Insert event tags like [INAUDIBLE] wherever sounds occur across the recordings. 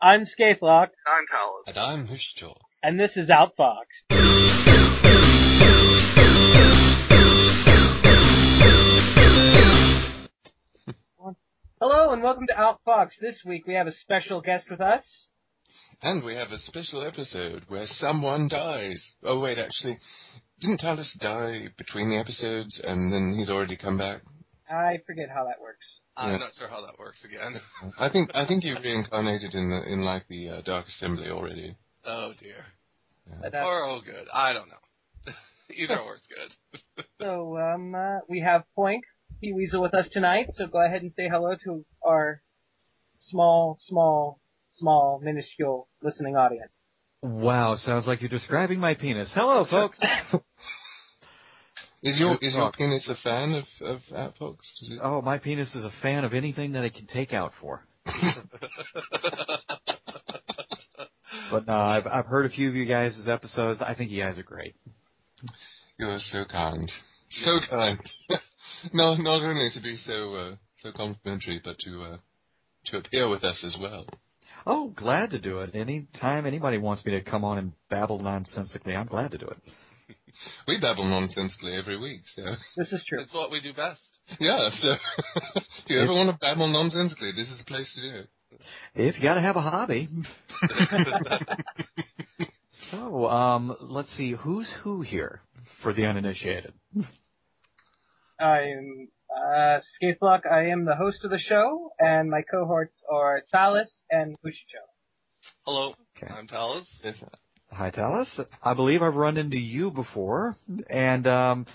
I'm Skaithlock, I'm Talus. And I'm Hushjaw. and this is Outfox. Hello and welcome to Outfox. This week we have a special guest with us. And we have a special episode where someone dies. Oh wait, actually, didn't Talus die between the episodes and then he's already come back? I forget how that works. I'm Yeah. not sure how that works again. I think I think you've [LAUGHS] reincarnated in the, in like the uh, Dark Assembly already. oh dear. But, uh, Or oh good. I don't know. [LAUGHS] Either or is good. [LAUGHS] so um, uh, we have Poink Pee Weasel with us tonight. So go ahead and say hello to our small, small, small, minuscule listening audience. Wow, sounds like you're describing my penis. Hello, folks. Is your is your penis a fan of of? Does it- oh, my penis is a fan of anything that it can take out for. [LAUGHS] But no, I've I've heard a few of you guys' episodes. I think you guys are great. You're so kind, so kind. [LAUGHS] no, not only to be so uh, so complimentary, but to uh, to appear with us as well. Oh, glad to do it. Anytime anybody wants me to come on and babble nonsensically, I'm glad to do it. We babble nonsensically every week, so This is true. it's what we do best. yeah. So [LAUGHS] if you ever want to babble nonsensically, this is the place to do it. If you gotta have a hobby. [LAUGHS] so, um, let's see, who's who here for the uninitiated? I'm uh, Skaithlock. I am the host of the show, and my cohorts are Talus and Bushicho. Hello. Okay. I'm Talus. Yes. Hi, Talus. I believe I've run into you before. And, um,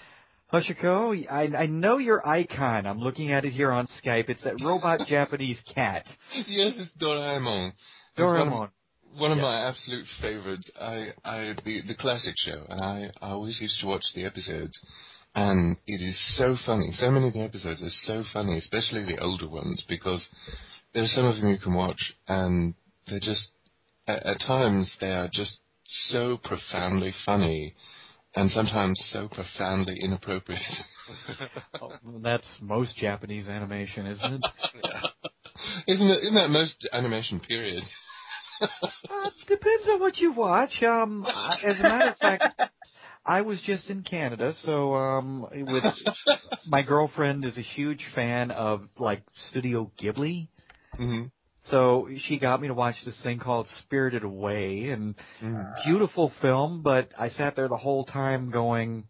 Hoshiko, I, I know your icon. I'm looking at it here on Skype. It's that robot [LAUGHS] Japanese cat. Yes, it's Doraemon. It's one Doraemon. One of Yeah. my absolute favorites. I, I, the, the classic show, and I, I always used to watch the episodes, and it is so funny. So many of the episodes are so funny, especially the older ones, because there are some of them you can watch, and they're just, at, at times, they are just so profoundly funny, and sometimes so profoundly inappropriate. [LAUGHS] Oh, that's most Japanese animation, isn't it? Yeah. [LAUGHS] isn't it? Isn't that most animation period? Uh, depends on what you watch. Um, as a matter of fact, I was just in Canada, so um, with [LAUGHS] my girlfriend is a huge fan of like Studio Ghibli. hmm So she got me to watch this thing called Spirited Away, and Mm. beautiful film. But I sat there the whole time going,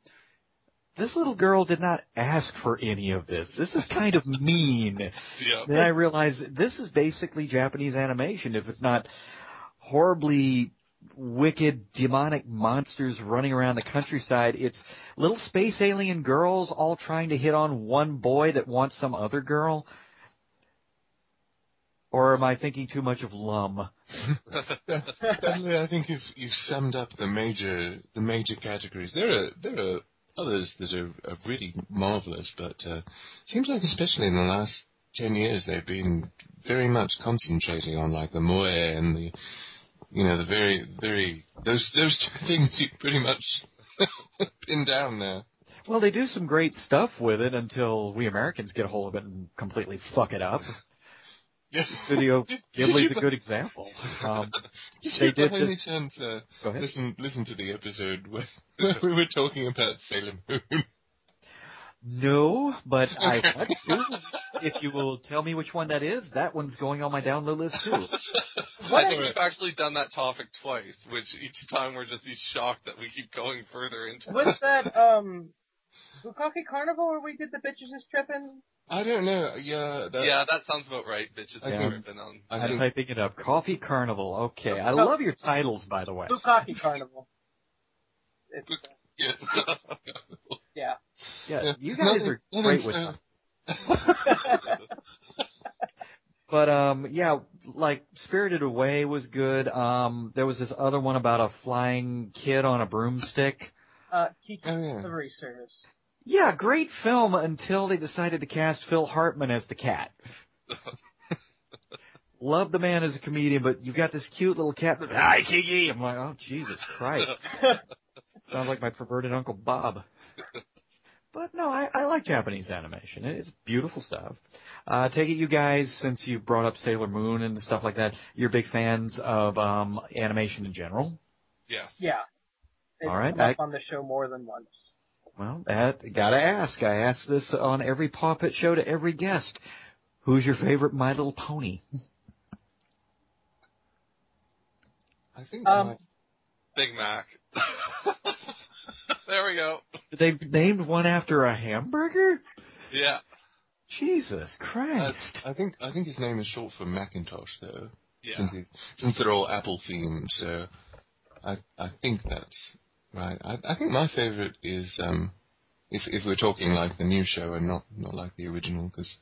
"This little girl did not ask for any of this. This is kind of mean." Yeah. then I realized this is basically Japanese animation. If it's not horribly wicked demonic monsters running around the countryside, it's little space alien girls all trying to hit on one boy that wants some other girl. Or am I thinking too much of Lum? I think you've you've summed up the major the major categories. There are there are others that are, are really marvelous, but uh, seems like especially in the last ten years they've been very much concentrating on like the moe and the you know the very very those those two [LAUGHS] things you pretty much [LAUGHS] pin down there. Well, they do some great stuff with it until we Americans get a hold of it and completely fuck it up. Yes. Studio Did- did Ghibli's you a good example. [LAUGHS] Um, Did they you did by any this- chance uh, go ahead. listen listen to the episode where, [LAUGHS] where we were talking about Sailor Moon? No, but I want to. If you will tell me which one that is, that one's going on my download list too. [LAUGHS] I think we've actually done that topic twice, which each time we're just shocked that we keep going further into it. What's that, um, Bukaki Carnival where we did the bitches is tripping? I don't know. Yeah, that, Yeah, that sounds about right, bitches. I have think- been on. I I'm think typing it up. Coffee Carnival. Okay, I love your titles, by the way. Coffee Carnival. It's, yes. [LAUGHS] yeah. Yeah, you guys Nothing- are nothing great with so- them. [LAUGHS] But um, yeah, like Spirited Away was good. Um, there was this other one about a flying kid on a broomstick. Uh, Kiki's Oh, yeah. Delivery Service. Yeah, great film until they decided to cast Phil Hartman as the cat. [LAUGHS] Love the man as a comedian, but you've got this cute little cat. that, Hi, Kiki. I'm like, oh Jesus Christ! [LAUGHS] Sounds like my perverted uncle Bob. But no, I, I like Japanese animation. It's beautiful stuff. Uh, take it you guys, since you brought up Sailor Moon and stuff like that, you're big fans of um, animation in general. Yes. Yeah. It's All right, come up I- on the show more than once. Well, that gotta ask. I ask this on every PawPet show to every guest. Who's your favorite My Little Pony? I think Um, my- Big Mac. [LAUGHS] there we go. They named one after a hamburger? Yeah. Jesus I, Christ. I think I think his name is short for Macintosh though. Yeah. Since he's since they're all Apple themed, so I I think that's right. I I think my favorite is um if if we're talking like the new show and not not like the original because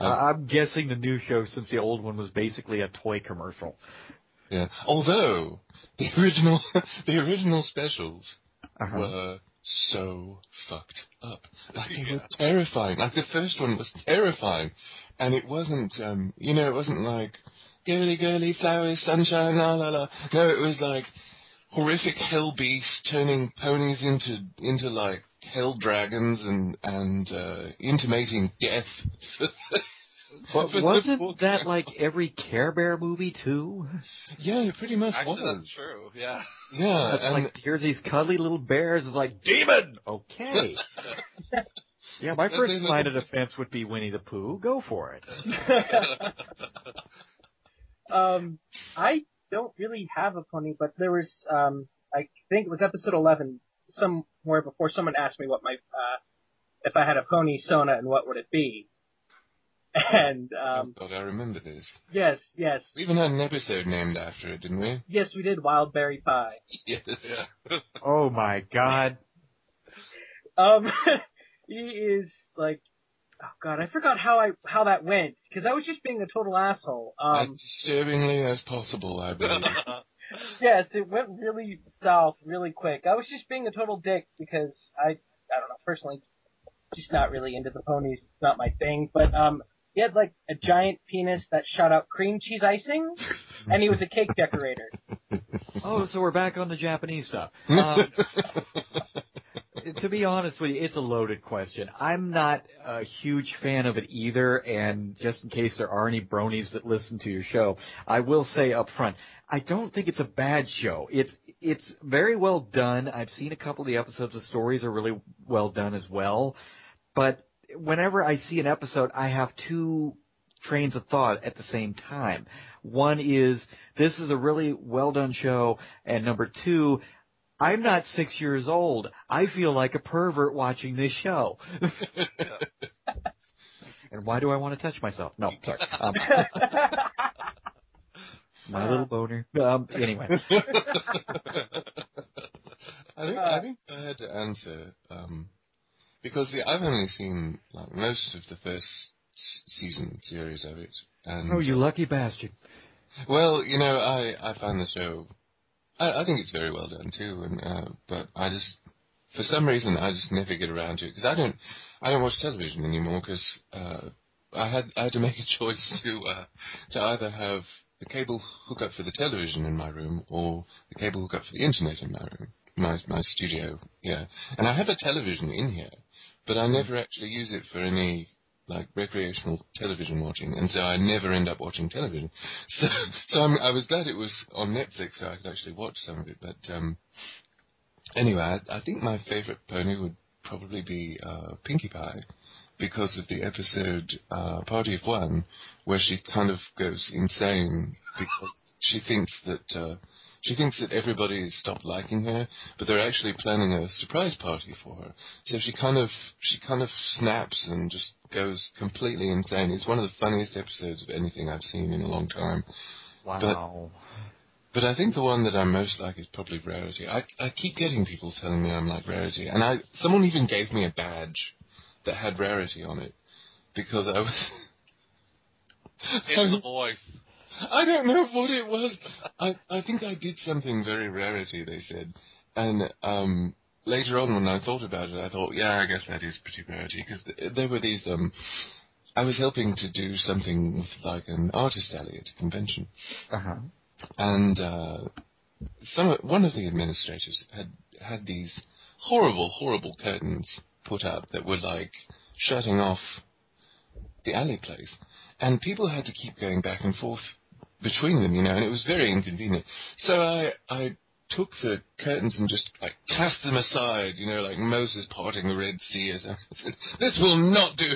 I'm guessing the new show, since the old one was basically a toy commercial. yeah. Although the [LAUGHS] original the original specials Uh-huh. were so fucked up. Like they were Yeah. terrifying. Like the first one was terrifying, and it wasn't. um You know, it wasn't like girly girly flowers, sunshine, la la la. No, it was like horrific hell beasts turning ponies into into like hell dragons and and uh, intimating death. [LAUGHS] But wasn't book. that like every Care Bear movie too? yeah, it pretty much Actually, was. that's true. Yeah. Yeah, That's and like here's these cuddly little bears. It's like demon. Okay. [LAUGHS] yeah, my first line of [LAUGHS] defense would be Winnie the Pooh. Go for it. um, I don't really have a pony, but there was, um, I think it was episode 11, somewhere before someone asked me what my, uh, if I had a pony Sona and what would it be. [LAUGHS] And, um, oh God, I remember this. yes, yes, We even had an episode named after it, didn't we? yes, we did Wild Berry Pie. [LAUGHS] Yes. Yeah. Oh my God. [LAUGHS] Um, he is like, oh god, I forgot how I, how that went, because I was just being a total asshole. as Um, disturbingly as possible, I believe. [LAUGHS] yes, it went really south really quick. I was just being a total dick because I, I don't know, personally, just not really into the ponies. It's not my thing. But um, he had like a giant penis that shot out cream cheese icing, and he was a cake decorator. Oh, so we're back on the Japanese stuff. [LAUGHS] Um, to be honest with you, it's a loaded question. I'm not a huge fan of it either, and just in case there are any bronies that listen to your show, I will say up front, I don't think it's a bad show. It's it's very well done. I've seen a couple of the episodes. The stories are really well done as well. But whenever I see an episode, I have two trains of thought at the same time. One is this is a really well done show, and number two, I'm not six years old. I feel like a pervert watching this show. [LAUGHS] and why do I want to touch myself? No, sorry. Um, [LAUGHS] my little boner. Um, anyway. [LAUGHS] I think I think I had to answer um, because yeah, I've only seen like most of the first season series of it, and Oh, you lucky bastard. well, you know, I I find the show, I, I think it's very well done too, and uh, but I just for some reason I just never get around to it because I don't I don't watch television anymore because uh, I had I had to [LAUGHS] make a choice to uh, to either have the cable hookup for the television in my room or the cable hookup for the internet in my room, my my studio, yeah. And I have a television in here, but I never actually use it for any like recreational television watching, and so I never end up watching television. [LAUGHS] So, so I'm, I was glad it was on Netflix, so I could actually watch some of it. But um, anyway, I, I think my favorite pony would probably be uh, Pinkie Pie because of the episode uh, Party of One, where she kind of goes insane because she thinks that. Uh, she thinks that everybody stopped liking her, but they're actually planning a surprise party for her. So she kind of she kind of snaps and just goes completely insane. It's one of the funniest episodes of anything I've seen in a long time. Wow. But I think the one that I'm most like is probably Rarity. I I keep getting people telling me I'm like Rarity, and I someone even gave me a badge that had Rarity on it because I was. In the voice. I don't know what it was. I I think I did something very Rarity. They said, and um later on when I thought about it, I thought, yeah, I guess that is pretty Rarity because th- there were these um. I was helping to do something with like an artist alley at a convention, Uh-huh. and uh, some one of the administrators had had these horrible, horrible curtains put up that were like shutting off the alley place, and people had to keep going back and forth between them, you know, and it was very inconvenient. So I I took the curtains and just like cast them aside, you know, like Moses parting the Red Sea. As I [LAUGHS] said, this will not do.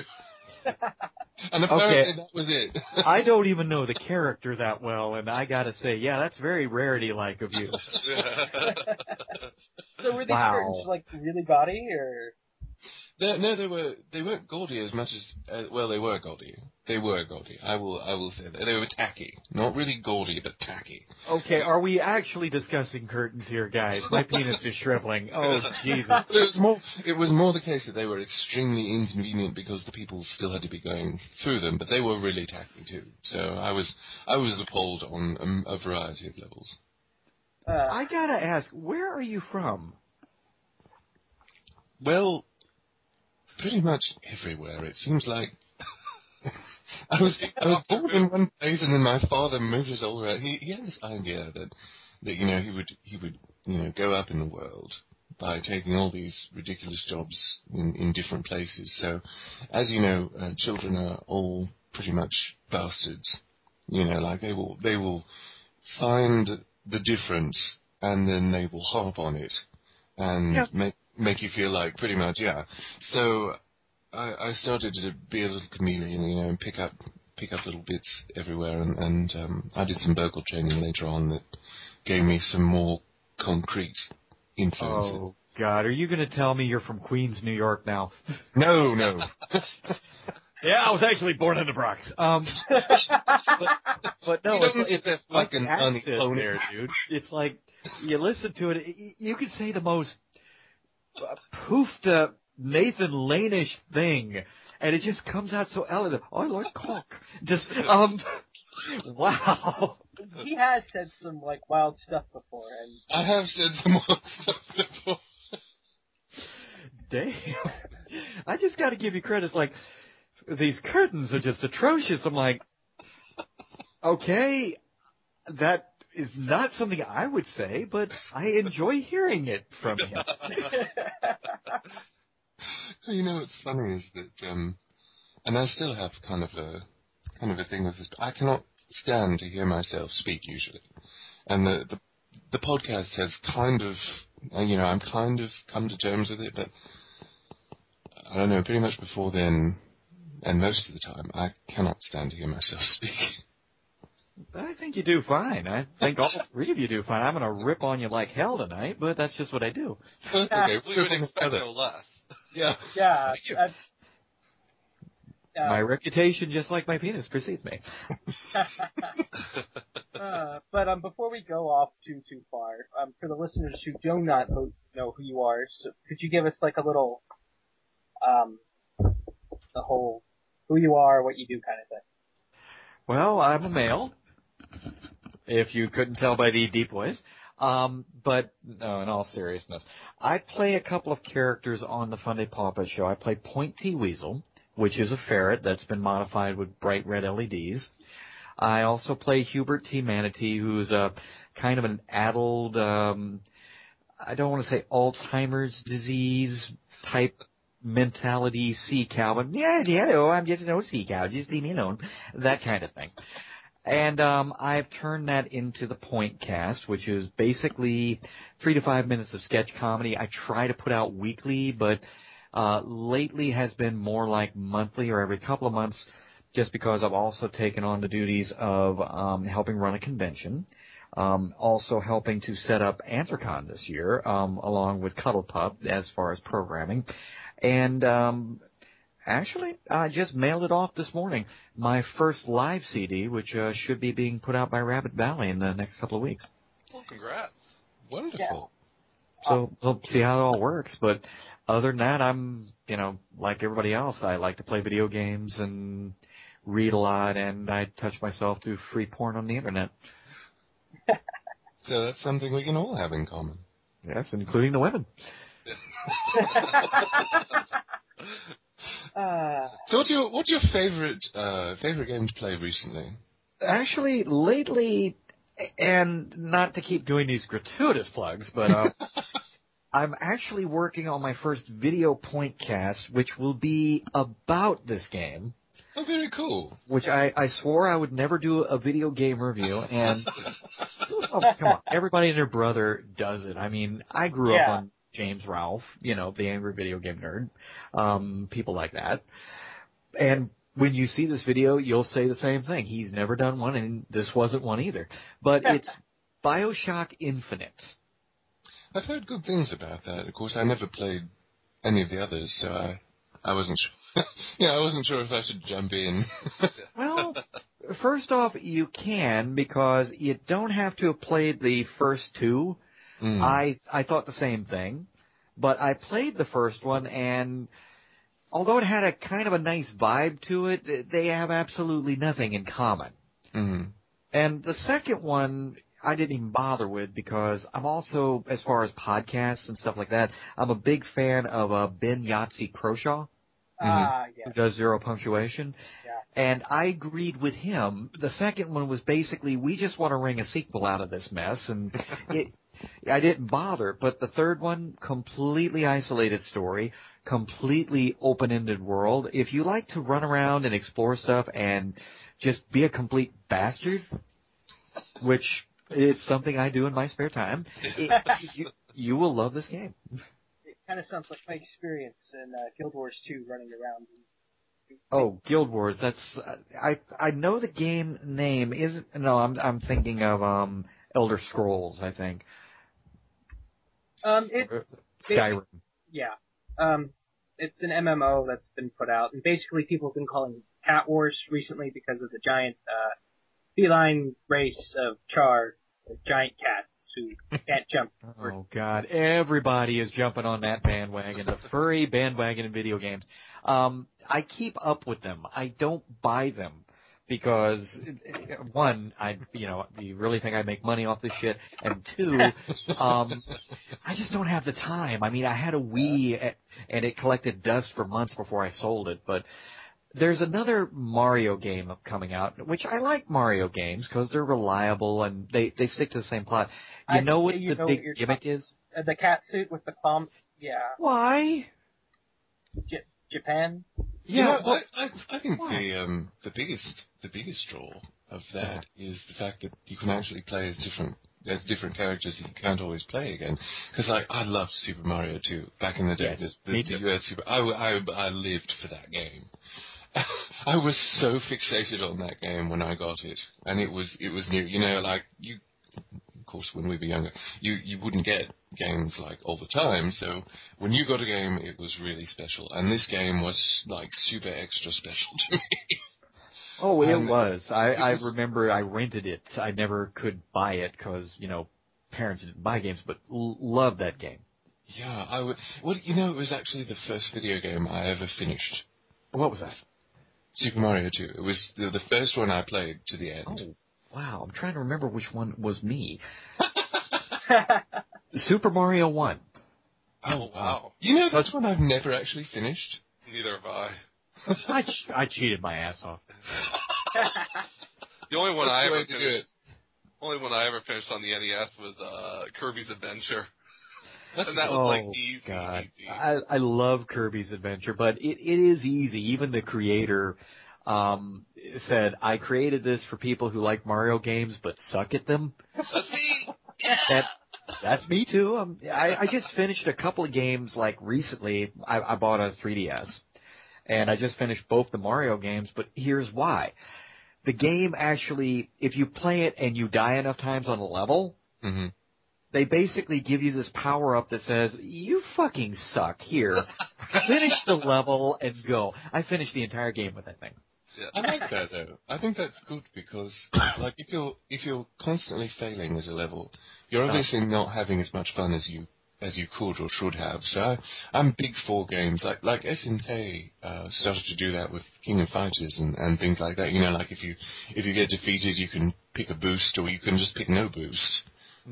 [LAUGHS] and apparently Okay. that was it. [LAUGHS] I don't even know the character that well, and I gotta say, yeah, that's very rarity-like of you. So were these Wow. curtains like really gaudy or? They- no, they were they weren't gaudy as much as uh, well they were gaudy. They were gaudy. I will I will say that they were tacky, not really gaudy, but tacky. Okay, are we actually discussing curtains here, guys? My penis is shriveling. [LAUGHS] Oh, Jesus. It was more it was more the case that they were extremely inconvenient because the people still had to be going through them, but they were really tacky too. So I was I was appalled on um, a variety of levels. Uh, I gotta ask, where are you from? Well, pretty much everywhere. It seems like [LAUGHS] I was I was born in one place, and then my father moved us all around. He he had this idea that that you know he would he would you know go up in the world by taking all these ridiculous jobs in in different places. So, as you know, uh, children are all pretty much bastards. You know, like they will they will find the difference and then they will harp on it and Yeah. make make you feel like pretty much yeah. So I, I started to be a little chameleon, you know, and pick up pick up little bits everywhere, and, and um, I did some vocal training later on that gave me some more concrete influences. Oh, God, are you gonna tell me you're from Queens, New York now? [LAUGHS] No, no, [LAUGHS] Yeah, I was actually born in the Bronx. Um, [LAUGHS] but, but no, it's, it's get like accent funny. there, dude. It's like you listen to it. You could say the most poofed up Nathan Lane-ish thing, and it just comes out so elegant. I like cock. Just um, [LAUGHS] wow. he has said some like wild stuff before, and I have said some wild stuff before. Damn. [LAUGHS] I just got to give you credit. It's like these curtains are just atrocious. I'm like, okay, that is not something I would say, but I enjoy hearing it from him. [LAUGHS] You know what's funny is that, um, and I still have kind of a kind of a thing with this. I cannot stand to hear myself speak usually, and the the, the podcast has kind of, uh, you know, I'm kind of come to terms with it, but I don't know. Pretty much before then, and most of the time, I cannot stand to hear myself [LAUGHS] speak. I think you do fine. I think all three of you do fine. I'm going to rip on you like hell tonight, but that's just what I do. okay, we would expect no less. Yeah. [LAUGHS] yeah. Thank you. Uh, My reputation, just like my penis, precedes me. [LAUGHS] uh, but um, before we go off too too far, um, for the listeners who do not know, know who you are, so could you give us like a little, um, the whole who you are, what you do, kind of thing? Well, I'm a male. If you couldn't tell by the deep voice. Um, but no, in all seriousness, I play a couple of characters on the Funday PawPet show. I play Point T Weasel, which is a ferret that's been modified with bright red LEDs. I also play Hubert T Manatee, who's a kind of an addled, um, I don't want to say Alzheimer's disease type mentality sea cow, but yeah, hello, I'm just an old sea cow, just leave me alone, that kind of thing. And um, I've turned that into the Point Cast, which is basically three to five minutes of sketch comedy. I try to put out weekly, but uh, lately has been more like monthly or every couple of months, just because I've also taken on the duties of um, helping run a convention. Um, also helping to set up Anthrocon this year, um, along with Cuddle Pup as far as programming. And um, actually, I just mailed it off this morning. My first live CD, which uh, should be being put out by Rabbit Valley in the next couple of weeks. Well, congrats. Wonderful. So we'll see how it all works. But other than that, I'm, you know, like everybody else, I like to play video games and read a lot, and I touch myself to free porn on the internet. [LAUGHS] So that's something we can all have in common. Yes, including the women. [LAUGHS] [LAUGHS] Uh, So what's your what's your favorite uh, favorite game to play recently? Actually, lately, and not to keep doing these gratuitous plugs, but uh, [LAUGHS] I'm actually working on my first video point cast, which will be about this game. Oh, very cool. Which I, I swore I would never do a video game review, and [LAUGHS] oh, come on, everybody and their brother does it. I mean, I grew Yeah. up on James Rolfe, you know, the angry video game nerd, um, people like that. And when you see this video, you'll say the same thing. He's never done one, and this wasn't one either. But it's Bioshock Infinite. I've heard good things about that. Of course, I never played any of the others, so I, I wasn't sure. [LAUGHS] yeah, I wasn't sure if I should jump in. [LAUGHS] Well, first off, you can because you don't have to have played the first two. Mm. I I thought the same thing, but I played the first one and although it had a kind of a nice vibe to it, they have absolutely nothing in common. Mm. And the second one I didn't even bother with because I'm also, as far as podcasts and stuff like that, I'm a big fan of uh, Ben Yahtzee Croshaw Ah, yeah. who does zero punctuation. Yeah. And I agreed with him. The second one was basically, we just want to wring a sequel out of this mess, and [LAUGHS] it, I didn't bother. But the third one, completely isolated story, completely open-ended world. If you like to run around and explore stuff and just be a complete bastard, which is something I do in my spare time, it, [LAUGHS] you, you will love this game. It kind of sounds like my experience in uh, Guild Wars 2 running around. Oh, Guild Wars. That's I I know the game name isn't. No, I'm I'm thinking of um Elder Scrolls. I think Um, it's Skyrim. yeah. Um, it's an MMO that's been put out, and basically people have been calling it Cat Wars recently because of the giant uh, feline race of Charr, the giant cats who can't jump. [LAUGHS] Oh God, everybody is jumping on that bandwagon, the furry bandwagon in video games. Um, I keep up with them. I don't buy them because one, I you know, you really think I make money off this shit, and two, [LAUGHS] um, I just don't have the time. I mean, I had a Wii at, and it collected dust for months before I sold it, but there's another Mario game coming out, which I like Mario games because they're reliable and they they stick to the same plot. You I- know what you the know big what gimmick is? Uh, the cat suit with the palm. Yeah, Why? J- Japan. You know, I, I, I think why? the um, the biggest the biggest draw of that is the fact that you can actually play as different as different characters that you can't always play again. Because like I loved Super Mario 2 back in the day. Yes, the, me the, too. the US Super. I, I I lived for that game. [LAUGHS] I was so fixated on that game when I got it, and it was it was new. You know, like you. Of course, when we were younger, you you wouldn't get games like all the time. So when you got a game, it was really special, and this game was like super extra special [LAUGHS] to me. Oh, it Um, was. I it I remember I rented it. I never could buy it because you know parents didn't buy games, but l- loved that game. Yeah, I would. Well, you know, it was actually the first video game I ever finished. What was that? Super Mario 2. It was the, the first one I played to the end. Oh, wow. I'm trying to remember which one was me. [LAUGHS] Super Mario One. Oh wow. You know, that's one I've never actually finished. Neither have I. I ch- I cheated my ass off. The only one I That's the ever to do finished. Only one I ever finished on the NES was uh, Kirby's Adventure, and that was oh like easy. God, easy. I I love Kirby's Adventure, but it it is easy. Even the creator um said, "I created this for people who like Mario games but suck at them." That's me. [LAUGHS] that that's me too. Um, I, I just finished a couple of games like recently. I, I bought a 3DS, and I just finished both the Mario games. But here's why: the game actually, if you play it and you die enough times on a level, hmm they basically give you this power up that says, "You fucking suck." Here, finish the level and go. I finished the entire game with that thing. I like that though. I think that's good because, [COUGHS] like, if you're if you're constantly failing at a level, you're obviously not having as much fun as you as you could or should have. So I, I'm big for games like like SNK uh, started to do that with King of Fighters and, and things like that. You know, like if you if you get defeated, you can pick a boost or you can just pick no boost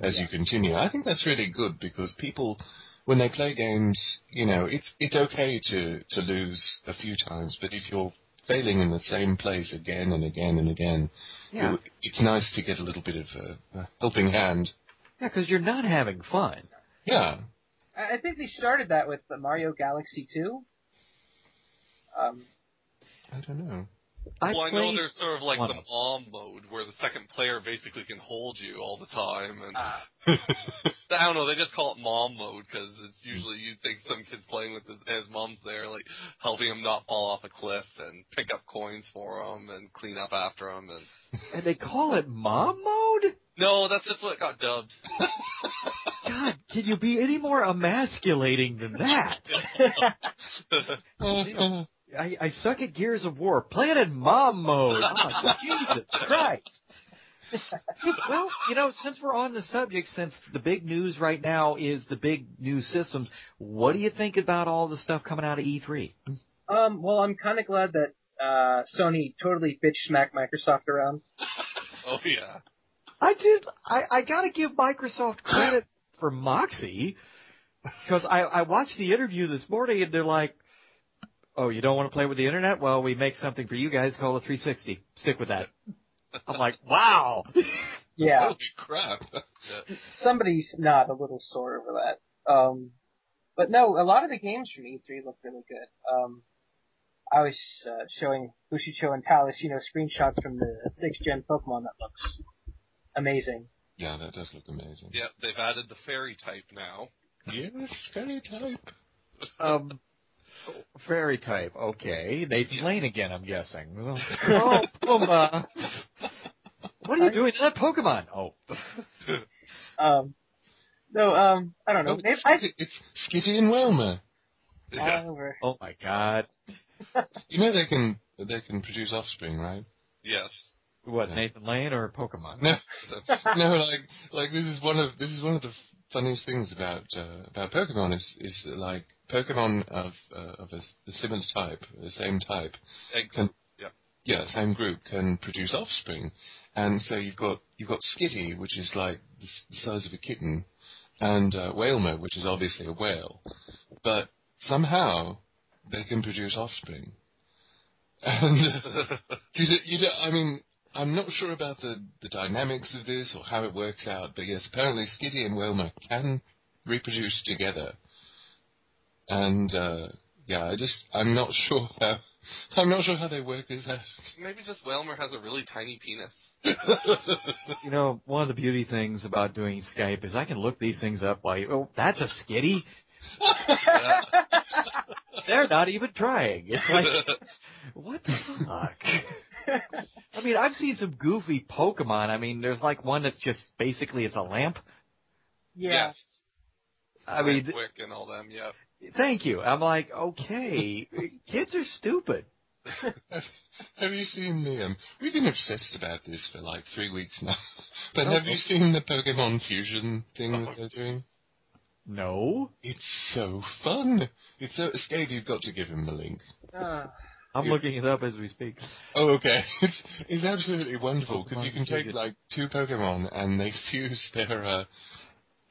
as you continue. I think that's really good because people. When they play games, you know, it's it's okay to, to lose a few times, but if you're failing in the same place again and again and again, Yeah, it- it's nice to get a little bit of a, a helping hand. yeah, because you're not having fun. Yeah, I I think they started that with the Mario Galaxy 2. Um, I don't know. I well, I know there's sort of like the of mom mode where the second player basically can hold you all the time, and ah, [LAUGHS] I don't know. They just call it mom mode because it's usually you think some kid's playing with his, his mom's there, like helping him not fall off a cliff and pick up coins for him and clean up after him. And [LAUGHS] and they call it mom mode. no, that's just what got dubbed. [LAUGHS] God, can you be any more emasculating than that? I, I suck at Gears of War. Play it in mom mode. Oh, [LAUGHS] Jesus Christ. [LAUGHS] well, you know, since we're on the subject, since the big news right now is the big new systems, what do you think about all the stuff coming out of E E3? um, well, I'm kind of glad that uh, Sony totally bitch smacked Microsoft around. [LAUGHS] oh yeah. I did. I, I got to give Microsoft credit for Moxie because I, I watched the interview this morning and they're like, "Oh, you don't want to play with the internet? Well, we make something for you guys called a 360. Stick with that." I'm like, "Wow." [LAUGHS] Yeah, Holy crap! [LAUGHS] somebody's not a little sore over that. Um, but no, a lot of the games from E3 look really good. Um, I was uh, showing Bushicho and Talus, you know, screenshots from the sixth gen Pokemon that looks amazing. Yeah, that does look amazing. Yeah, they've added the fairy type now. Yes, fairy type. Um, fairy type. Okay, Nathan Lane again. I'm guessing. Oh, Puma. What are you doing to that Pokemon? Oh, Um, no, um, I don't know. Oh, Maybe it's, I, Skitty- it's Skitty and Wailmer. Yeah. all over. oh my God. You know they can they can produce offspring, right? Yes. What Nathan Lane or Pokemon? No, no, like like this is one of this is one of the funniest things about uh, about Pokemon is is like Pokemon of uh, of a, similar type, the same type, can Yeah. yeah same group can produce offspring, and so you've got you've got Skitty, which is like the, the size of a kitten, and uh, Wailmer, which is obviously a whale, but somehow they can produce offspring, [LAUGHS] and uh, [LAUGHS] you do, you do, I mean, I'm not sure about the, the dynamics of this or how it works out, but yes, apparently Skitty and Wailmer can reproduce together. And, uh, yeah, I just, I'm not [LAUGHS] sure how, I'm not sure how they work this out. Maybe just Wailmer has a really tiny penis. You know, one of the beauty things about doing Skype is I can look these things up while you, oh, that's a skitty. They're not even trying. It's like, [LAUGHS] what the fuck? I mean, I've seen some goofy Pokemon. I mean, there's like one that's just basically it's a lamp. Yeah. Yes. I mean, Quick and all them. Yeah. Thank you. I'm like, okay, kids are stupid. [LAUGHS] have you seen the, um, we've been obsessed about this for like three weeks now, [LAUGHS] but have you seen the Pokemon fusion thing Oh, that they're doing? No, It's so fun. It's so, Skade, you've got to give him the link. Uh, I'm You- looking it up as we speak. Oh, okay. [LAUGHS] It's it's absolutely wonderful because you can take like two Pokemon and they fuse their uh,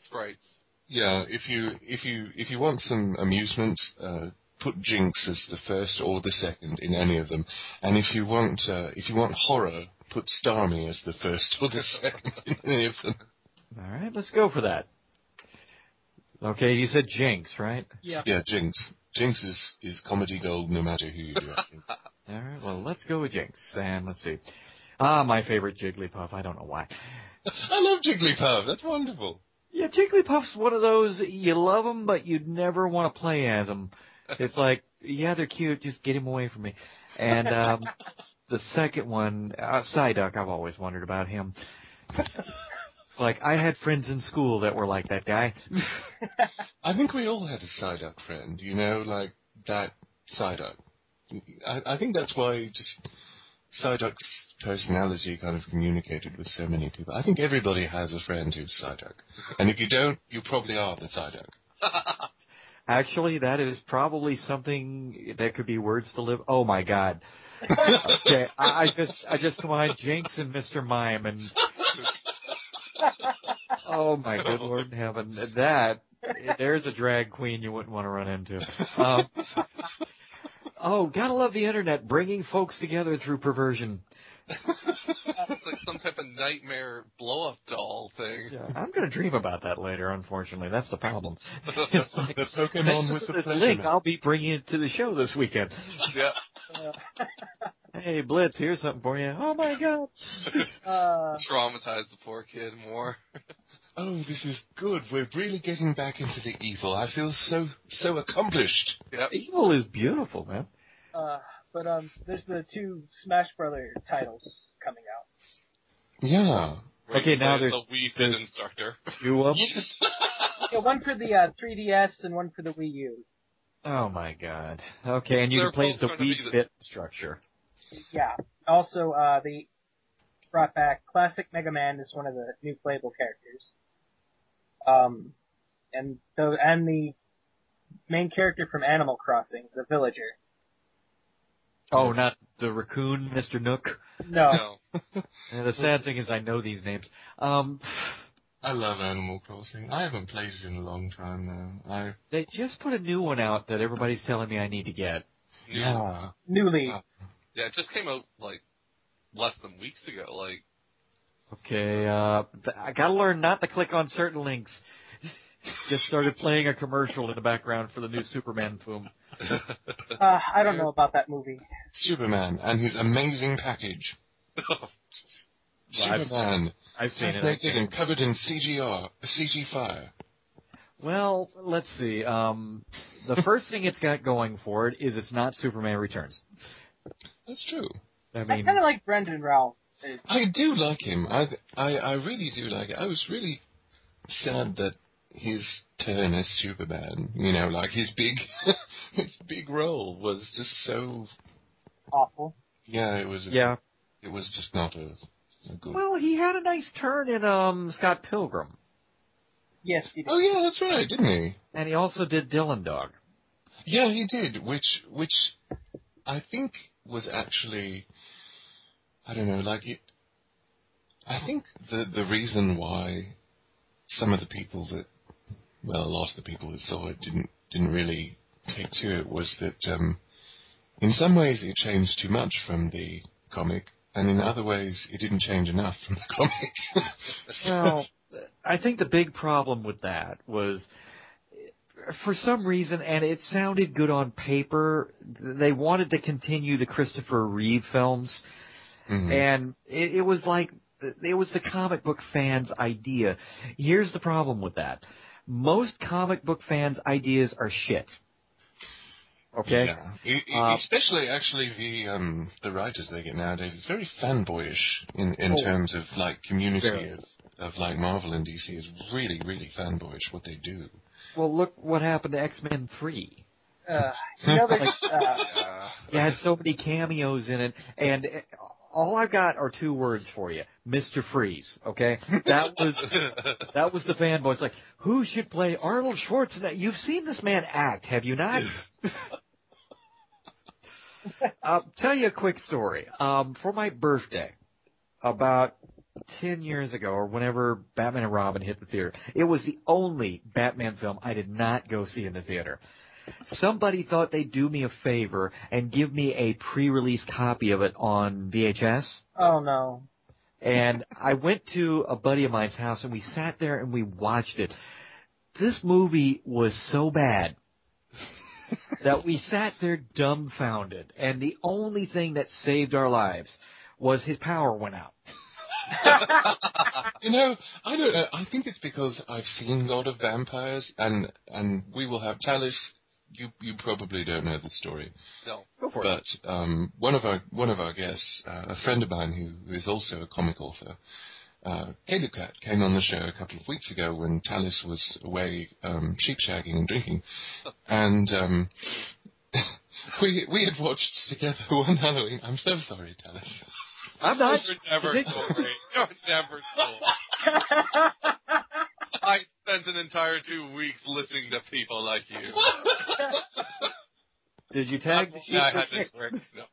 Sprites. Yeah. If you if you if you want some amusement, uh, put Jynx as the first or the second in any of them, and if you want uh, if you want horror, put Starmie as the first or the [LAUGHS] second in any of them. All right, let's go for that. Okay, you said Jynx, right? yeah. Yeah, Jynx. Jynx is is comedy gold no matter who you do. I. [LAUGHS] [LAUGHS] All right, well, let's go with Jynx. And let's see. Ah, my favorite Jigglypuff. I don't know why. I love Jigglypuff. That's wonderful. Yeah, Jigglypuff's one of those you love them, but you'd never want to play as them. [LAUGHS] It's like, yeah, they're cute. Just get him away from me. And um, the second one, uh, Psyduck. I've always wondered about him. Like I had friends in school that were like that guy. [LAUGHS] I think we all had a Psyduck friend, you know, like that Psyduck. I, I think that's why just Psyduck's personality kind of communicated with so many people. I think everybody has a friend who's Psyduck. And if you don't, you probably are the Psyduck. [LAUGHS] Actually, that is probably something that could be words to live. Oh my God. Okay, I, I just I just combined Jynx and Mr. Mime and oh my good Lord in heaven, that there's a drag queen you wouldn't want to run into. Um, oh, gotta love the internet, bringing folks together through perversion. It's like some type of nightmare blow up doll thing. Yeah, I'm going to dream about that later. Unfortunately, that's the problem. [LAUGHS] It's like the Pokemon with the This link. I'll be bringing it to the show this weekend. yeah. Uh, [LAUGHS] Hey, Blitz, here's something for you. Oh my god. [LAUGHS] uh, Traumatize the poor kid more. Oh, this is good. We're really getting back into the evil. I feel so so accomplished. Yep. Evil is beautiful, man. uh, but um, there's the two Smash Brother titles coming out. Yeah. Where Okay, now there's- the Wii Fit there's- instructor. [LAUGHS] You up? Yeah, one for the uh, 3DS and one for the Wii U. Oh my god. Okay, and you They're can play the Wii the- Fit structure. Yeah. Also, uh, they brought back Classic Mega Man as one of the new playable characters. Um, and the and the main character from Animal Crossing, the villager. Oh, not the raccoon, Mr. Nook. No. No. [LAUGHS] And the sad thing is I know these names. Um, I love Animal Crossing. I haven't played it in a long time now. I they just put a new one out that everybody's telling me I need to get. New- yeah. Newly. Uh, Yeah, it just came out like less than weeks ago. Like, Okay, uh, th- I gotta learn not to click on certain links. [LAUGHS] Just started playing a commercial in the background for the new Superman film. [LAUGHS] Uh, I don't know about that movie. Superman and his amazing package. [LAUGHS] Well, I've- Superman, I've seen it. Naked and covered in CGR, CG fire. Well, let's see. Um, the first thing it's got going for it is it's not Superman Returns. That's true. I I kind of like Brandon Routh. I do like him. I, I, I really do like it. I was really sad that his turn as Superman, you know, like his big, [LAUGHS] his big role was just so. Awful. Yeah, it was. yeah. It was just not a, a good. Well, he had a nice turn in um Scott Pilgrim, Yes, he did. oh yeah, that's right, didn't he? and he also did Dylan Dog. Yeah, he did. Which, which, I think was actually, I don't know, like it. I think the the reason why some of the people that, well, a lot of the people that saw it didn't didn't really take to it was that, um, in some ways it changed too much from the comic, and in other ways it didn't change enough from the [LAUGHS] comic. Well, I think the big problem with that was, for some reason, and it sounded good on paper, they wanted to continue the Christopher Reeve films, Mhm. and it, it was like it was the comic book fans' idea. Here's the problem with that: most comic book fans' ideas are shit. Okay. Yeah. E- e- Uh, Especially, actually, the um, the writers they get nowadays. It's very fanboyish in in Oh. terms of like community Very. of, of like Marvel and DC is really really fanboyish what they do. Well, look what happened to X Men Three. Uh, you know, there's, [LAUGHS] uh, yeah. It had so many cameos in it, and uh, all I've got are two words for you: Mister Freeze. Okay, that was [LAUGHS] that was the fanboys. Like, who should play Arnold Schwarzenegger? You've seen this man act, have you not? I'll [LAUGHS] tell you a quick story. Um, for my birthday, about ten years ago, or whenever Batman and Robin hit the theater, it was the only Batman film I did not go see in the theater. Somebody thought they'd do me a favor and give me a pre-release copy of it on VHS. oh no. And I went to a buddy of mine's house and we sat there and we watched it. This movie was so bad [LAUGHS] that we sat there dumbfounded. And the only thing that saved our lives was his power went out. You know, I don't know. I think it's because I've seen a lot of vampires, and and we will have Talus. You you probably don't know the story. no. Go for it. But um, one of our one of our guests, uh, a friend of mine who, who is also a comic author, uh, Caleb Cat, came on the show a couple of weeks ago when Talus was away um, sheep shagging and drinking, [LAUGHS] and um, [LAUGHS] we we had watched together [LAUGHS] one Halloween. I'm so sorry, Talus. I'm not. You're never sorry. You're never sorry. I spent an entire two weeks listening to people like you. [LAUGHS] Did you tag the That's why I had sheep? this. No.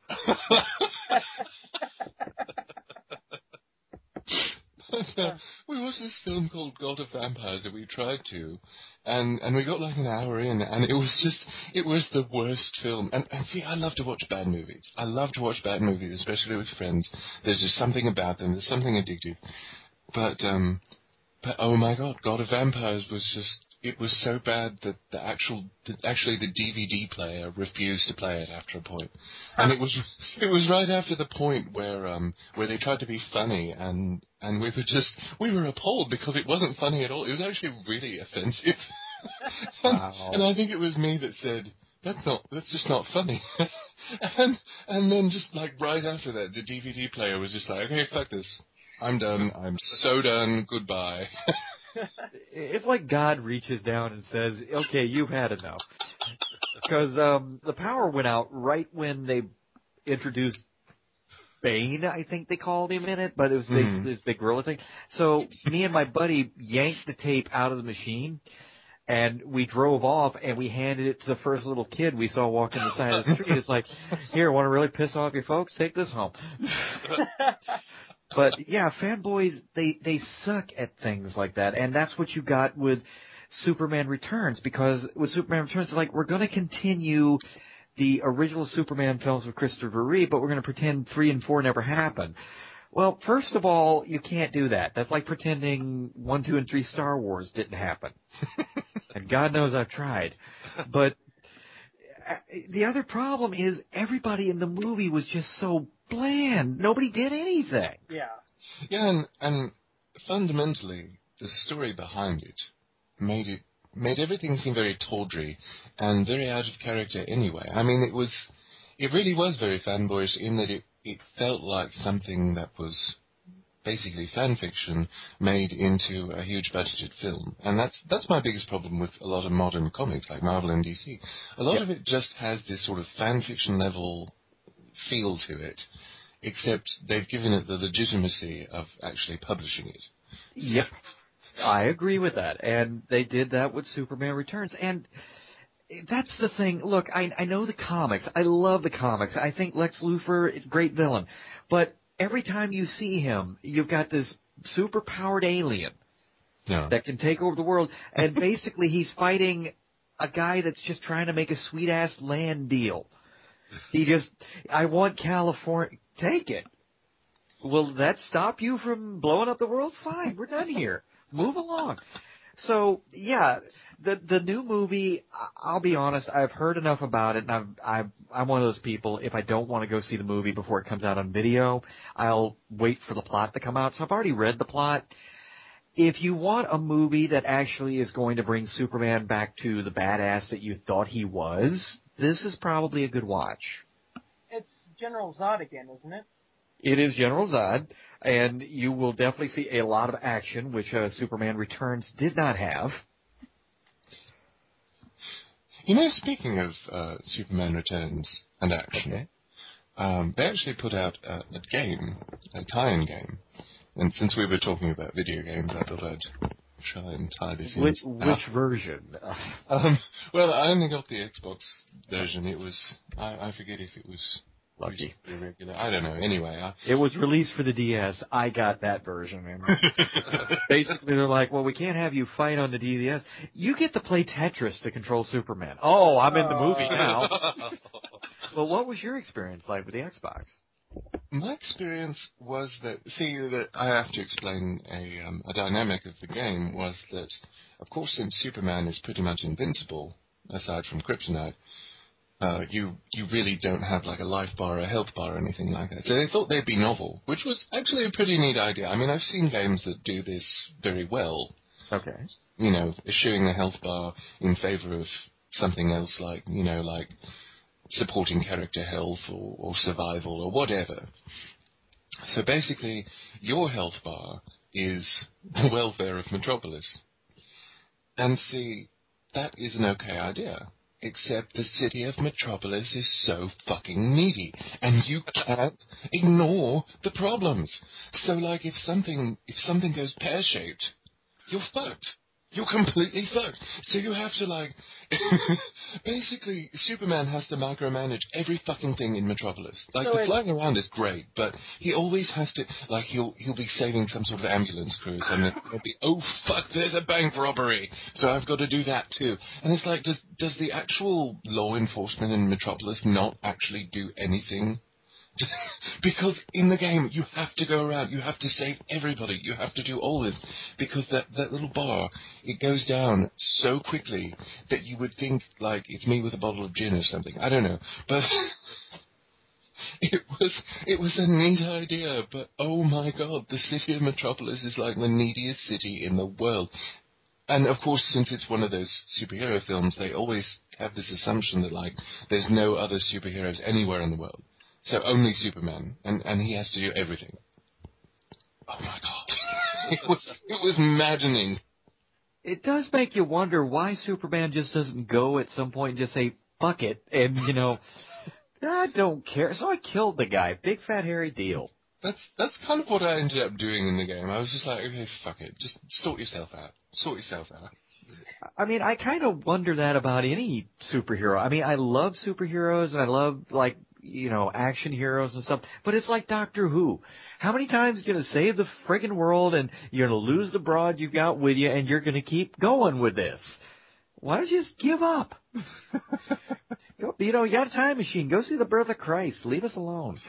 uh, [LAUGHS] we watched this film called God of Vampires that we tried to, and and we got like an hour in, and it was just it was the worst film. And, and see, I love to watch bad movies. I love to watch bad movies, especially with friends. There's just something about them. There's something addictive. But um, but oh my God, God of Vampires was just it was so bad that the actual, actually the DVD player refused to play it after a point, and it was [LAUGHS] it was right after the point where um where they tried to be funny and and we were just we were appalled because it wasn't funny at all. It was actually really offensive. [LAUGHS] Wow. and I think it was me that said that's not that's just not funny. [LAUGHS] and and then just like right after that, the DVD player was just like, okay, fuck this. I'm done. I'm so done. Goodbye. [LAUGHS] It's like God reaches down and says, "Okay, you've had enough," because um, the power went out right when they introduced Bane. I think they called him in it, but it was this, Mhm. this big gorilla thing. So me and my buddy yanked the tape out of the machine. And we drove off, and we handed it to the first little kid we saw walking the side of the street. It's like, here, want to really piss off your folks? Take this home. [LAUGHS] But yeah, fanboys they they suck at things like that, and that's what you got with Superman Returns because with Superman Returns, it's like we're going to continue the original Superman films with Christopher Reeve, but we're going to pretend three and four never happened. Well, first of all, you can't do that. That's like pretending one, two, and three Star Wars didn't happen. [LAUGHS] and God knows I've tried. But uh, the other problem is everybody in the movie was just so bland. Nobody did anything. yeah. Yeah, and, and fundamentally, the story behind it made it made everything seem very tawdry and very out of character anyway. I mean, it was it really was very fanboyish in that it it felt like something that was basically fan fiction made into a huge budgeted film. And that's that's my biggest problem with a lot of modern comics like Marvel and DC. A lot Yep. of it just has this sort of fan fiction level feel to it, except they've given it the legitimacy of actually publishing it. Yep. I agree with that. And they did that with Superman Returns. And that's the thing. Look, I, I know the comics. I love the comics. I think Lex Luthor, great villain. But every time you see him, you've got this super powered alien Yeah. that can take over the world. And basically, he's fighting a guy that's just trying to make a sweet ass land deal. He just, I want California. Take it. Will that stop you from blowing up the world? Fine, we're done here. Move along. So yeah, the the new movie. I'll be honest. I've heard enough about it, and I'm I'm I'm one of those people. If I don't want to go see the movie before it comes out on video, I'll wait for the plot to come out. So I've already read the plot. If you want a movie that actually is going to bring Superman back to the badass that you thought he was, this is probably a good watch. It's General Zod again, isn't it? It is General Zod, and you will definitely see a lot of action, which uh, Superman Returns did not have. You know, speaking of uh, Superman Returns and action, Okay. um, they actually put out a, a game, a tie-in game. And since we were talking about video games, I thought I'd try and this in. Which, which version? [LAUGHS] Um, well, I only got the Xbox version. It was I, I forget if it was Lucky. used to be regular. I don't know. Anyway, I, It was released for the DS. I got that version. [LAUGHS] Basically, they're like, "Well, we can't have you fight on the DS. You get to play Tetris to control Superman." Oh, I'm in the movie now. [LAUGHS] well, what was your experience like with the Xbox? My experience was that see that I have to explain a um, a dynamic of the game was that of course since Superman is pretty much invincible aside from kryptonite, uh, you you really don't have like a life bar or a health bar or anything like that. So they thought they'd be novel, which was actually a pretty neat idea. I mean I've seen games that do this very well. Okay. You know, eschewing the health bar in favor of something else like you know like supporting character health or, or survival or whatever. So basically, your health bar is the welfare of Metropolis. And see, that is an okay idea. Except the city of Metropolis is so fucking needy, and you can't ignore the problems. So, like, if something if something goes pear shaped, you're fucked. You're completely fucked. So you have to like, [LAUGHS] basically, Superman has to micromanage every fucking thing in Metropolis. Like So the flying around is great, but he always has to like he'll he'll be saving some sort of ambulance crew and it- it'll be oh fuck, there's a bank robbery, so I've got to do that too. And it's like, does does the actual law enforcement in Metropolis not actually do anything? [LAUGHS] because in the game you have to go around, you have to save everybody, you have to do all this because that that little bar it goes down so quickly that you would think like it's me with a bottle of gin or something. I don't know, but [LAUGHS] it was it was a neat idea. But oh my god, the city of Metropolis is like the neediest city in the world. And of course, since it's one of those superhero films, they always have this assumption that like there's no other superheroes anywhere in the world. So only Superman, and and he has to do everything. Oh my god, [LAUGHS] it was it was maddening. It does make you wonder why Superman just doesn't go at some point and just say, fuck it, and, you know, [LAUGHS] I don't care. So I killed the guy. Big fat hairy deal. That's that's kind of what I ended up doing in the game. I was just like, okay, fuck it, just sort yourself out, sort yourself out. I mean, I kind of wonder that about any superhero. I mean, I love superheroes and I love, like, you know, action heroes and stuff, but it's like Doctor Who. How many times are you going to save the friggin' world and you're going to lose the broad you've got with you and you're going to keep going with this? Why don't you just give up? [LAUGHS] Go, you know, you got a time machine. Go see the birth of Christ. Leave us alone. [LAUGHS]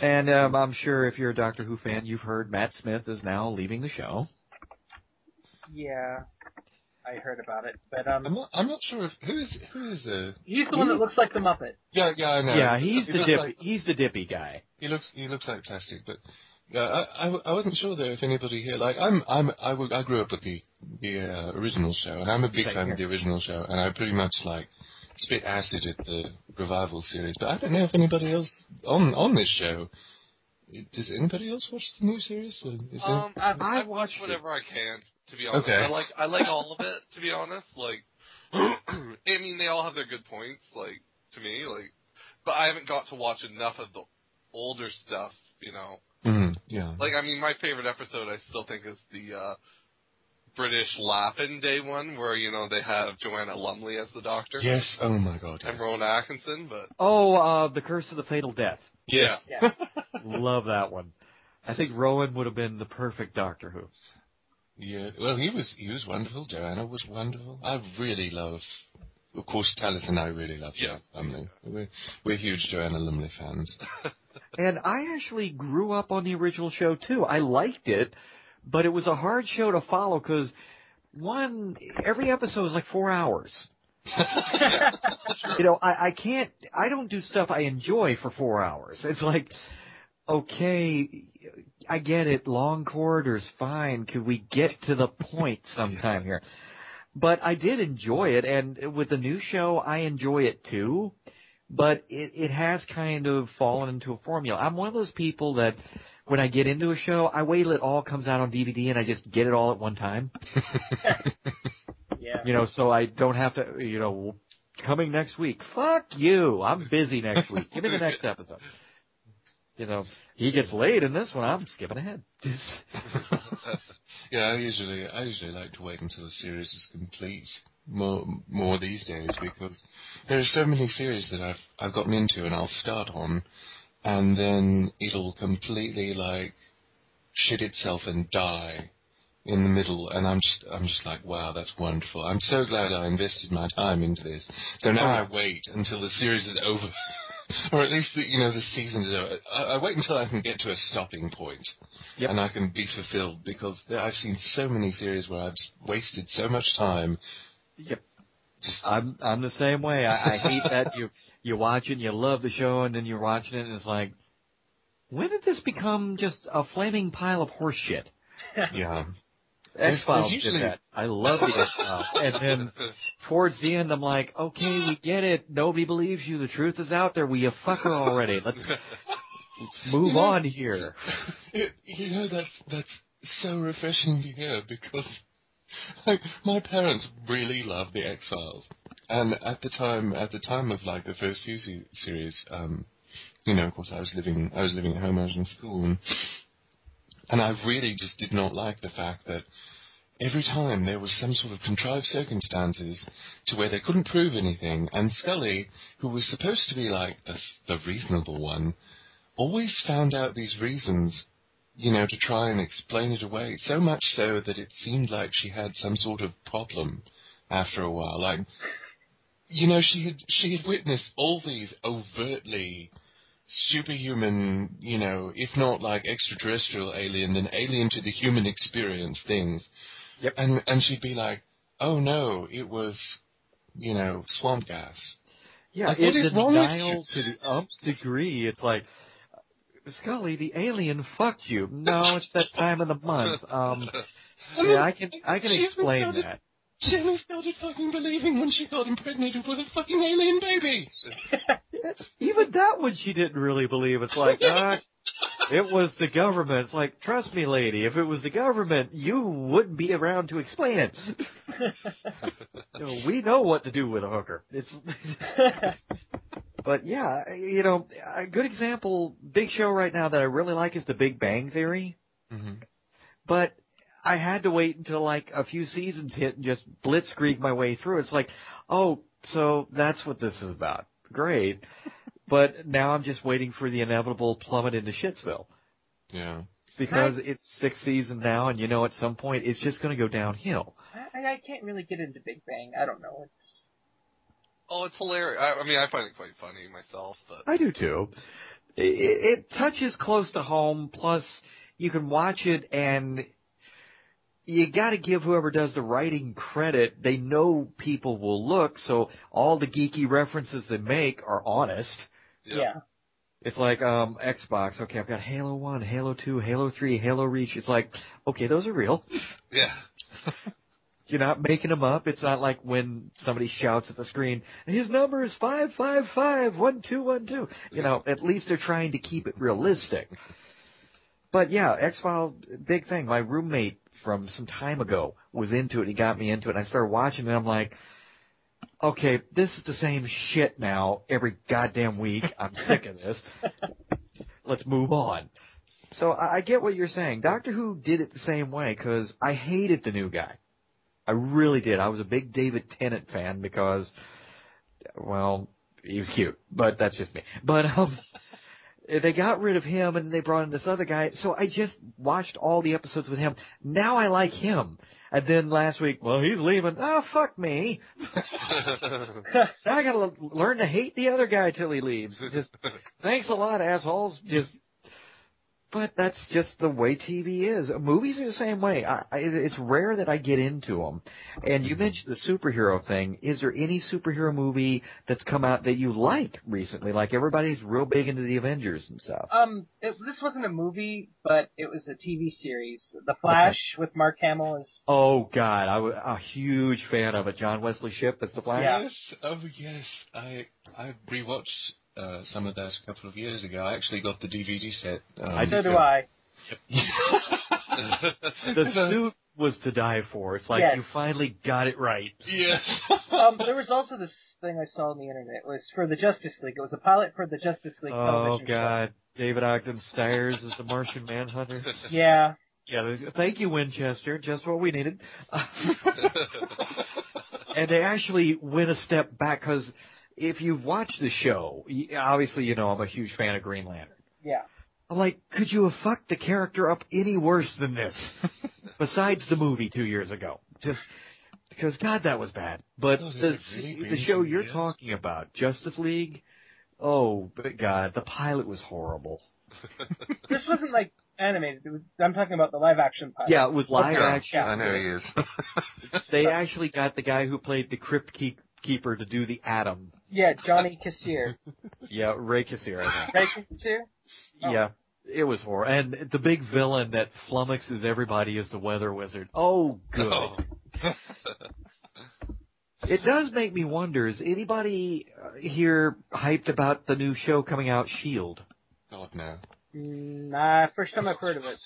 And um, I'm sure if you're a Doctor Who fan, you've heard Matt Smith is now leaving the show. yeah, I heard about it, but I'm um, not I'm not sure if who is who is uh he's the one that looks like the Muppet. yeah yeah I know Yeah, he's He the looks dippy. like- He's the dippy guy. He looks he looks like plastic, but uh, I, I I wasn't sure though if anybody here like I'm I'm I, w- I grew up with the the uh, original show and I'm a big Same fan here. of the original show and I pretty much like spit acid at the revival series, but I don't know if anybody else on on this show. Does anybody else watch the new series? Or is there- Um, I, I I watch watched it. whatever I can. To be honest, Okay. I like I like all of it. To be honest, like, [CLEARS THROAT] I mean, they all have their good points. Like to me, like, but I haven't got to watch enough of the older stuff. You know, Mhm, yeah. like I mean, my favorite episode I still think is the uh British Laughing Day one, where you know they have Joanna Lumley as the doctor yes. Oh my god. Yes. and Rowan Atkinson. But Oh, uh, the Curse of the Fatal Death. Yes. Yeah. [LAUGHS] Love that one. I think Rowan would have been the perfect Doctor Who. Yeah, well, he was he was wonderful. Joanna was wonderful. I really love, of course, Talus and I really love Yes. Joanna Lumley. We're, we're huge Joanna Lumley fans. [LAUGHS] And I actually grew up on the original show too. I liked it, but it was a hard show to follow because one, every episode was like four hours. [LAUGHS] You know, I, I can't, I don't do stuff I enjoy for four hours. It's like, okay, I get it, long corridors, fine. Could we get to the point [LAUGHS] sometime here? But I did enjoy it, and with the new show, I enjoy it too. But it, it has kind of fallen into a formula. I'm one of those people that when I get into a show, I wait till it all comes out on DVD and I just get it all at one time. [LAUGHS] Yeah. You know, so I don't have to, you know, coming next week. Fuck you. I'm busy next week. Give me the next [LAUGHS] episode. You know, he gets laid in this one. I'm skipping ahead. [LAUGHS] Yeah, I usually I usually like to wait until the series is complete. More more these days because there are so many series that I've I've gotten into and I'll start on, and then it'll completely like shit itself and die in the middle, and I'm just I'm just like, wow, that's wonderful. I'm so glad I invested my time into this. So now Oh, I wait until the series is over, [LAUGHS] or at least the, you know the season is over. I, I wait until I can get to a stopping point, Yep. and I can be fulfilled because I've seen so many series where I've wasted so much time. Yep. Just I'm I'm the same way. I, I hate that you you watch it, and you love the show, and then you're watching it, and it's like, when did this become just a flaming pile of horseshit? yeah, X Files did that. I love the X Files, [LAUGHS] and then towards the end, I'm like, okay, we get it. Nobody believes you. The truth is out there. We you fucker already. Let's let's [LAUGHS] move You know- on here. It, [LAUGHS] you know that's that's so refreshing to hear because like my parents really love the X Files, and at the time at the time of like the first few se- series, um, you know, of course I was living I was living at home, I was in school, and And I really just did not like the fact that every time there was some sort of contrived circumstances to where they couldn't prove anything, and Scully, who was supposed to be like the, the reasonable one, always found out these reasons, you know, to try and explain it away. So much so that it seemed like she had some sort of problem after a while. Like, you know, she had she had witnessed all these overtly superhuman, you know, if not like extraterrestrial alien, then alien to the human experience things. Yep. And and she'd be like, "Oh no, it was, you know, swamp gas." Yeah, Like, what is wrong with denial to the umpth degree. It's like, Scully, the alien fucked you. No, it's that time of the month. Um, [LAUGHS] yeah, I can I can explain that. Only started fucking believing when she got impregnated with a fucking alien baby. [LAUGHS] Even that one she didn't really believe. It's like, [LAUGHS] ah, it was the government. It's like, trust me, lady, if it was the government, you wouldn't be around to explain it. [LAUGHS] You know, we know what to do with a hooker. It's, but yeah, you know, a good example, big show right now that I really like is The Big Bang Theory. Mm-hmm. But I had to wait until like a few seasons hit and just blitzkrieg my way through. It's like, oh, so that's what this is about. Great. [LAUGHS] But now I'm just waiting for the inevitable plummet into Shitsville. Yeah. Because it's sixth season now and you know at some point it's just gonna go downhill. I, I can't really get into Big Bang. I don't know. It's Oh, it's hilarious. I, I mean, I find it quite funny myself, but I do too. It, it touches close to home, plus you can watch it and you gotta give whoever does the writing credit. They know people will look, so all the geeky references they make are honest. yeah. It's like um Xbox. Okay, I've got Halo One, Halo Two, Halo Three, Halo Reach. It's like, okay, those are real. yeah. [LAUGHS] You're not making them up. It's not like when somebody shouts at the screen, his number is five five five one two one two. You know, at least they're trying to keep it realistic. But yeah, X File, big thing. My roommate from some time ago was into it. He got me into it. And I started watching it. and I'm like, okay, this is the same shit now every goddamn week. I'm sick of this. [LAUGHS] Let's move on. So I I get what you're saying. Doctor Who did it the same way because I hated the new guy. I really did. I was a big David Tennant fan because, well, he was cute, but that's just me. But um, Eh, they got rid of him and they brought in this other guy. So I just watched all the episodes with him. Now I like him. And then last week, well, he's leaving. Oh, fuck me. [LAUGHS] Now I gotta learn to hate the other guy till he leaves. Just thanks a lot, assholes. Just, but that's just the way TV is. Movies are the same way. I, I, it's rare that I get into them. And you mentioned the superhero thing. Is there any superhero movie that's come out that you like recently? Like everybody's real big into the Avengers and stuff. Um, it, this wasn't a movie, but it was a TV series. The Flash with Mark Hamill is. Oh God, I was a huge fan of it. John Wesley Shipp as the Flash. Yeah. Yes. Oh yes. I I rewatched uh, some of that a couple of years ago. I actually got the DVD set. Um, I So do I. [LAUGHS] The suit was to die for. It's like Yes. you finally got it right. Yes. [LAUGHS] Um, there was also this thing I saw on the internet. It was for the Justice League. It was a pilot for the Justice League Oh television God, David Ogden Stiers is the Martian Manhunter. [LAUGHS] Yeah. Yeah, thank you, Winchester. Just what we needed. and they actually went a step back because if you've watched the show, obviously you know I'm a huge fan of Green Lantern. Yeah. I'm like, could you have fucked the character up any worse than this? [LAUGHS] Besides the movie two years ago, just because God, that was bad. But Oh, the really the show you're years? talking about, Justice League. Oh, but God, the pilot was horrible. [LAUGHS] This wasn't like animated. It was, I'm talking about the live action pilot. Yeah, it was live Okay. action. I know he is. [LAUGHS] They actually got the guy who played the Crypt Keep- Keeper to do the Atom. Yeah, Johnny Kassir. [LAUGHS] Yeah, Ray Kassir, I think. Right, Kassir? Oh. Yeah, it was horrible. And the big villain that flummoxes everybody is the Weather Wizard. Oh, good. Oh. [LAUGHS] It does make me wonder, is anybody uh, here hyped about the new show coming out, S.H.I.E.L.D.? God no. Mm, Nah, first time I've heard of it.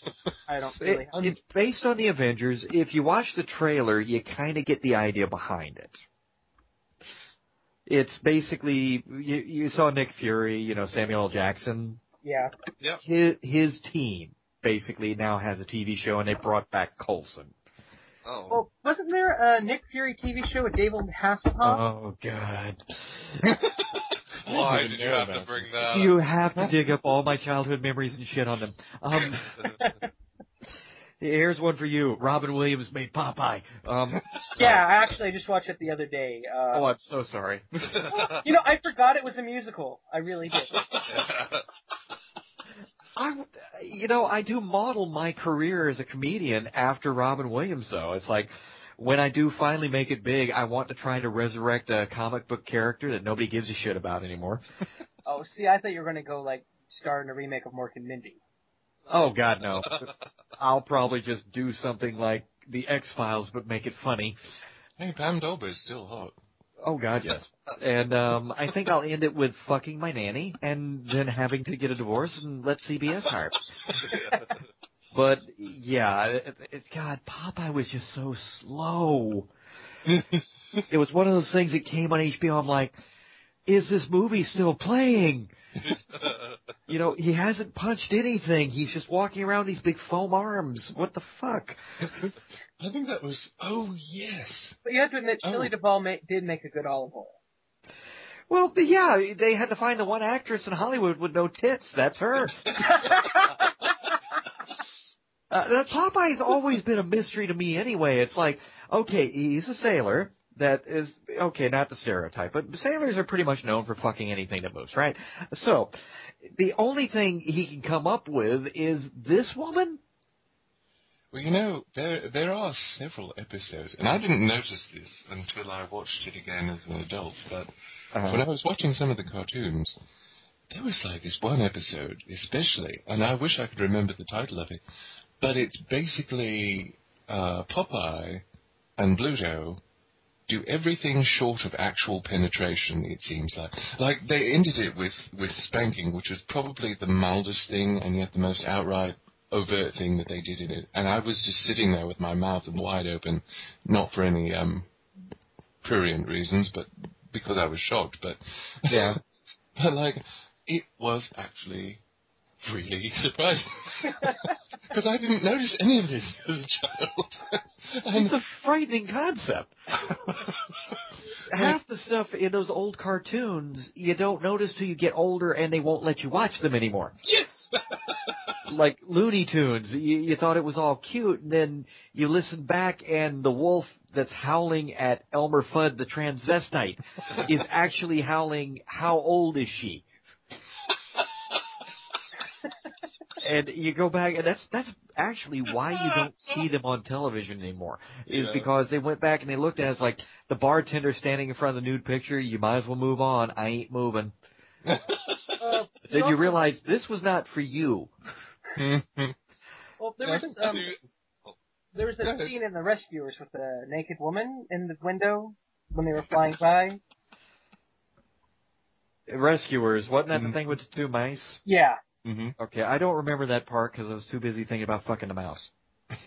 I don't really. It, it's based on the Avengers. If you watch the trailer, you kind of get the idea behind it. It's basically, you, you saw Nick Fury, you know, Samuel L. Jackson, yeah. Yep. his, his team basically now has a TV show, and they brought back Coulson. Oh. Well, wasn't there a Nick Fury TV show with David Hasselhoff? Oh God! [LAUGHS] Why didn't you have to bring that? Do you have to dig up all my childhood memories and shit on them? Um, [LAUGHS] here's one for you. Robin Williams made Popeye. Um, [LAUGHS] yeah, I actually I just watched it the other day. Uh, oh, I'm so sorry. [LAUGHS] you know, I forgot it was a musical. I really did. [LAUGHS] I, you know, I do model my career as a comedian after Robin Williams, though. It's like when I do finally make it big, I want to try to resurrect a comic book character that nobody gives a shit about anymore. Oh, see, I thought you were going to go like star in a remake of Mork and Mindy. Oh God, no! [LAUGHS] I'll probably just do something like the X Files, but make it funny. Hey, Pam Dawber's still hot. Oh God, yes. [LAUGHS] And um I think I'll end it with fucking my nanny and then having to get a divorce and let CBS hire. [LAUGHS] But yeah, it, it, God, Popeye was just so slow. it was one of those things that came on HBO. I'm like, is this movie still playing? [LAUGHS] You know, he hasn't punched anything. He's just walking around these big foam arms. What the fuck? I think that was. Oh yes. But you have to admit, Oh. Shelley Duvall ma- did make a good Olive Oyl. Well, but yeah, they had to find the one actress in Hollywood with no tits. That's her. [LAUGHS] Uh, that Popeye's always been a mystery to me anyway. It's like, okay, he's a sailor that is, okay, not the stereotype, but sailors are pretty much known for fucking anything that moves, right? So, the only thing he can come up with is this woman? Well, you know, there there are several episodes, and I didn't notice this until I watched it again as an adult. But when I was watching some of the cartoons, there was like this one episode, especially, and I wish I could remember the title of it. But it's basically uh, Popeye and Bluto do everything short of actual penetration. It seems like, like they ended it with with spanking, which was probably the mildest thing, and yet the most outright overt thing that they did in it. And I was just sitting there with my mouth wide open, not for any um, prurient reasons, but because I was shocked. But Yeah. [LAUGHS] but like, it was actually really surprising [LAUGHS] because I didn't notice any of this as a child. [LAUGHS] It's a frightening concept. [LAUGHS] Half the stuff in those old cartoons you don't notice till you get older and they won't let you watch them anymore. yes, like Looney Tunes. You, you thought it was all cute, and then you listen back, and the wolf that's howling at Elmer Fudd, the transvestite, is actually howling. How old is she? And you go back, and that's that's actually why you don't see them on television anymore. Is Yeah. because they went back and they looked at it as like the bartender standing in front of the nude picture. You might as well move on. I ain't moving. [LAUGHS] Uh, Then you realize this was not for you. [LAUGHS] Well, there was That's- um, there was Go that scene in The Rescuers with the naked woman in the window when they were flying by. [LAUGHS] Rescuers, wasn't that the Mhm. thing with the two mice? Yeah. Hmm Okay, I don't remember that part because I was too busy thinking about fucking the mouse. [LAUGHS]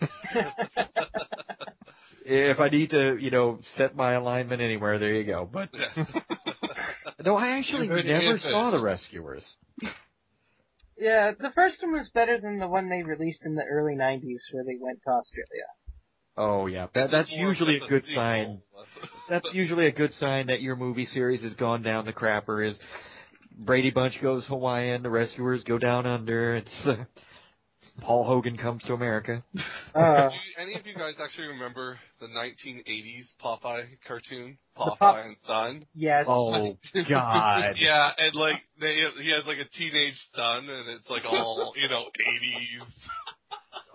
If I need to, you know, set my alignment anywhere, there you go. But [LAUGHS] no, I actually You heard it never saw the Rescuers. Yeah, the first one was better than the one they released in the early '90s, where they went to Australia. Oh yeah, that, that's usually a good sign. That's usually a good sign that your movie series has gone down the crapper. Is Brady Bunch goes Hawaiian, the Rescuers go down under. It's uh, Paul Hogan comes to America. Uh, Do you, any of you guys actually remember the 1980s Popeye cartoon, Popeye Pop- and Son? yes. Oh God. [LAUGHS] Yeah, and like they, he has like a teenage son, and it's like all you know 80s. [LAUGHS]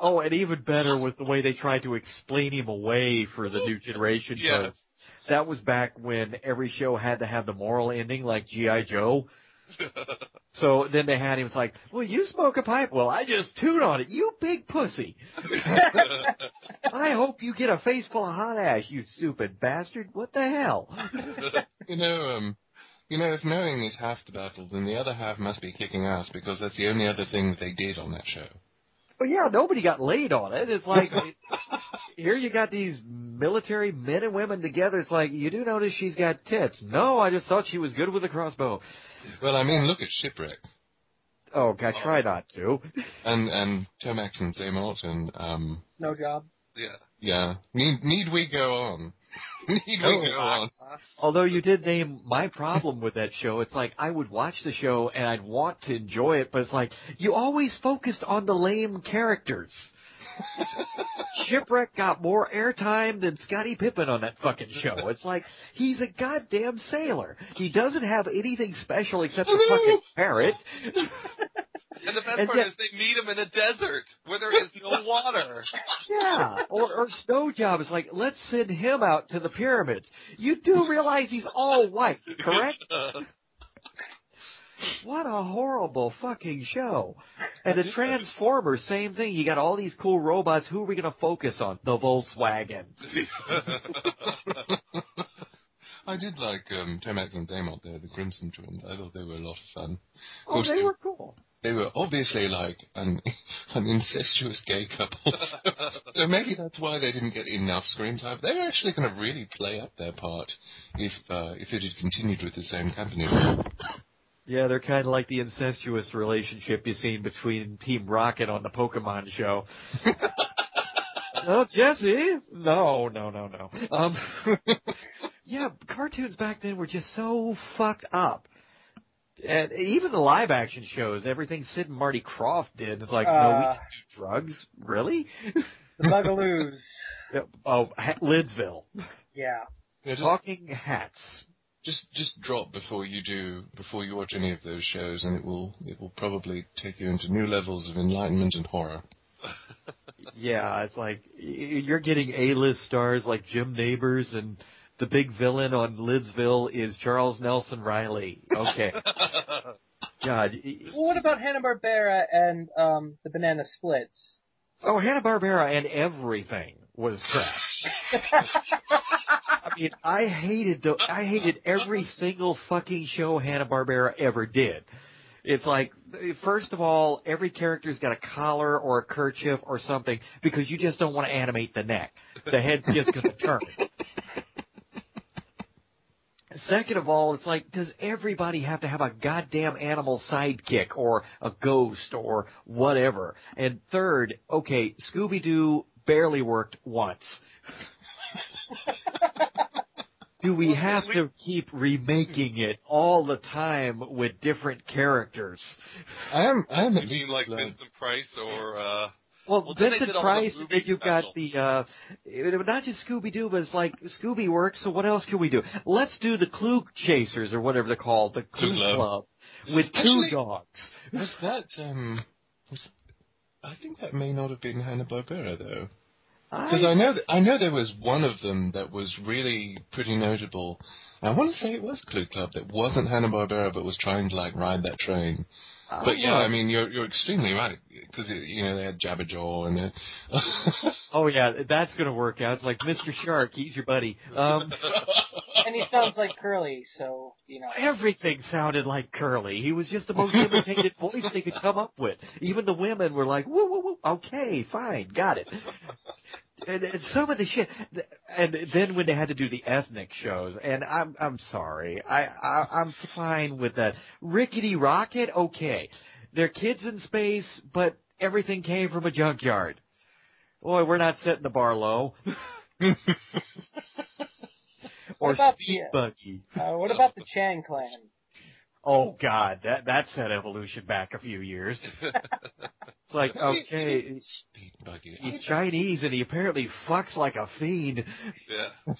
Oh, and even better was the way they tried to explain him away for the new generation. 'cause Yes. That was back when every show had to have the moral ending, like G.I. Joe. [LAUGHS] So then they had him, it's like, well, you smoke a pipe. Well, I just toot on it. You big pussy. [LAUGHS] I hope you get a face full of hot ash, you stupid bastard. What the hell? [LAUGHS] You know, um, you know, if knowing is half the battle, then the other half must be kicking ass because that's the only other thing that they did on that show. Well, yeah, nobody got laid on it. It's like, here you got these military men and women together. It's like, you do notice she's got tits. No, I just thought she was good with a crossbow. Well, I mean, look at Shipwreck. Oh, God, try not to. and and Tomax and Xamot and um No job. Yeah. yeah. Need need we go on? [LAUGHS] need we Oh, go on? Although you did name my problem with that show, it's like I would watch the show and I'd want to enjoy it, but it's like you always focused on the lame characters. [LAUGHS] Shipwreck got more airtime than Scottie Pippen on that fucking show. It's like he's a goddamn sailor. He doesn't have anything special except a fucking [LAUGHS] parrot. And the best And part yet- is they meet him in a desert where there is no water. [LAUGHS] Yeah, or, or snow job is like, let's send him out to the pyramids. You do realize he's all white, correct? What a horrible fucking show. And the [LAUGHS] Transformers, same thing. You got all these cool robots. Who are we going to focus on? The Volkswagen. [LAUGHS] I did like um, Tomax and Xamot there, the Crimson Twins. I thought they were a lot of fun. Of Oh, course, they were cool. they were obviously like an [LAUGHS] an incestuous gay couple. so maybe that's why they didn't get enough screen time. They were actually going to really play up their part if uh, if it had continued with the same company. Yeah, they're kind of like the incestuous relationship you've seen between Team Rocket on the Pokemon show. [LAUGHS] oh, Jessie? No, no, no, no. Um, [LAUGHS] yeah, cartoons back then were just so fucked up. And even the live action shows, everything Sid and Marty Krofft did, it's like, no, we Uh. can do drugs? Really? The Bugaloos. [LAUGHS] Yep. oh, ha- Lidsville. Yeah. Yeah, just, Talking hats. Just just drop before you do before you watch any of those shows, and it will it will probably take you into new levels of enlightenment and horror. [LAUGHS] Yeah, it's like you're getting A-list stars like Jim Nabors, and the big villain on Lidsville is Charles Nelson Reilly. Okay, [LAUGHS] God. Well, what about Hanna Barbera and um, the Banana Splits? Oh, Hanna Barbera and everything was trash. [LAUGHS] I mean, I hated the, I hated every single fucking show Hanna Barbera ever did. It's like, first of all, every character's got a collar or a kerchief or something because you just don't want to animate the neck. The head's just going [LAUGHS] to turn. Second of all, it's like, does everybody have to have a goddamn animal sidekick or a ghost or whatever? And third, okay, Scooby Doo barely worked once. [LAUGHS] Do we have to keep remaking it all the time with different characters? I am I am You mean like Vincent Price or uh Well, Well, then they Vincent did the Price, movie then you've got the, uh, it- not just Scooby Doo, but it's like Scooby works, so what else can we do? Let's do the Clue Chasers or whatever they're called, the Clue Clue Club. Club, with two Actually- dogs. Was that um? Was I think that may not have been Hanna Barbera though, because I know that, I know there was one of them that was really pretty notable. I want to say it was Clue Club that wasn't Hanna Barbera but was trying to like ride that train. I But yeah, know. I mean you're you're extremely right because you know they had Jabberjaw and they- [LAUGHS] Oh yeah, that's gonna work out. It's like Mr. Shark, he's your buddy. Um, [LAUGHS] And he [LAUGHS] sounds like Curly, so, you know. everything sounded like Curly. He was just the most imitated [LAUGHS] voice they could come up with. Even the women were like, woo, woo, woo, okay, fine, got it. And, and some of the shit, and then when they had to do the ethnic shows, and I'm I'm sorry, I, I I'm fine with that. Rickety Rocket, okay, they're kids in space, but everything came from a junkyard. Boy, we're not setting the bar low. [LAUGHS] or What about Speed the- Buggy. Uh, what about the Chan clan? Oh God, that that set evolution back a few years. [LAUGHS] It's like okay, Speed buggy. he's Chinese and he apparently fucks like a fiend. yeah.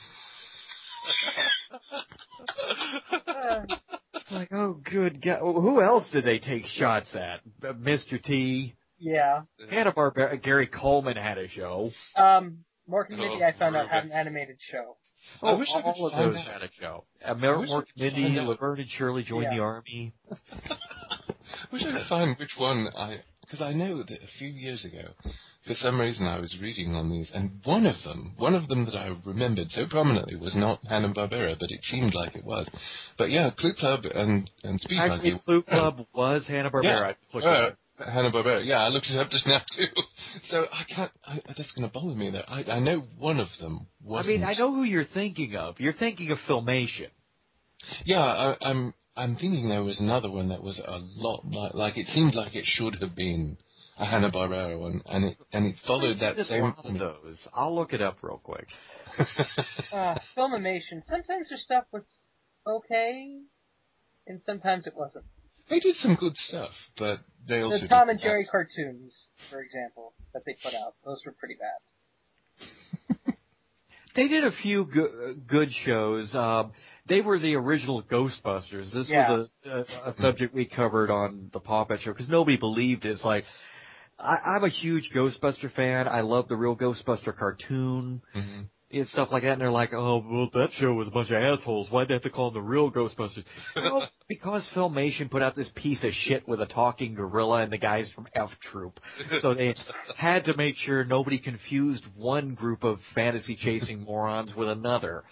Uh, It's like oh good God, who else did they take shots at? Uh, Mr. T, yeah. Hanna Barbera, Gary Coleman had a show. Um, Mork and Oh, I found out, had an animated show. I wish I could of find those out. had a show. Uh, Mer- wish I and Mindy, find out. Laverne and Shirley joined Yeah. the army. [LAUGHS] wish I could find which one I, because I know that a few years ago, for some reason I was reading on these, and one of them, one of them that I remembered so prominently was not Hanna Barbera, but it seemed like it was. But yeah, Clue Club and and Speed Actually, Buggy. Clue Club was Hanna Barbera. Yeah. I just looked it up. Uh, Hanna Barbera. Yeah, I looked it up just now too. [LAUGHS] So I can't. I, that's going to bother me though. I, I know one of them wasn't. I mean, I know who you're thinking of. You're thinking of Filmation. Yeah, I, I'm. I'm thinking there was another one that was a lot like, like it seemed like it should have been a Hanna Barbera one, and it and it followed that There's same. one of those. I'll look it up real quick. [LAUGHS] Uh, Filmation. Sometimes their stuff was okay, and sometimes it wasn't. they did some good stuff, but they The Tom and Jerry bad cartoons, for example, that they put out, those were pretty bad. [LAUGHS] They did a few go- good shows. Um, they were the original Ghostbusters. This Yeah. was a, a, a subject we covered on the PawPet Show because nobody believed it. It's like I, I'm a huge Ghostbuster fan. I love the real Ghostbuster cartoon Mhm. And stuff like that. And they're like, "Oh, well, that show was a bunch of assholes. Why'd they have to call them the real Ghostbusters?" well, [LAUGHS] because Filmation put out this piece of shit with a talking gorilla and the guys from F Troop, so they had to make sure nobody confused one group of fantasy chasing [LAUGHS] morons with another.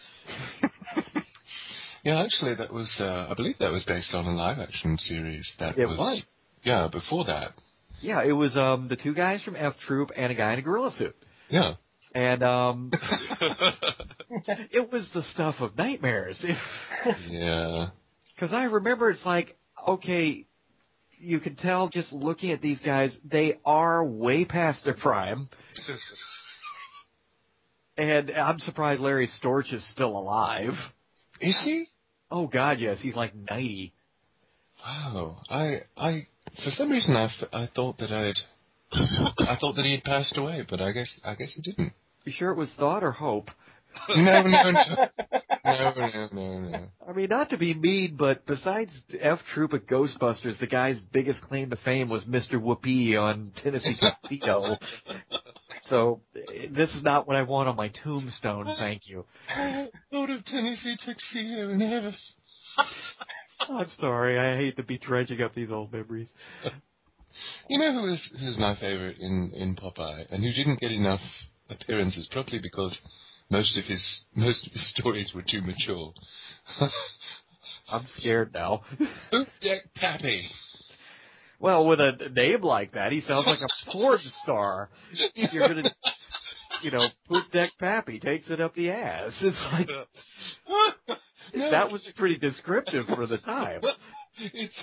Yeah, actually, that was uh, I believe that was based on a live action series. That It was, was. Yeah, before that. Yeah, it was um the two guys from F Troop and a guy in a gorilla suit. Yeah. And um [LAUGHS] it was the stuff of nightmares. [LAUGHS] yeah. Cuz I remember it's like okay, you can tell just looking at these guys, they are way past their prime. [LAUGHS] and I'm surprised Larry Storch is still alive. Is he? Oh god, yes, he's like 90. Wow. I I for some reason I, f- I thought that I'd I thought that he had passed away, but I guess I guess he didn't. You sure it was thought or hope? No, no, no, [LAUGHS] no, no, no, no. I mean, not to be mean, but besides F Troop at Ghostbusters, the guy's biggest claim to fame was Mr. Whoopee on Tennessee Tuxedo. so this is not what I want on my tombstone. Thank you. Thought of Tennessee tuxedo in heaven. I'm sorry. I hate to be dredging up these old memories. You know who is who's my favorite in in Popeye, and who didn't get enough appearances, probably because most of his most of his [LAUGHS] stories were too mature. [LAUGHS] I'm scared now. [LAUGHS] Poop Deck Pappy. Well, with a name like that, he sounds like a porn star. You're gonna, you know, Poop Deck Pappy takes it up the ass. It's like No, that was pretty descriptive for the time. it's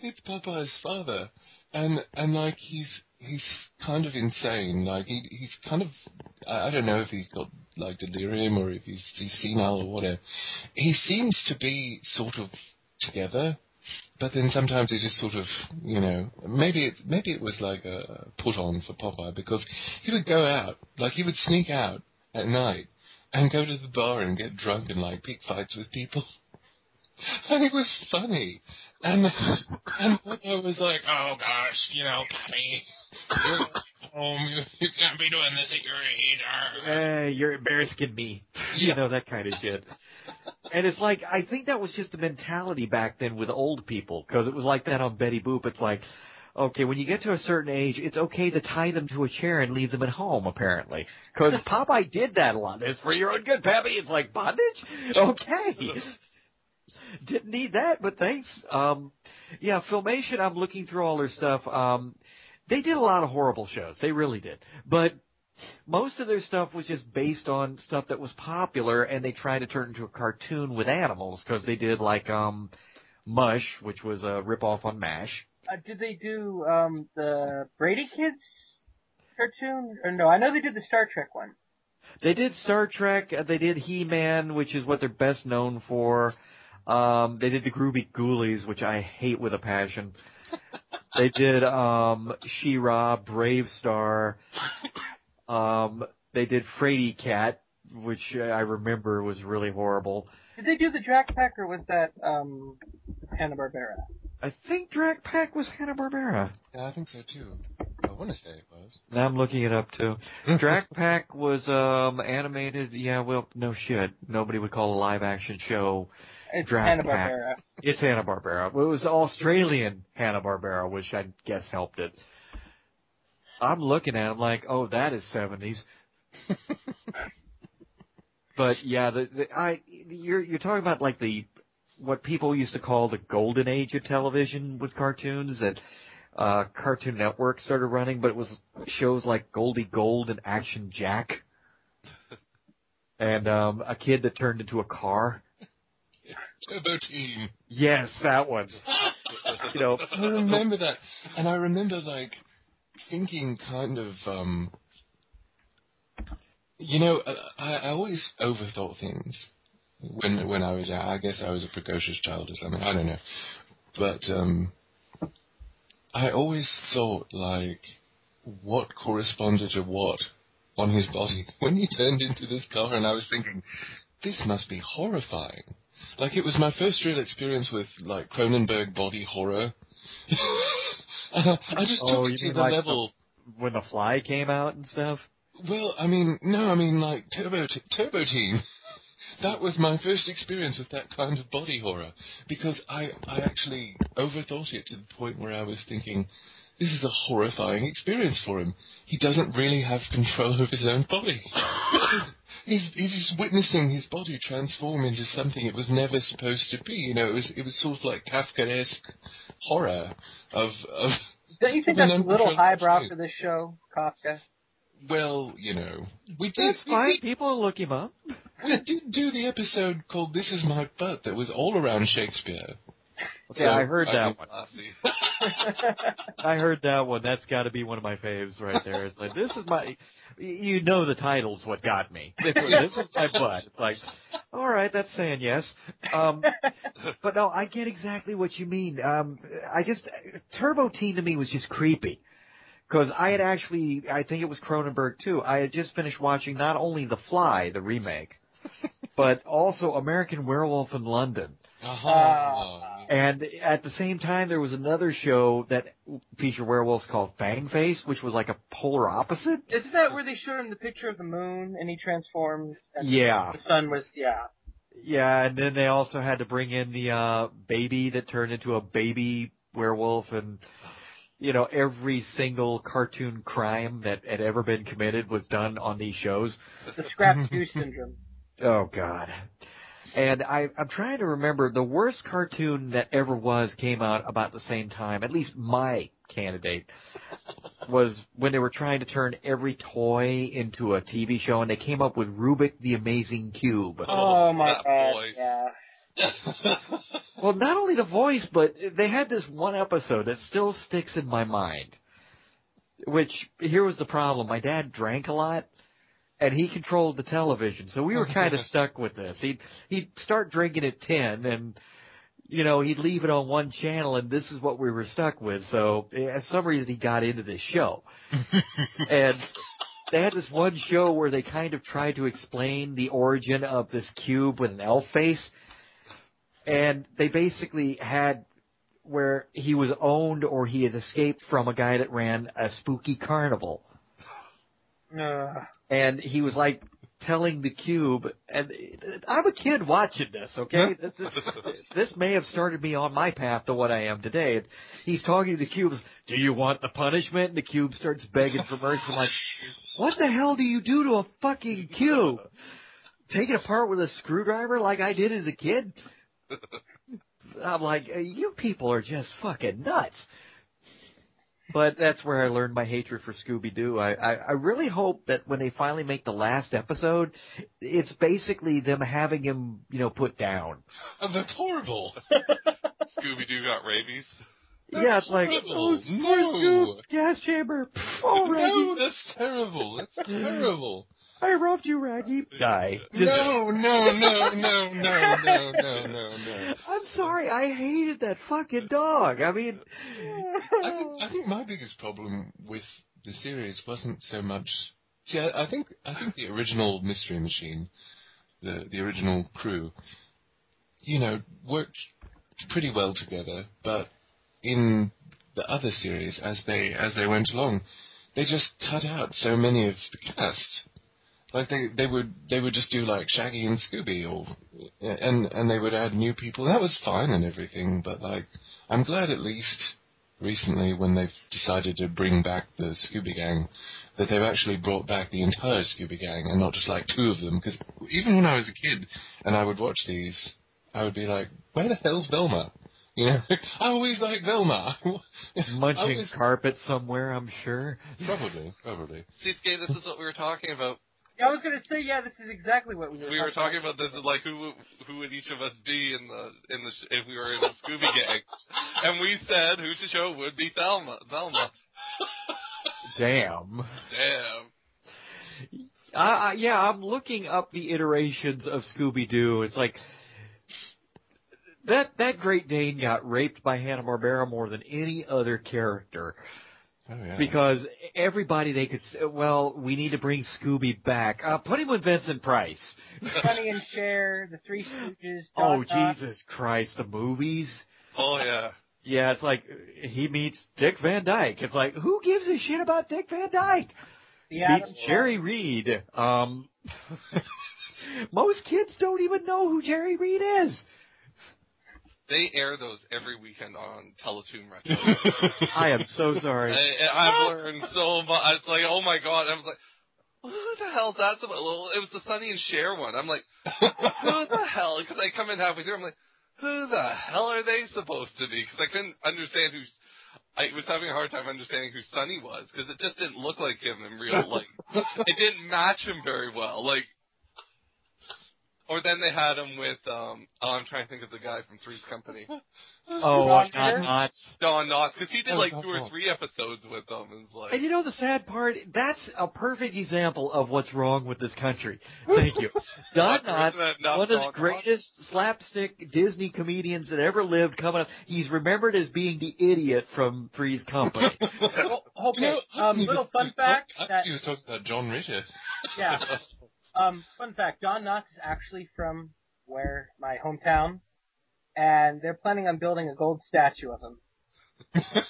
it's Popeye's father, and and like he's he's kind of insane. Like he he's kind of I don't know if he's got like delirium or if he's he's senile or whatever. He seems to be sort of together, but then sometimes he just sort of you know maybe it maybe it was like a put on for Popeye because he would go out like he would sneak out at night and go to the bar and get drunk and like pick fights with people. [LAUGHS] And it was funny. And and I was like, oh gosh, you know, Pappy, you're home, you, you can't be doing this at your age. arr." Eh, you're embarrassing me. You know, that kind of shit. And it's like, I think that was just a mentality back then with old people, because it was like that on Betty Boop. It's like, okay, when you get to a certain age, it's okay to tie them to a chair and leave them at home, apparently. Because Popeye did that a lot. It's for your own good, Pappy. It's like, bondage? Okay. Didn't need that, but thanks. Um, yeah, Filmation, I'm looking through all their stuff. Um, they did a lot of horrible shows. They really did. But most of their stuff was just based on stuff that was popular, and they tried to turn it into a cartoon with animals because they did like um, Mush, which was a ripoff on Mash. Uh, did they do um the Brady Kids cartoon? Or no, I know they did the Star Trek one. They did Star Trek. uh, They did He-Man, which is what they're best known for. Um, they did the Groovy Ghoulies, which I hate with a passion. they did um, She-Ra, Brave Star. Um, they did Fraidy Cat, which I remember was really horrible. Did they do the Drac Pack or was that um Hanna Barbera? I think Drac Pack was Hanna Barbera. Yeah, I think so too. I want to say it was. Now I'm looking it up too. [LAUGHS] Drac Pack was um animated. Yeah, well, no shit. Nobody would call a live action show. It's Hanna. Barbera. It's Hanna Barbera. It was Australian Hanna Barbera, which I guess helped it. I'm looking at it like, oh, that is 70s. [LAUGHS] but yeah, the, the I you're you're talking about like the what people used to call the golden age of television with cartoons that uh Cartoon Network started running, but it was shows like Goldie Gold and Action Jack. [LAUGHS] and um a kid that turned into a car. Turbo Teen. Yes, that one. you know, [LAUGHS] I remember that, and I remember like thinking kind of, um, you know, I, I always overthought things when when I was I guess I was a precocious child or something. I don't know, but um, I always thought like what corresponded to what on his body [LAUGHS] when he turned into this car, and I was thinking this must be horrifying. Like it was my first real experience with like Cronenberg body horror. [LAUGHS] I just oh, took Oh, it to the like the- level. when the fly came out and stuff. Well, I mean, no, I mean like Turbo T- Turbo Teen. [LAUGHS] That was my first experience with that kind of body horror because I I actually overthought it to the point where I was thinking, this is a horrifying experience for him. He doesn't really have control of his own body. [LAUGHS] he's he's just witnessing his body transform into something it was never supposed to be. You know, it was it was sort of like Kafkaesque horror of of Don't you think that's a little highbrow state. for this show, Kafka? well, you know, we did That's fine. did People will look him up. we did do the episode called "This Is My Butt" that was all around Shakespeare. Okay, I heard that one. [LAUGHS] [LAUGHS] I heard that one. That's got to be one of my faves right there. It's like this is my. You know the title's what got me. This, this is my butt. It's like, all right, that's saying yes. Um, but no, I get exactly what you mean. Um, I just Turbo Teen to me was just creepy. Because I had actually, I think it was Cronenberg too. I had just finished watching not only The Fly, the remake, [LAUGHS] but also American Werewolf in London. Uh-huh. Ah. And at the same time, there was another show that featured werewolves called Fang Face, which was like a polar opposite. Isn't that where they showed him the picture of the moon and he transformed? And Yeah, The sun was, yeah. yeah. And then they also had to bring in the uh baby that turned into a baby werewolf, and you know every single cartoon crime that had ever been committed was done on these shows. The scrap [LAUGHS] goose syndrome. Oh God. And I, I'm trying to remember the worst cartoon that ever was came out about the same time. At least my candidate was when they were trying to turn every toy into a TV show, and they came up with Rubik the Amazing Cube. Oh, my god. Yeah. [LAUGHS] [LAUGHS] Well, not only the voice, but they had this one episode that still sticks in my mind. Which here was the problem: my dad drank a lot, and he controlled the television, so we were [LAUGHS] kind of stuck with this. He'd he'd start drinking at ten, and you know he'd leave it on one channel, and this is what we were stuck with. So eh, for some reason he got into this show, [LAUGHS] and they had this one show where they kind of tried to explain the origin of this cube with an elf face, and they basically had where he was owned or he had escaped from a guy that ran a spooky carnival Ugh. and he was like telling the cube and I'm a kid watching this, okay? This, this, this may have started me on my path to what I am today. It's, he's talking to the cube, do you want the punishment? And the cube starts begging for mercy. I'm like, what the hell do you do to a fucking cube? Take it apart with a screwdriver like I did as a kid? I'm like, uh, you people are just fucking nuts. But that's where I learned my hatred for Scooby Doo. I, I, I really hope that when they finally make the last episode, it's basically them having him, you know, put down. Oh, [LAUGHS] that's horrible. [LAUGHS] Scooby Doo got rabies. yeah, it's like, oh, No. Gas chamber. Oh, [LAUGHS] No, that's terrible. That's terrible. I robbed you, Raggy. Die. Just- No, no, no, no, no, no, no, no, no. I'm sorry, I hated that fucking dog. I mean, I think I think my biggest problem with the series wasn't so much. See, I, I think I think the original Mystery Machine, the the original crew, you know, worked pretty well together. But in the other series, as they as they went along, they just cut out so many of the cast. Like they, they would they would just do like Shaggy and Scooby or and and they would add new people. That was fine and everything, but like I'm glad at least recently when they've decided to bring back the Scooby Gang that they've actually brought back the entire Scooby Gang and not just like two of them. Because even when I was a kid and I would watch these, I would be like, where the hell's Velma? You know, [LAUGHS] I always like Velma. [LAUGHS] Munching always- carpet somewhere, I'm sure. Probably, probably. Seasuke, this is what we were talking about. I was gonna say, yeah, this is exactly what we were. We were talking about this, is like who who would each of us be in the in the sh- if we were in a Scooby gang, and we said who to show would be Thelma. Thelma. Damn. Damn. Uh, uh, yeah, I'm looking up the iterations of Scooby Doo. It's like that that Great Dane got raped by Hanna Barbera more than any other character Oh, yeah. because everybody they could s well, we need to bring Scooby back. Uh, put him with Vincent Price. Sonny and Cher, the Three Stooges. Oh Don Jesus Christ, the movies. Oh yeah. Yeah, it's like he meets Dick Van Dyke. It's like who gives a shit about Dick Van Dyke? The meets Adams Jerry Reed. Um, [LAUGHS] most kids don't even know who Jerry Reed is. They air those every weekend on Teletoon Retro. [LAUGHS] I am so sorry. I, I've learned so much. It's like, oh my god. I was like, who the hell's that? Well, it was the Sonny and Cher one. I'm like, who the hell? Because I come in halfway through. I'm like, who the hell are they supposed to be? Because I couldn't understand who's. I was having a hard time understanding who Sonny was because it just didn't look like him in real [LAUGHS] life. it didn't match him very well. Like, or then they had him with. um Oh, I'm trying to think of the guy from Three's Company, [LAUGHS] Oh, Don Knotts. Don Knotts, because he did like two or three episodes with them. And it's like, And you know the sad part? That's a perfect example of what's wrong with this country. Thank you. [LAUGHS] Don Knotts, one of the Don Knotts. greatest slapstick Disney comedians that ever lived, coming up. He's remembered as being the idiot from Three's Company. [LAUGHS] Oh, okay. No, I um, little fun fact talk- I that think he was talking about John Ritter. yeah. Um, fun fact: Don Knotts is actually from where my hometown, and they're planning on building a gold statue of him. [LAUGHS]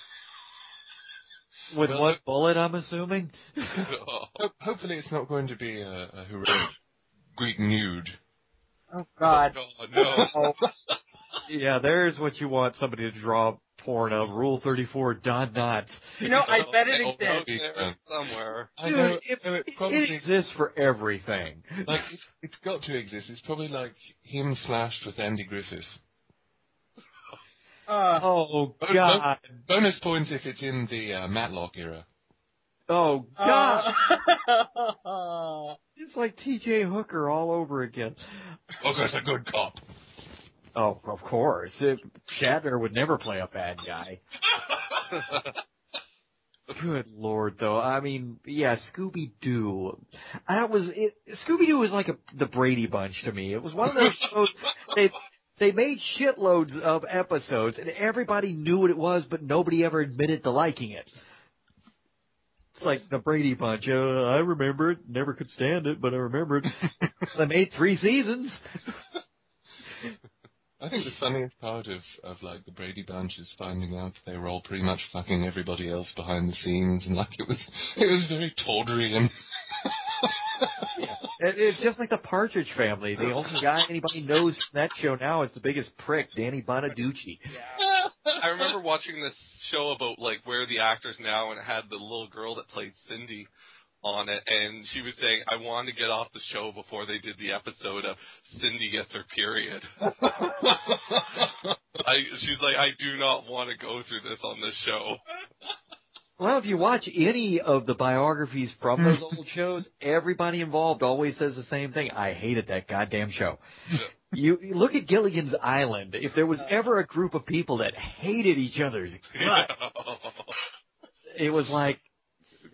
With Well, what bullet, I'm assuming? [LAUGHS] Ho- Hopefully, it's not going to be a, a heroic Greek nude. Oh God. Oh, no. [LAUGHS] Oh, yeah, there's what you want somebody to draw porn of. Rule 34, Don Knotts. You know, I bet it Oh, exists. exists. there somewhere. I Dude, know, if- so it It exists for everything. like it, it's got to exist. It's probably like him slashed with Andy Griffith. Uh, Oh, God. Bonus points if it's in the uh, Matlock era. Oh, God. [LAUGHS] uh, It's like T.J. Hooker all over again. Hooker's a good cop. Oh, of course. If Shatner would never play a bad guy. [LAUGHS] Good lord, though. I mean, yeah, Scooby Doo. That was it. Scooby Doo was like a, the Brady Bunch to me. It was one of those shows. [LAUGHS] They they made shitloads of episodes, and everybody knew what it was, but nobody ever admitted to liking it. It's like the Brady Bunch. Uh, I remember it. Never could stand it, but I remember it. [LAUGHS] they made three seasons. I think the funniest part of, of like the Brady Bunch is finding out they were all pretty much fucking everybody else behind the scenes, and like it was it was very tawdry and It- It's just like the Partridge Family. The only guy anybody knows from that show now is the biggest prick, Danny Bonaduce. yeah. I remember watching this show about like where the actors now, and it had the little girl that played Cindy on it, and she was saying, "I wanted to get off the show before they did the episode of Cindy gets her period." [LAUGHS] I, she's like, "I do not want to go through this on this show." Well, if you watch any of the biographies from those [LAUGHS] old shows, everybody involved always says the same thing. I hated that goddamn show. You, you look at Gilligan's Island. If there was ever a group of people that hated each other's guts, [LAUGHS] it was like,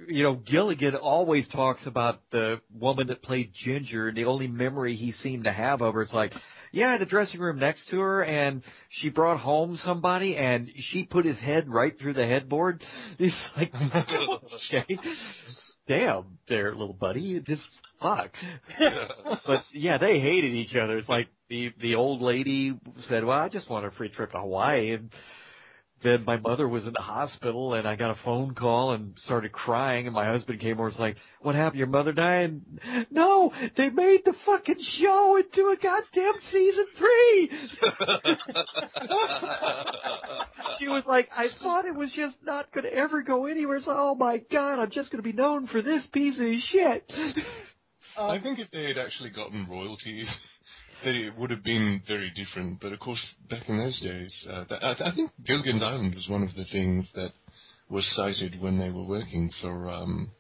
you know, Gilligan always talks about the woman that played Ginger, and the only memory he seemed to have of her is like, yeah, the dressing room next to her, and she brought home somebody, and she put his head right through the headboard. [LAUGHS] He's like, okay, damn, there, little buddy, just fuck. [LAUGHS] But yeah, they hated each other. It's like the the old lady said, "Well, I just want a free trip to Hawaii," and then my mother was in the hospital, and I got a phone call and started crying, and my husband came over and was like, "What happened? Your mother died?" No, they made the fucking show into a goddamn season three. [LAUGHS] She was like, "I thought it was just not going to ever go anywhere." So, oh my god, I'm just going to be known for this piece of shit. Um, I think if they had actually gotten royalties, [LAUGHS] that it would have been very different. But of course, back in those days, uh, that, I, I think Gilligan's Island was one of the things that was cited when they were working for um,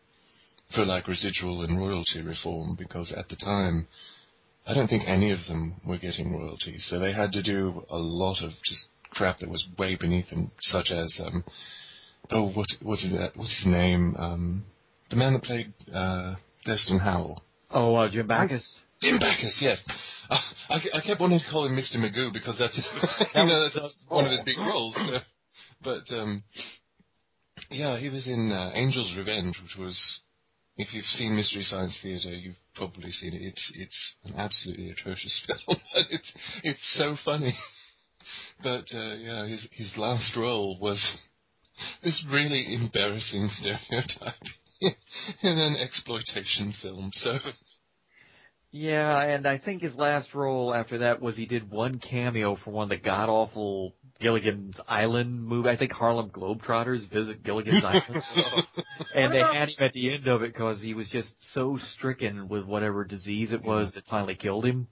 for like residual and royalty reform because at the time, I don't think any of them were getting royalties, so they had to do a lot of just crap that was way beneath them, such as um, oh, what was it? What's his name? Um, the man that played uh, Thurston Howell. Oh, uh, Jim Backus. Jim Backus, yes. Uh, I, I kept wanting to call him Mr. Magoo because that's [LAUGHS] you know that's one of his big roles. So. [LAUGHS] But um, yeah, he was in uh, Angel's Revenge, which was if you've seen Mystery Science Theater, you've probably seen it. It's it's an absolutely atrocious [LAUGHS] film, but it's it's so funny. But uh, yeah, his his last role was this really embarrassing stereotype in an exploitation film. So Yeah, and I think his last role after that was he did one cameo for one of the god awful Gilligan's Island movie. I think Harlem Globetrotters visit Gilligan's Island, [LAUGHS] and they had him at the end of it because he was just so stricken with whatever disease it was that finally killed him.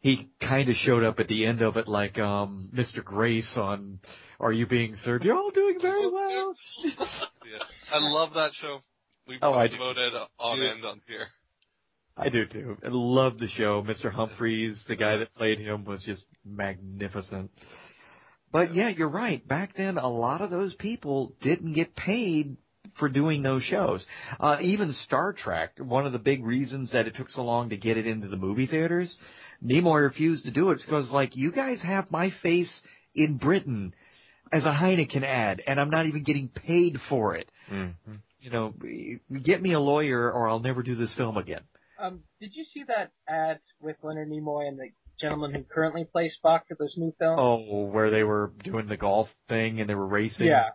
He kind of showed up at the end of it like um Mr. Grace on Are You Being Served? You're all doing very [LAUGHS] well. yeah. I love that show. We've Oh, talked about it on Yeah. end on here. I do too. I love the show. Mr. Humphries, the guy that played him, was just magnificent. But yeah, you're right. Back then, a lot of those people didn't get paid for doing those shows. Uh, even Star Trek, one of the big reasons that it took so long to get it into the movie theaters, Nimoy refused to do it because, like, you guys have my face in Britain as a Heineken ad, and I'm not even getting paid for it. mm-hmm. You know, get me a lawyer or I'll never do this film again. Um, did you see that ad with Leonard Nimoy and the gentleman who currently plays Spock for those new films? Oh, where they were doing the golf thing and they were racing. yeah.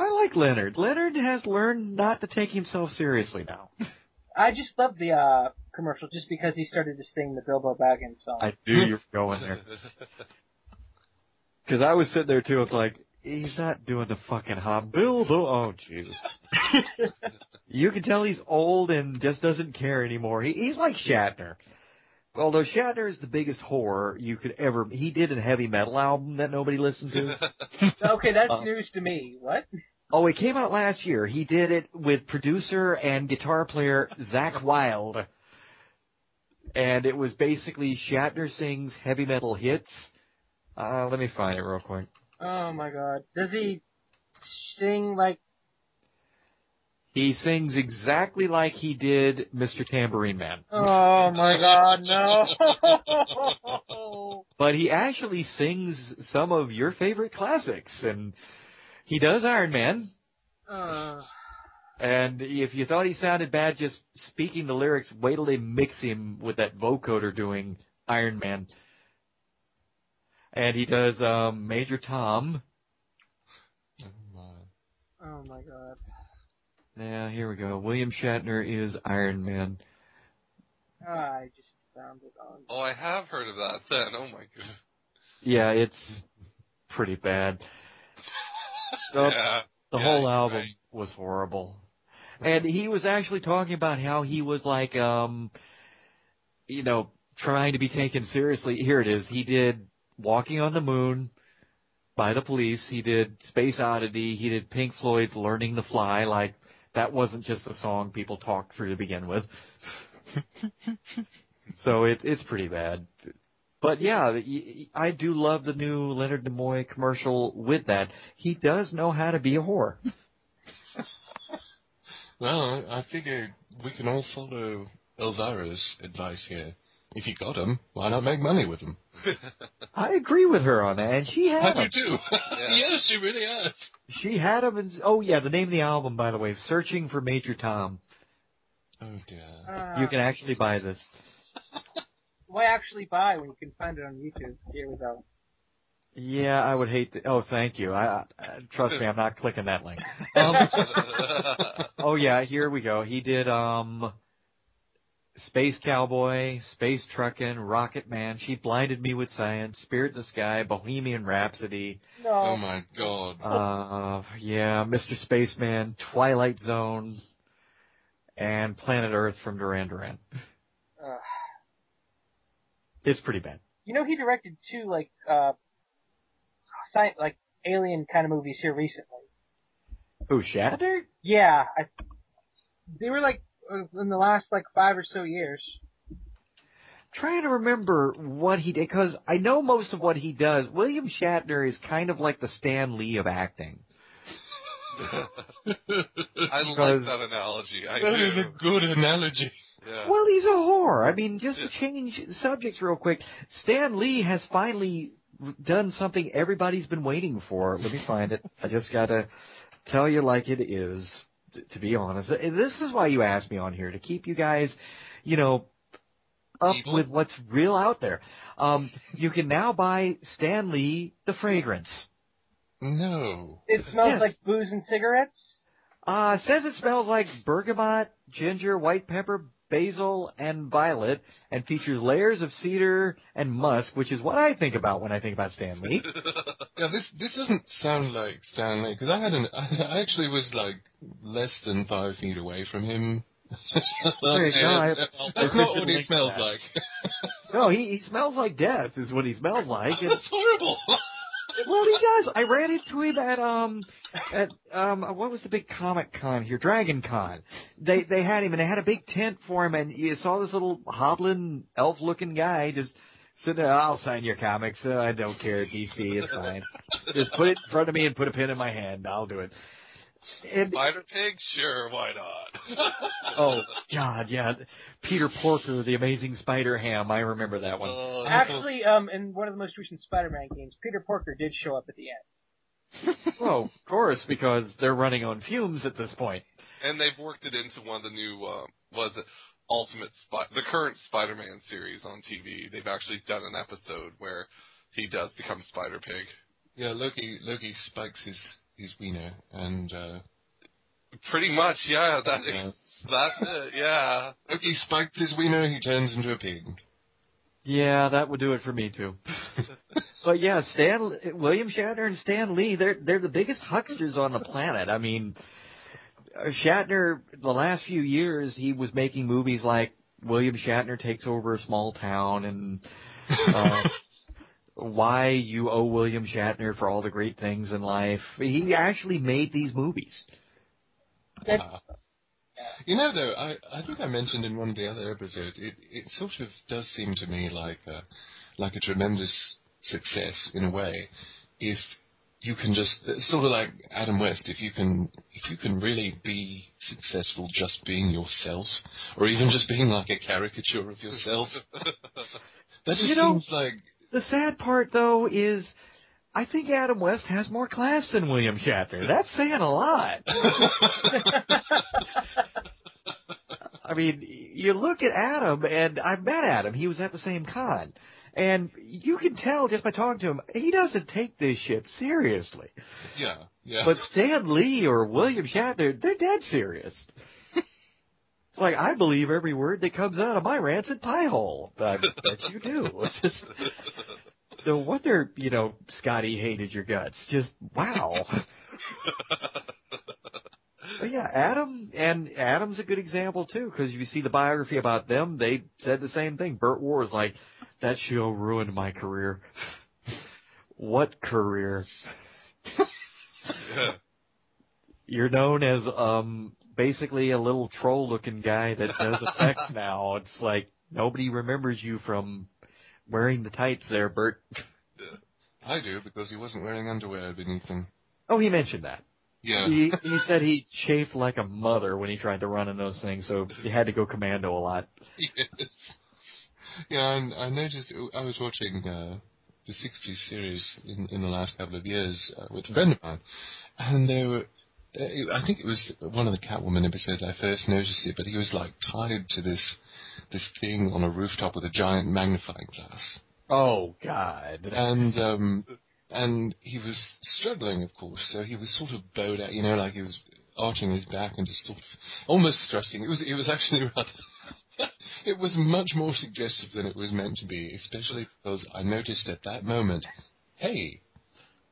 I like Leonard. Leonard has learned not to take himself seriously now. [LAUGHS] I just love the uh commercial just because he started to sing the Bilbo Baggins song. I do. you were going there. [LAUGHS] Because I was sitting there too. It's like, he's not doing the fucking hop. Bilbo. Oh, Jesus. [LAUGHS] you can tell he's old and just doesn't care anymore. He, he's like Shatner. Although Shatner is the biggest whore you could ever. He did a heavy metal album that nobody listened to. [LAUGHS] okay, that's Uh, news to me. What? Oh, it came out last year. He did it with producer and guitar player Zakk Wylde. And it was basically Shatner sings heavy metal hits. Uh, let me find it real quick. Oh my god. Does he sing like He sings exactly like he did Mr. Tambourine Man. Oh my god, no. [LAUGHS] But he actually sings some of your favorite classics. And he does Iron Man. uh, And if you thought he sounded bad just speaking the lyrics, wait till they mix him with that vocoder doing Iron Man. And he does um, Major Tom. Oh my. oh my god. Yeah, here we go. William Shatner is Iron Man. Ah, I just found it on. oh, I have heard of that then. Oh my god. Yeah, it's pretty bad. [LAUGHS] So yeah. the Yeah, whole album right. was horrible. And he was actually talking about how he was like, um, you know, trying to be taken seriously. Here it is. He did Walking on the Moon by the Police. He did Space Oddity. He did Pink Floyd's Learning to Fly. Like, that wasn't just a song people talked through to begin with. [LAUGHS] so it, it's pretty bad. But yeah, I do love the new Leonard Nimoy commercial with that. He does know how to be a whore. [LAUGHS] Well, I I figure we can all follow Elvira's advice here. If you got 'em, why not make money with 'em? [LAUGHS] I agree with her on that, and she had. I had do them. too. [LAUGHS] yes, she really has. She had them. And, oh yeah, the name of the album, by the way, "Searching for Major Tom." Oh dear. Uh, You can actually buy this. [LAUGHS] Why actually buy when you can find it on YouTube? Here we go. Yeah, I would hate. To, oh, thank you. I, I trust me, I'm not clicking that link. Um, oh yeah, here we go. He did um, Space Cowboy, Space Truckin', Rocket Man. She blinded me with science. Spirit in the Sky, Bohemian Rhapsody. No. Oh my god. Uh, yeah, Mr. Spaceman, Twilight Zone, and Planet Earth from Duran Duran. Uh, It's pretty bad. you know, he directed two like uh, sci- like alien kind of movies here recently. Who, Shatner? Yeah, I they were like in the last like five or so years. Trying to remember what he did because I know most of what he does. William Shatner is kind of like the Stan Lee of acting. [LAUGHS] I like that analogy. I That do. is a good analogy. yeah. Well, he's a whore. I mean, just to change subjects real quick, Stan Lee has finally done something everybody's been waiting for. Let me find it. I just gotta tell you like it is, t- to be honest. This is why you asked me on here, to keep you guys, you know, up Evil? with what's real out there. Um, you can now buy Stan Lee the fragrance. No. It smells Yes. like booze and cigarettes. Uh, says it smells like bergamot, ginger, white pepper, basil, and violet, and features layers of cedar and musk, which is what I think about when I think about Stan Lee. [LAUGHS] Yeah, this this doesn't sound like Stan Lee because I had an [LAUGHS] I actually was like less than five feet away from him. [LAUGHS] There you go. I- That's not what he smells that. like. No, he, he smells like death, is what he smells like. And, That's horrible. well, he does. I ran into him at um at um what was the big comic con here? Dragon Con. They they had him and they had a big tent for him, and you saw this little hobbling elf-looking guy just sitting there. I'll sign your comics. Uh, I don't care, DC. It's fine. Just put it in front of me and put a pen in my hand. I'll do it. And Spider Pig? Sure, why not? [LAUGHS] oh God, yeah, Peter Porker, the Amazing Spider Ham. I remember that one. Uh, Actually, um, in one of the most recent Spider-Man games, Peter Porker did show up at the end. Oh, of course, because they're running on fumes at this point. and they've worked it into one of the new, uh, was it Ultimate Spy, the current Spider-Man series on TV. They've actually done an episode where he does become Spider Pig. yeah, Loki Loki spikes his his wiener and uh, Pretty much, yeah. That Yeah. is, that's it. Yeah. Loki spikes his wiener. He turns into a pig. Yeah, that would do it for me too. [LAUGHS] but yeah, Stan William Shatner and Stan Lee, they're they're the biggest hucksters on the planet. I mean, uh, Shatner the last few years he was making movies like William Shatner takes over a small town and [LAUGHS] uh, why you owe William Shatner for all the great things in life. He actually made these movies. That- Uh, you know, though, I, I think I mentioned in one of the other episodes, it, it sort of does seem to me like a, like a tremendous success in a way, if you can just sort of like Adam West, if you can if you can really be successful just being yourself, or even just being like a caricature of yourself, [LAUGHS] that just You know- seems like The sad part though is I think Adam West has more class than William Shatner. That's saying a lot. [LAUGHS] I mean, you look at Adam, and I've met Adam. He was at the same con. And you can tell just by talking to him, he doesn't take this shit seriously. yeah, yeah. But Stan Lee or William Shatner, they're dead serious. It's like, I believe every word that comes out of my rancid pie hole. I bet you do. It's just, no wonder, you know, Scotty hated your guts. Just, wow. [LAUGHS] But yeah, Adam and Adam's a good example too, because if you see the biography about them, they said the same thing. Burt Ward was like, "That show ruined my career." [LAUGHS] what career? Yeah. [LAUGHS] You're known as um basically a little troll-looking guy that does effects now. It's like nobody remembers you from wearing the tights there, Burt. I do because he wasn't wearing underwear beneath them. Oh, he mentioned that. Yeah. He he said he chafed like a mother when he tried to run in those things, so he had to go commando a lot. [LAUGHS] yes. Yeah, and I noticed I was watching uh, the 60s series in, in the last couple of years uh, with a friend of mine, and they were. Uh, I think it was one of the Catwoman episodes I first noticed it, but he was like tied to this this thing on a rooftop with a giant magnifying glass, Oh God. and um, and he was struggling, of course. So he was sort of bowed out, you know, like he was arching his back and just sort of almost thrusting. It was it was actually [LAUGHS] rather. it was much more suggestive than it was meant to be, especially because I noticed at that moment, hey,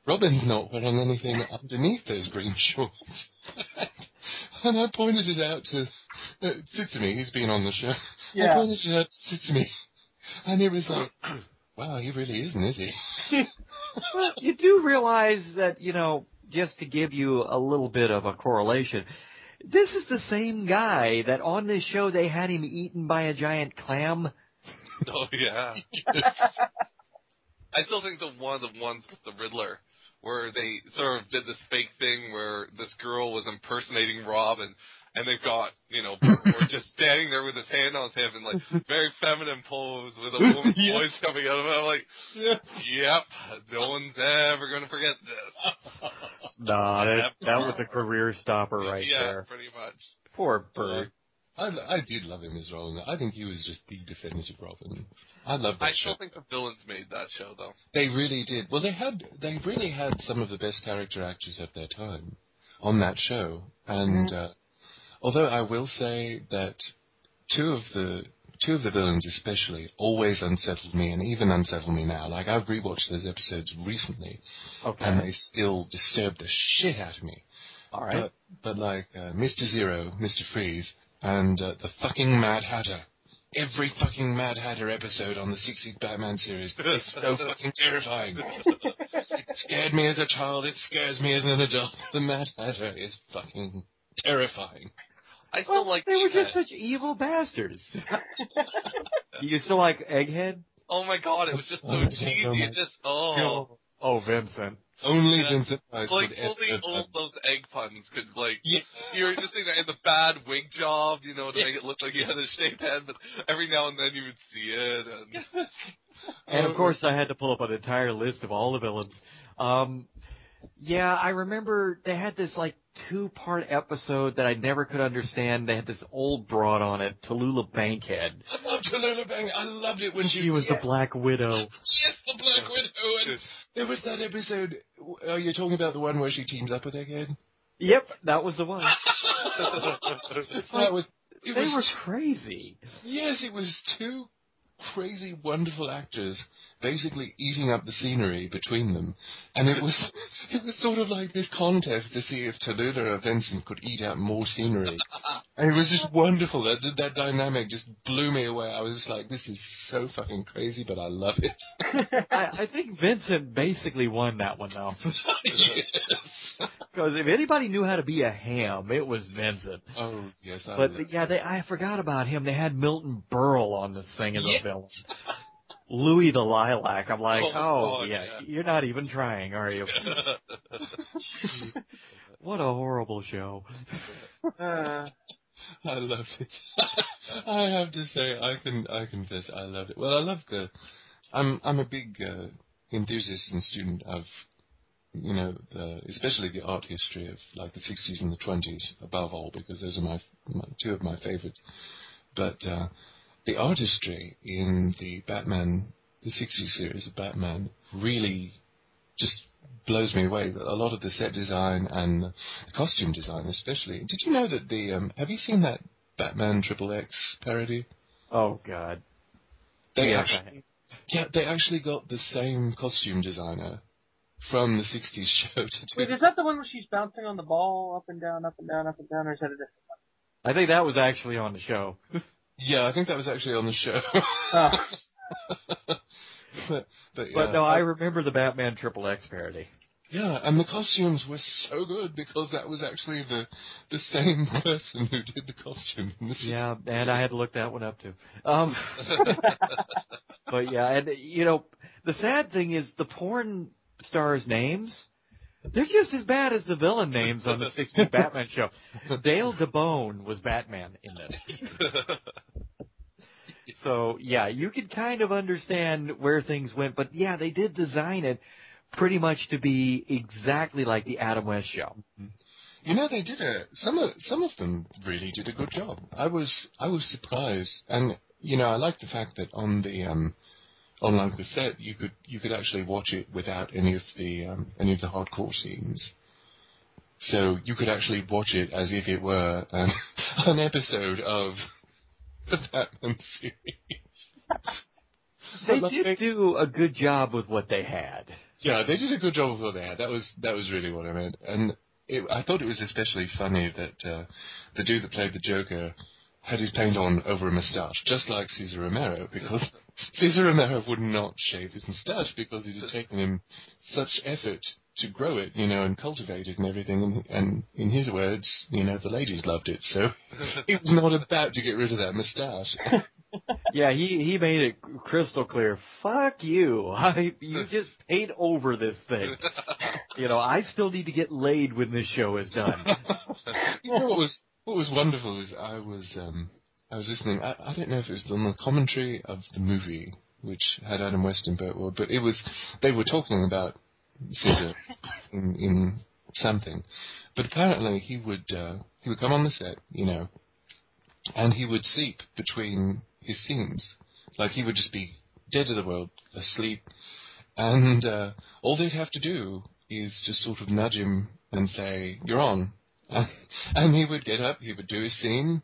Robin's not wearing anything underneath those green [LAUGHS] shorts. and I pointed it out to uh, Tsitsumi, he's been on the show. I pointed it out to Tsitsumi, and he was like, [CLEARS THROAT] wow, he really isn't, is he? [LAUGHS] Well, you do realize that, you know, just to give you a little bit of a correlation, This is the same guy that on this show they had him eaten by a giant clam. [LAUGHS] Oh yeah. I still think the one the ones with the Riddler, where they sort of did this fake thing where this girl was impersonating Rob and and they've got, you know, [LAUGHS] Burt just standing there with his hand on his hip and like very feminine pose with a [LAUGHS] woman's Yeah. voice coming out of it. I'm like, yep, no one's ever gonna forget this. Nah, that, that was a career stopper right yeah, there. pretty much. Poor Burt. I, I did love him as Robin. I think he was just the definitive Robin. I love that show. I show. still think the villains made that show though. They really did. Well, they had they really had some of the best character actors of their time on that show. And uh, although I will say that two of the two of the villains especially always unsettled me and even unsettle me now. Like I've rewatched those episodes recently Okay. and they still disturb the shit out of me. All right. But, but like uh, Mr. Zero, Mr. Freeze, and uh, the fucking Mad Hatter. Every fucking Mad Hatter episode on the 60s Batman series is so [LAUGHS] fucking terrifying. It scared me as a child, it scares me as an adult. The Mad Hatter is fucking terrifying. I still Well, like they were Egghead. just such evil bastards. [LAUGHS] [LAUGHS] you still like Egghead? Oh my god, it was just so Oh, cheesy. oh It just oh. Oh, Vincent. Only Yeah. Vincent Price Like only ever- all those egg puns could like Yeah. you were just saying that in the bad wig job, you know, to make it look like he had a shaved head, but every now and then you would see it and [LAUGHS] And of course, I had to pull up an entire list of all the villains. Um, yeah, I remember they had this like two-part episode that I never could understand. They had this old broad on it, Tallulah Bankhead. I loved Tallulah Bang. I loved it when she, She was the Black Widow. Yes, the Black Widow. And there was that episode. Are oh, you talking about the one where she teams up with Egghead? Yep, that was the one. [LAUGHS] that was. It They was were crazy. Yes, it was two crazy, wonderful actors basically eating up the scenery between them, and it was [LAUGHS] it was sort of like this contest to see if Tallulah or Vincent could eat up more scenery, [LAUGHS] and it was just wonderful. That that dynamic just blew me away. I was just like, this is so fucking crazy, but I love it. [LAUGHS] I, I think Vincent basically won that one though. yes. Because if anybody knew how to be a ham, it was Vincent. Oh yes, I But yeah, they, I forgot about him. They had Milton Berle on this thing as Yeah. a villain. Louis the Lilac. I'm like, Oh, oh, God, yeah, yeah. you're not even trying, are you? [LAUGHS] what a horrible show. Uh, I loved it. [LAUGHS] I have to say, I can, I confess, I loved it. Well, I love the. I'm, I'm a big uh, enthusiast and student of, you know, the, especially the art history of like the 60s and the 20s, above all, because those are my, my two of my favorites. But uh, the artistry in the Batman, the 60s series of Batman, really just blows me away. A lot of the set design and the costume design, especially. Did you know that the? Um, have you seen that Batman Triple X parody? Oh God. They Yes, actually, yeah, they actually got the same costume designer from the '60s [LAUGHS] show to do. wait, is that the one where she's bouncing on the ball up and down, up and down, up and down, or is that a different one? I think that was actually on the show. [LAUGHS] Yeah, I think that was actually on the show. [LAUGHS] one? but, but, yeah. But no, I remember the Batman Triple X parody. Yeah, and the costumes were so good because that was actually the the same [LAUGHS] person who did the costume. in the 60s. Yeah, and I had to look that one up too. Um, [LAUGHS] but yeah, and you know, the sad thing is the porn stars' names. They're just as bad as the villain names on the 60s [LAUGHS] Batman show. Dale DaBone was Batman in this. [LAUGHS] So yeah, you can kind of understand where things went, but yeah, they did design it pretty much to be exactly like the Adam West show. You know, they did a some of some of them really did a good job. I was I was surprised, and you know, I like the fact that on the um, on like the set, you could you could actually watch it without any of the um, any of the hardcore scenes. So you could actually watch it as if it were an, [LAUGHS] an episode of [LAUGHS] the Batman series. They did like- do a good job with what they had. Yeah, they did a good job with what they had. That was that was really what I meant, and it, I thought it was especially funny that uh, the dude that played the Joker had his paint on over a moustache, just like Cesar Romero, because [LAUGHS] Cesar Romero would not shave his moustache because it had taken him such effort to grow it, you know, and cultivate it and everything. And, and in his words, you know, the ladies loved it, so [LAUGHS] he was not about to get rid of that moustache. [LAUGHS] yeah, he he made it crystal clear. Fuck you! [LAUGHS] I, you just paint over this thing. You know, I still need to get laid when this show is done. you know what was what was wonderful is I was um I was listening. I, I don't know if it was on the commentary of the movie which had Adam West and Burt Ward, but it was they were talking about Cesar in, in something. But apparently he would uh, he would come on the set, you know, and he would sleep between his scenes. Like he would just be dead to the world, asleep, and uh, all they'd have to do is just sort of nudge him and say, "You're on," [LAUGHS] and he would get up, he would do his scene,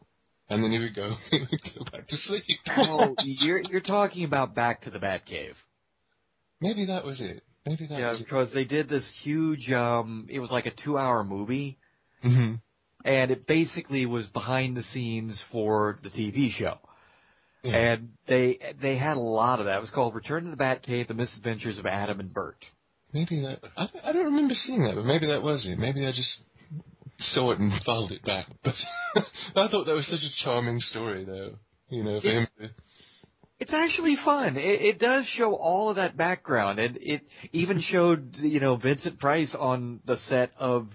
and then he would go, [LAUGHS] he would go back to sleep. oh, you're you're talking about Back to the Batcave. Maybe that was it. Maybe that was it. yeah, because it. they did this huge. um It was like a two-hour movie, hmm and it basically was behind the scenes for the TV show. Yeah. And they they had a lot of that. It was called Return to the Batcave: The Misadventures of Adam and Burt. Maybe that. I, I don't remember seeing that, but maybe that was it. Maybe I just saw it and [LAUGHS] filed it back. But [LAUGHS] I thought that was such a charming story, though. You know, for It's- him. It's actually fun. It, it does show all of that background, and it even [LAUGHS] showed you know Vincent Price on the set of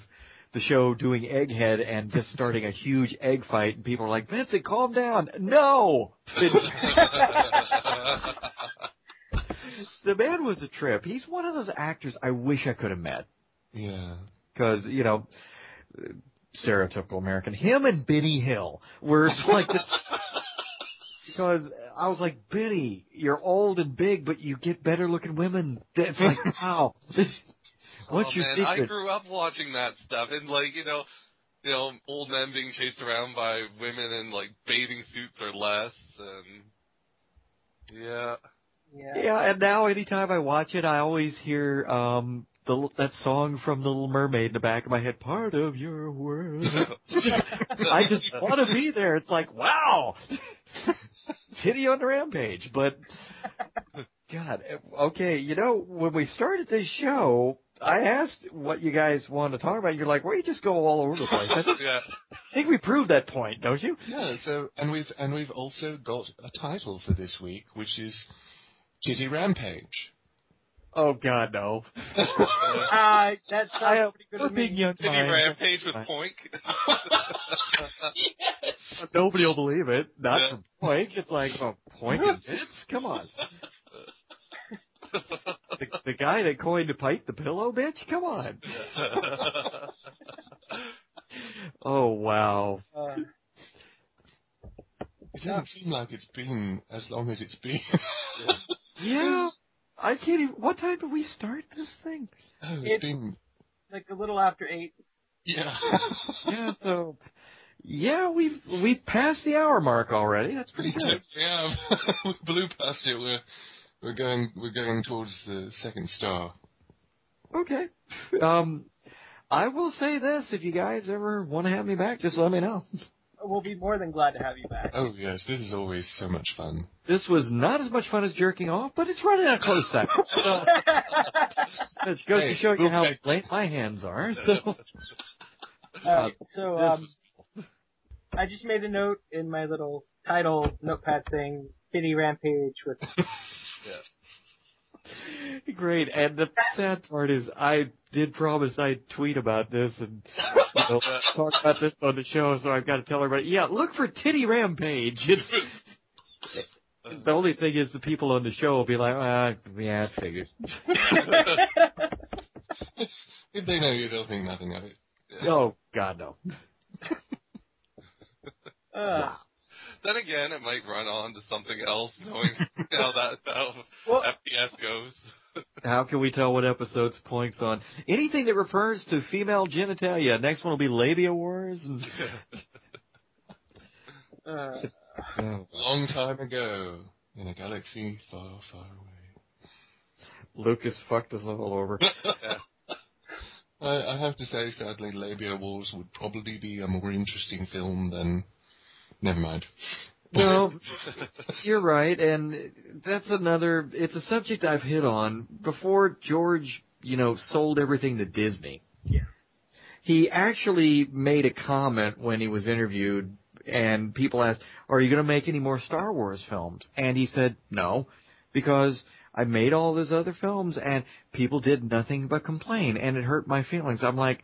the show doing Egghead and just starting a huge egg fight, and people are like, Vincent, calm down. No, the man was a trip. He's one of those actors I wish I could have met Yeah. because you know stereotypical American. Him and Benny Hill were [LAUGHS] like this. Because I was like, Benny, you're old and big, but you get better looking women. It's like, [LAUGHS] wow. [LAUGHS] What's oh, your man, I grew up watching that stuff, and like you know, you know, old men being chased around by women in like bathing suits or less, and yeah. Yeah. Yeah, and now anytime I watch it, I always hear um the that song from The Little Mermaid in the back of my head. Part of your world. [LAUGHS] I just want to be there. It's like, wow, Titty on the rampage. But God, okay, you know, when we started this show, I asked what you guys want to talk about. You're like, well, you just go all over the place. I think- [LAUGHS] yeah. I think we proved that point, don't you? Yeah. So, and we've and we've also got a title for this week, which is Titty Rampage. Oh God, no. [LAUGHS] Uh, that I sounds am pretty good we're to big me. young City minds. Rampage with Poink. [LAUGHS] Nobody will believe it. Not Yeah. from Poink. It's like, oh, Poink and Vince? Come on. The, the guy that coined the pipe the pillow, bitch? Come on. [LAUGHS] Oh, wow. Uh, It doesn't seem like it's been as long as it's been. Yeah. I can't even, what time did we start this thing? oh, it's It- been. like a little after eight. Yeah. [LAUGHS] Yeah, so, yeah, we've, we've passed the hour mark already. That's pretty good. Yeah, [LAUGHS] we blew past it. We're we're going we're going towards the second star. Okay. [LAUGHS] Um, I will say this, if you guys ever want to have me back, just let me know. We'll be more than glad to have you back. Oh yes, this is always so much fun. This was not as much fun as jerking off, but it's running a close second. So, [LAUGHS] it goes Hey, to show you how okay. late my hands are. So, Alright, so this um, I just made a note in my little title notepad thing, City Rampage with [LAUGHS] great. And the sad part is, I did promise I'd tweet about this and you know, talk about this on the show. So I've got to tell everybody, yeah, look for Titty Rampage. It's, [LAUGHS] the only thing is, the people on the show will be like, ah, yeah, it figures. [LAUGHS] If they know you, they'll think nothing of it. Oh God, no. [LAUGHS] uh, Then again, it might run on to something else, knowing [LAUGHS] how that how well, FPS goes. How can we tell what episode's points on? Anything that refers to female genitalia. Next one will be labia wars. And, [LAUGHS] uh, oh, [LAUGHS] Long time ago, in a galaxy far, far away. Lucas fucked us all over. I, I have to say, sadly, Labia Wars would probably be a more interesting film than. Never mind. No, you're right, and that's another. It's a subject I've hit on before. George you know, sold everything to Disney. Yeah. He actually made a comment when he was interviewed and people asked, are you going to make any more Star Wars films? And he said, no, because I made all those other films and people did nothing but complain and it hurt my feelings. I'm like,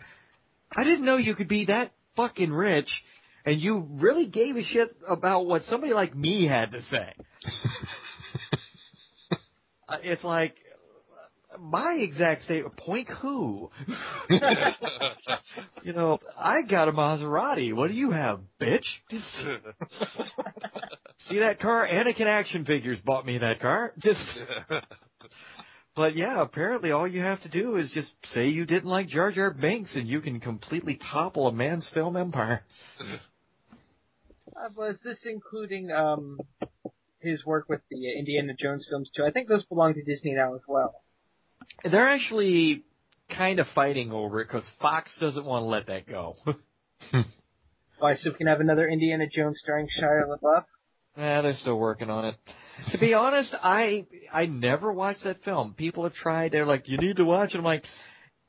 I didn't know you could be that fucking rich and you really gave a shit about what somebody like me had to say. [LAUGHS] Uh, it's like, my exact statement, point who? [LAUGHS] you know, I got a Maserati. What do you have, bitch? [LAUGHS] See that car? Anakin action figures bought me that car. Just, but yeah, apparently all you have to do is just say you didn't like Jar Jar Binks, and you can completely topple a man's film empire. Uh, was this including um his work with the Indiana Jones films too? I think those belong to Disney now as well. They're actually kind of fighting over it because Fox doesn't want to let that go. [LAUGHS] Why? So we can have another Indiana Jones starring Shia LaBeouf? Yeah, they're still working on it. To be honest, I I never watched that film. People have tried. They're like, you need to watch it. I'm like,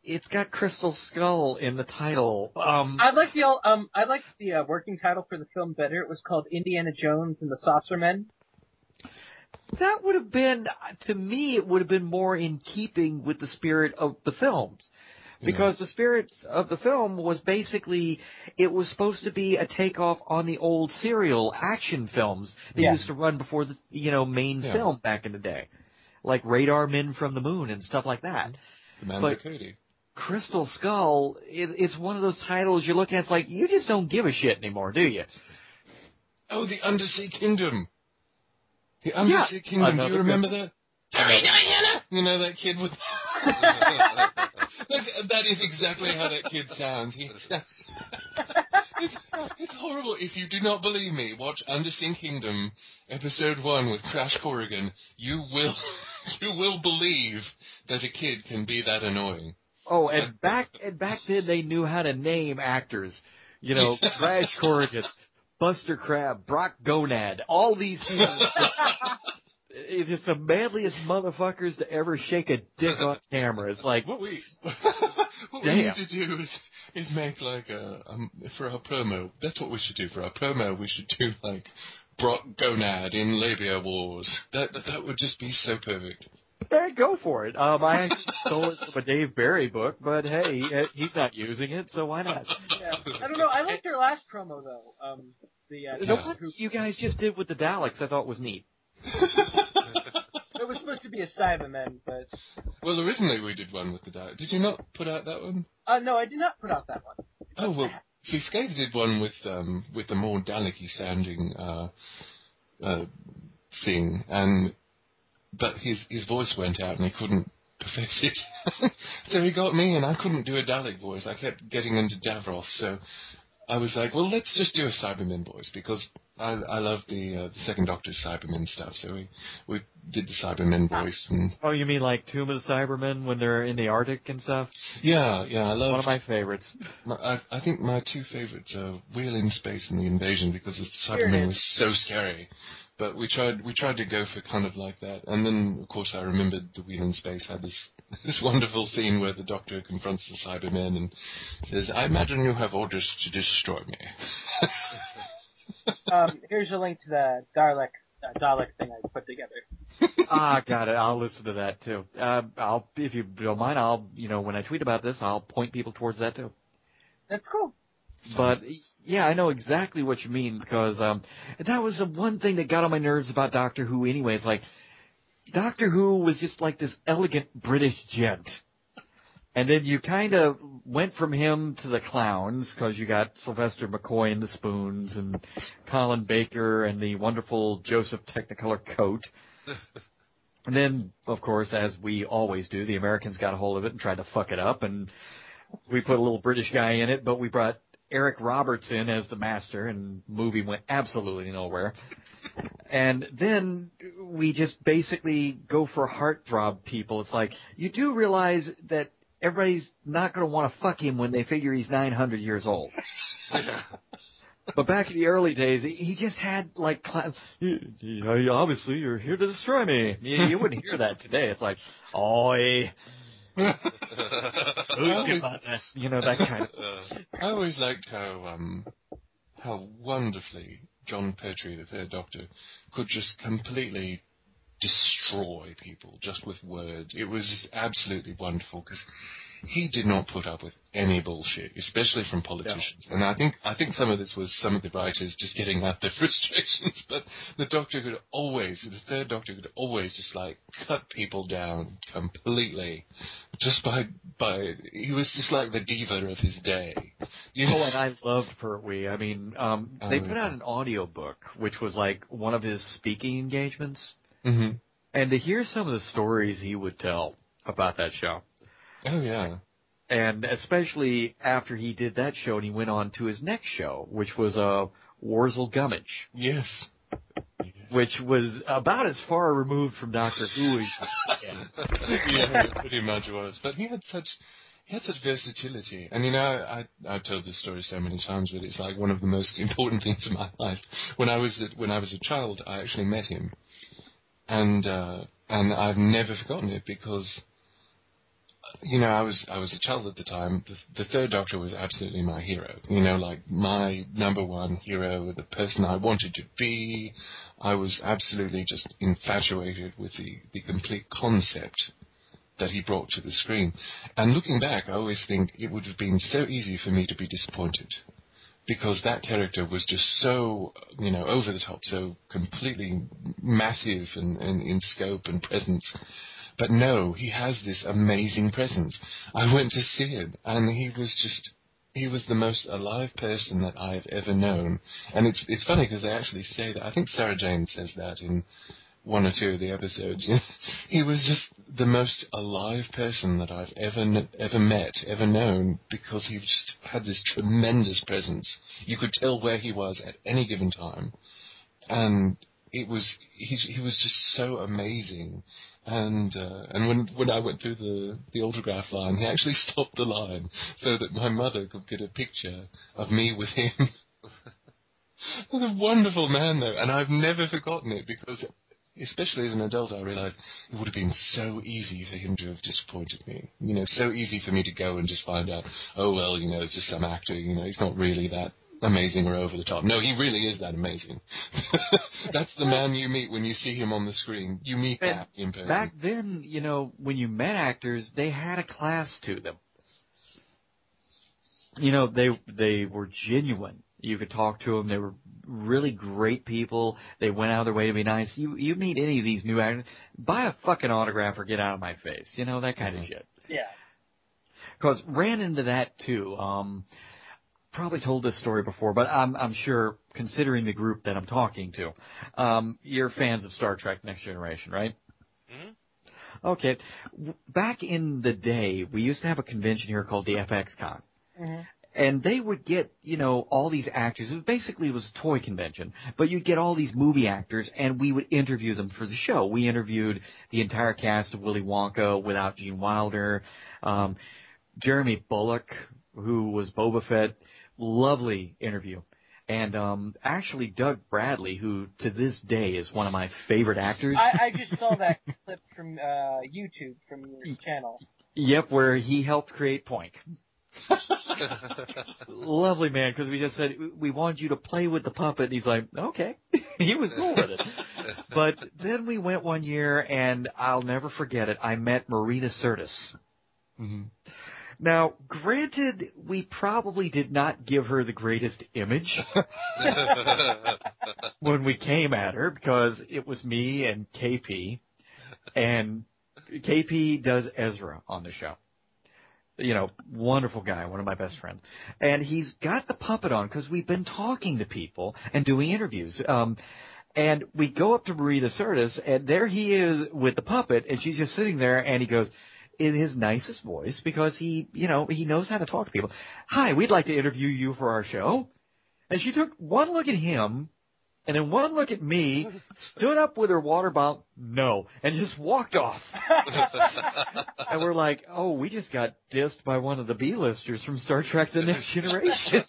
it's got Crystal Skull in the title. Um, I like the um I like the uh, working title for the film better. It was called Indiana Jones and the Saucer Men. that would have been to me. It would have been more in keeping with the spirit of the films. Because the spirit of the film was basically, it was supposed to be a takeoff on the old serial action films that Yeah. used to run before the, you know, main Yeah. film back in the day. Like Radar Men from the Moon and stuff like that. The man But- Cody. Crystal Skull, it, it's one of those titles you look at, it's like, you just don't give a shit anymore, do you? Oh, the Undersea Kingdom. The Undersea Kingdom. Do you remember that? Another- Diana! You know that kid with. [LAUGHS] Like, uh, that is exactly how that kid sounds. [LAUGHS] It's, it's horrible. If you do not believe me, watch Undersea Kingdom, episode one with Crash Corrigan. You will, [LAUGHS] you will believe that a kid can be that annoying. Oh, and back and back then they knew how to name actors. You know, Crash Corrigan, Buster Crabbe, Brock Gonad, all these people. [LAUGHS] It's just the manliest motherfuckers to ever shake a dick on camera. It's like, What we, [LAUGHS] what we need to do is, is make like a um, for our promo. That's what we should do for our promo. We should do like Brock Gonad in Labia Wars. That that would just be so perfect. Go for it. Um, I actually stole it from a Dave Barry book, but hey, eh, he's not using it, so why not? Yeah. I don't know. I liked your last promo though. Um, the uh, The one you guys just did with the Daleks, I thought was neat. it was supposed to be a Cybermen, but Well, originally we did one with the Dalek. Did you not put out that one? uh, no, I did not put out that one. Oh well, see, Scave did one with um with the more Dalek-y sounding uh, uh thing, and but his his voice went out and he couldn't perfect it, [LAUGHS] so he got me, and I couldn't do a Dalek voice. I kept getting into Davros, so I was like, well, let's just do a Cyberman voice because I I love the uh, the Second Doctor's Cyberman stuff, so we we did the Cyberman voice, and Oh, you mean like Tomb of the Cybermen when they're in the Arctic and stuff? yeah, yeah, I love One of my favorites. [LAUGHS] My, I, I think my two favorites are Wheel in Space and The Invasion because the Here Cybermen was so scary. But we tried we tried to go for kind of like that, and then of course I remembered the Wheel in Space had this [LAUGHS] this wonderful scene where the Doctor confronts the Cybermen and says, "I imagine you have orders to destroy me." [LAUGHS] Um, here's a link to the Dalek uh, Dalek thing I put together. [LAUGHS] ah, got it. I'll listen to that too. Uh, I'll, if you don't mind, I'll, you know, when I tweet about this, I'll point people towards that too. That's cool. But yeah, I know exactly what you mean because um, that was the one thing that got on my nerves about Doctor Who. Anyways, like Doctor Who was just like this elegant British gent, and then you kind of went from him to the clowns because you got Sylvester McCoy and the Spoons and Colin Baker and the wonderful Joseph Technicolor coat. [LAUGHS] And then, of course, as we always do, the Americans got a hold of it and tried to fuck it up, and we put a little British guy in it, but we brought Eric Roberts as the master, and movie went absolutely nowhere. And then we just basically go for heartthrob people. It's like, you do realize that everybody's not going to want to fuck him when they figure he's 900 years old. [LAUGHS] But back in the early days, he just had like, cla- "Yeah, obviously you're here to destroy me. [LAUGHS] You, you wouldn't hear that today. It's like, oi, always- you know that kind of. [LAUGHS] Uh, I always liked how um, how wonderfully Jon Pertwee, the Third Doctor, could just completely destroy people just with words. It was just absolutely wonderful because he did not put up with any bullshit, especially from politicians. And I think I think some of this was some of the writers just getting out their [LAUGHS] frustrations. But the Doctor could always, the Third Doctor could always just like cut people down completely, just by by. He was just like the diva of his day. You Oh, and I loved Pertwee. I mean, um, they Oh, put out an audio book, which was like one of his speaking engagements, hmm and to hear some of the stories he would tell about that show, Oh yeah. and especially after he did that show, and he went on to his next show, which was uh, Worzel Gummidge, Yes. which was about as far removed from Doctor Who as [LAUGHS] yeah, it pretty much was. But he had such he had such versatility. And you know, I I've told this story so many times, but it's like one of the most [LAUGHS] important things in my life. When I was a- when I was a child, I actually met him, and uh, and I've never forgotten it because. You know, I was I was a child at the time. The, the third Doctor was absolutely my hero. You know, like my number one hero, the person I wanted to be. I was absolutely just infatuated with the, the complete concept that he brought to the screen. And looking back, I always think it would have been so easy for me to be disappointed because that character was just so, you know, over the top, so completely massive and, and in scope and presence. But no, he has this amazing presence. I went to see him, and he was just. He was the most alive person that I've ever known, and it's it's funny because they actually say that. I think Sarah Jane says that in one or two of the episodes. [LAUGHS] he was just the most alive person that I've ever ever met, ever known, because he just had this tremendous presence. You could tell where he was at any given time, and it was he, he was just so amazing. And uh, and when when I went through the the autograph line, he actually [LAUGHS] stopped the line so that my mother could get a picture of me with him. [LAUGHS] Was a wonderful man, though, and I've never forgotten it because especially as an adult, I realized it would have been so easy for him to have disappointed me. You know, so easy for me to go and just find out, oh well, you know, it's just some actor. You know, he's not really that amazing or over the top. No, he really is that amazing. [LAUGHS] That's the man you meet when you see him on the screen. You meet And that in person. back then, you know, when you met actors, they had a class to them. You know, they they were genuine. You could talk to them. They were really great people. They went out of their way to be nice. You you meet any of these new actors, buy a fucking autograph or get out of my face. You know that kind Mhm. of shit. Yeah. Because ran into that too. Um, probably told this story before, but I'm I'm sure considering the group that I'm talking to, um, you're fans of Star Trek: Next Generation, right? Mhm. Okay. Back in the day, we used to have a convention here called the FX Con. hmm And they would get, you know, all these actors. It was basically it was a toy convention, but you'd get all these movie actors, and we would interview them for the show. We interviewed the entire cast of Willy Wonka without Gene Wilder, um, Jeremy Bulloch, who was Boba Fett. Lovely interview. And um, actually, Doug Bradley, who to this day is one of my favorite actors. I, I just saw that [LAUGHS] clip from uh, YouTube from your channel. Yep, where he helped create Poink. [LAUGHS] Lovely man, because we just said we wanted you to play with the puppet. And he's like, okay, [LAUGHS] he was cool with it. But then we went one year, and I'll never forget it. I met Marina Sirtis. Mhm. Now, granted, we probably did not give her the greatest image [LAUGHS] when we came at her because it was me and KP, and KP does Ezra on the show. You know, wonderful guy, one of my best friends, and he's got the puppet on because we've been talking to people and doing interviews. Um, and we go up to Marina Sirtis, and there he is with the puppet, and she's just sitting there, and he goes, in his nicest voice, because he, you know, he knows how to talk to people. Hi, we'd like to interview you for our show. And she took one look at him, and then one look at me, stood up with her water bottle, no, and just walked off. [LAUGHS] And we're like, oh, we just got dissed by one of the B-listers from Star Trek The Next Generation.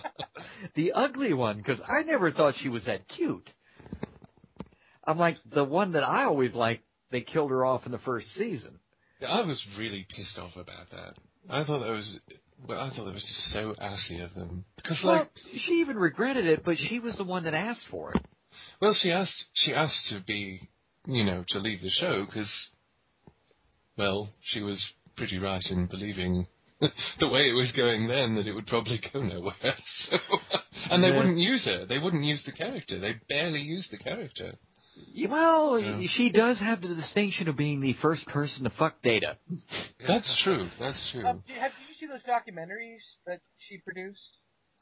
[LAUGHS] the ugly one, because I never thought she was that cute. I'm like, the one that I always liked, they killed her off in the first season. I was really pissed off about that. I thought that was, well, I thought that was just so assy of them. Because Well, like, she even regretted it, but she was the one that asked for it. well, she asked, she asked to be, you know, to leave the show because, well, she was pretty right in believing [LAUGHS] the way it was going then that it would probably go nowhere. [LAUGHS] So, and they Yeah. wouldn't use her. They wouldn't use the character. They barely used the character. Yeah, Well, Yeah. she does have the distinction of being the first person to fuck Data. [LAUGHS] That's true. That's true. Um, have, did you see those documentaries that she produced?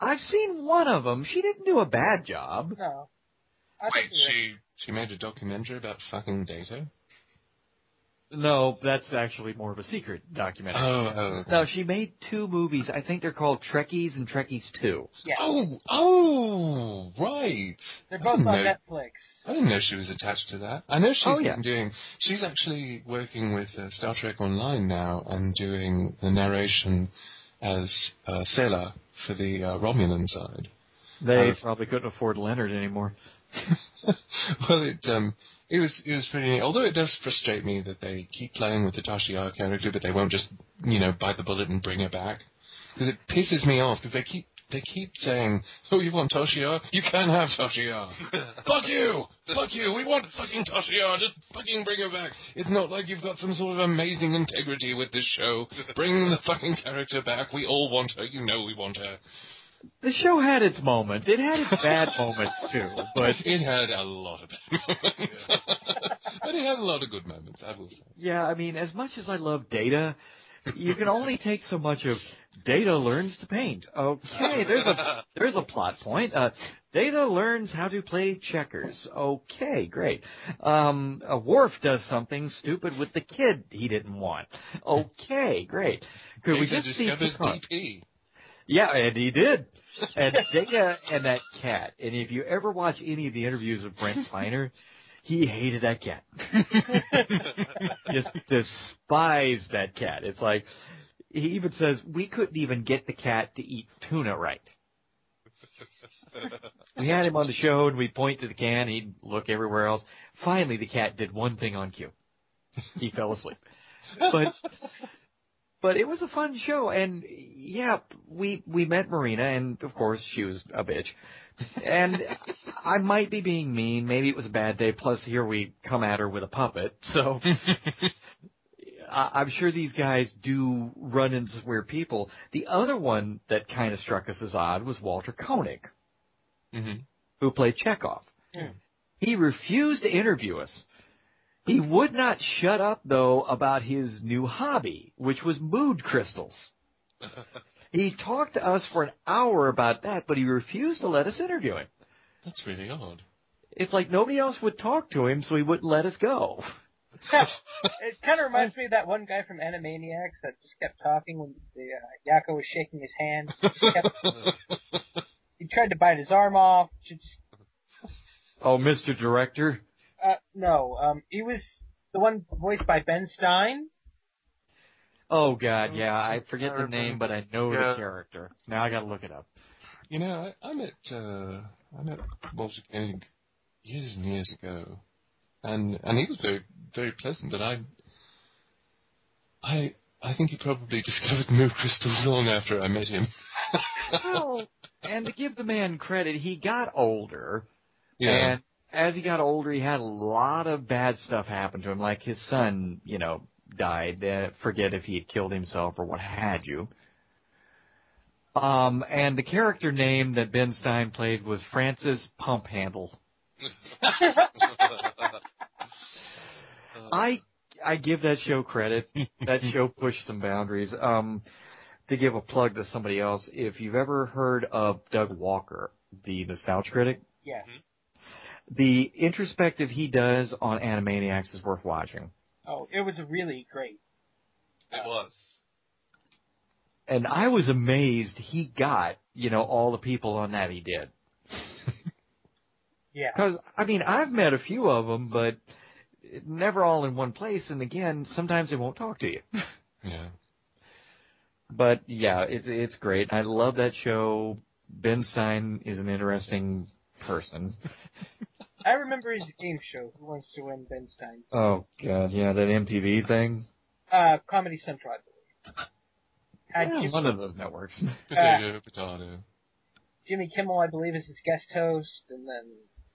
I've seen one of them. She didn't do a bad job. No. I Wait, think she she made a documentary about fucking data? No, that's actually more of a secret documentary. Oh, oh, okay. No, she made two movies. I think they're called Trekkies and Trekkies 2. Yeah, Oh, oh, right. they're I both didn't on know- Netflix. I didn't know she was attached to that. I know she's Oh, yeah. been doing. She's actually working with uh, Star Trek Online now and doing the narration as uh, Sela for the uh, Romulan side. They Uh, probably couldn't afford Leonard anymore. [LAUGHS] well, it um, it was it was pretty neat. Although it does frustrate me that they keep playing with the Tasha Yar character, but they won't just you know bite the bullet and bring her back because it pisses me off because they keep. They keep saying, "Oh, you want Tasha Yar? You can have Tasha Yar. [LAUGHS] Fuck you! Fuck you! We want fucking Tasha Yar. Just fucking bring her back. It's not like you've got some sort of amazing integrity with this show. Bring the fucking character back. We all want her. You know we want her. The show had its moments. It had its bad [LAUGHS] moments too, but it had a lot of bad moments, [LAUGHS] but it had a lot of good moments. I will say. yeah, I mean, as much as I love Data, you can only take so much of Data learns to paint. Okay, there's a there's a plot point. Uh, Data learns how to play checkers. Okay, great. Um, a Worf does something stupid with the kid he didn't want. Okay, great. Could we just see? DP. Yeah, and he did. And [LAUGHS] Data and that cat. And if you ever watch any of the interviews with Brent [LAUGHS] Spiner, he hated that cat. [LAUGHS] Just despised that cat. It's like he even says we couldn't even get the cat to eat tuna right. We had him on the show and we'd point to the can, he'd look everywhere else. Finally the cat did one thing on cue. He fell asleep. But but it was a fun show and yeah, we we met Marina and of course she was a bitch. And [LAUGHS] I might be being mean, maybe it was a bad day, plus here we come at her with a puppet, so [LAUGHS] I- I'm sure these guys do run into weird people. The other one that kind of struck us as odd was Walter Koenig, hmm who played Chekov. Hmm. He refused to interview us. He would not shut up, though, about his new hobby, which was mood crystals. [LAUGHS] He talked to us for an hour about that, but he refused to let us interview him. That's really odd. It's like nobody else would talk to him, so he wouldn't let us go. [LAUGHS] it kind of reminds me of that one guy from Animaniacs that just kept talking when the uh, Yakko was shaking his hand. Just kept, [LAUGHS] he tried to bite his arm off. Just Oh, Mr. Director. Uh, no, um, he was the one voiced by Ben Stein. Oh God, yeah, I forget the name, but I know Yeah. the character. Now I gotta look it up. You know, I, I met uh, I met Walter Koenig years and years ago, and and he was very very pleasant. But I I I think he probably [LAUGHS] discovered mood crystals long after I met him. Well, and to give the man credit, he got older, yeah. and as he got older, he had a lot of bad stuff happen to him. Like his son, you know, died. Uh, forget if he had killed himself or what had you. Um, and the character name that Ben Stein played was Francis Pump Handle. [LAUGHS] I I give that show credit. that show pushed some boundaries. Um, to give a plug to somebody else, if you've ever heard of Doug Walker, the nostalgia critic, Yes. The introspective he does on Animaniacs is worth watching. Oh, it was really great. It uh, was. And I was amazed he got, you know, all the people on that he did. Yeah. Because, I mean, I've met a few of them, but never all in one place. And again, sometimes they won't talk to you. [LAUGHS] yeah. But yeah, it's it's great. I love that show. Ben Stein is an interesting person. [LAUGHS] I remember his game show, Who Wants to Win Ben Stein's. Oh god, yeah, that MTV thing. Uh, Comedy Central, I believe. Had Yeah, one of those networks. [LAUGHS] Potato, potato. Jimmy Kimmel, I believe, is his guest host, and then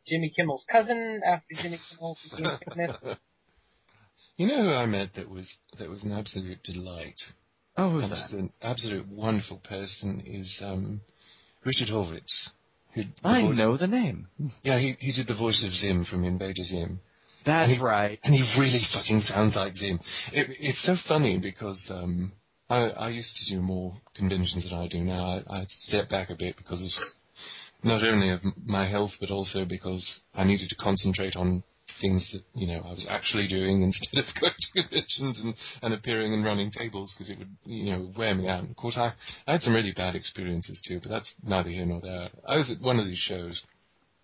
Jimmy Kimmel's cousin after Jimmy Kimmel [LAUGHS] became famous. You know who I met that was that was an absolute delight, Oh, who's that? just an absolute wonderful person is um, Richard Horvitz. Who, I voice- know the name. Yeah, he he did the voice of Zim from Invader Zim. That's And he- right. and he really fucking sounds like Zim. It, it's so funny because um, I, I used to do more conventions than I do now. I, I stepped back a bit because of not only of my health, but also because I needed to concentrate on things that you know I was actually doing [LAUGHS] instead of going to conventions and, and appearing and running tables because it would you know wear me out. Of course, I, I had some really bad experiences too, but that's neither here nor there. I was at one of these shows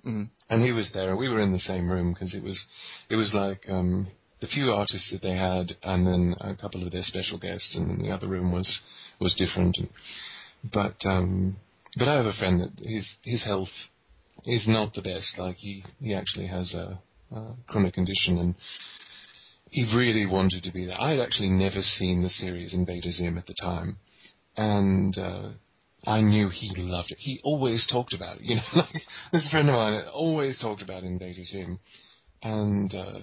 Mhm. and he was there, and we were in the same room because it was, it was like um, the few artists that they had, and then a couple of their special guests, and then the other room was was different. And, but um, but I have a friend that his his health is not the best. Like he he actually has a, a chronic condition, and he really wanted to be there. I had actually never seen the series Invader Zim at the time, and. Uh, I knew he loved it. He always talked about it. You [LAUGHS] know, like this friend of mine always talked about Invader Zim, and uh,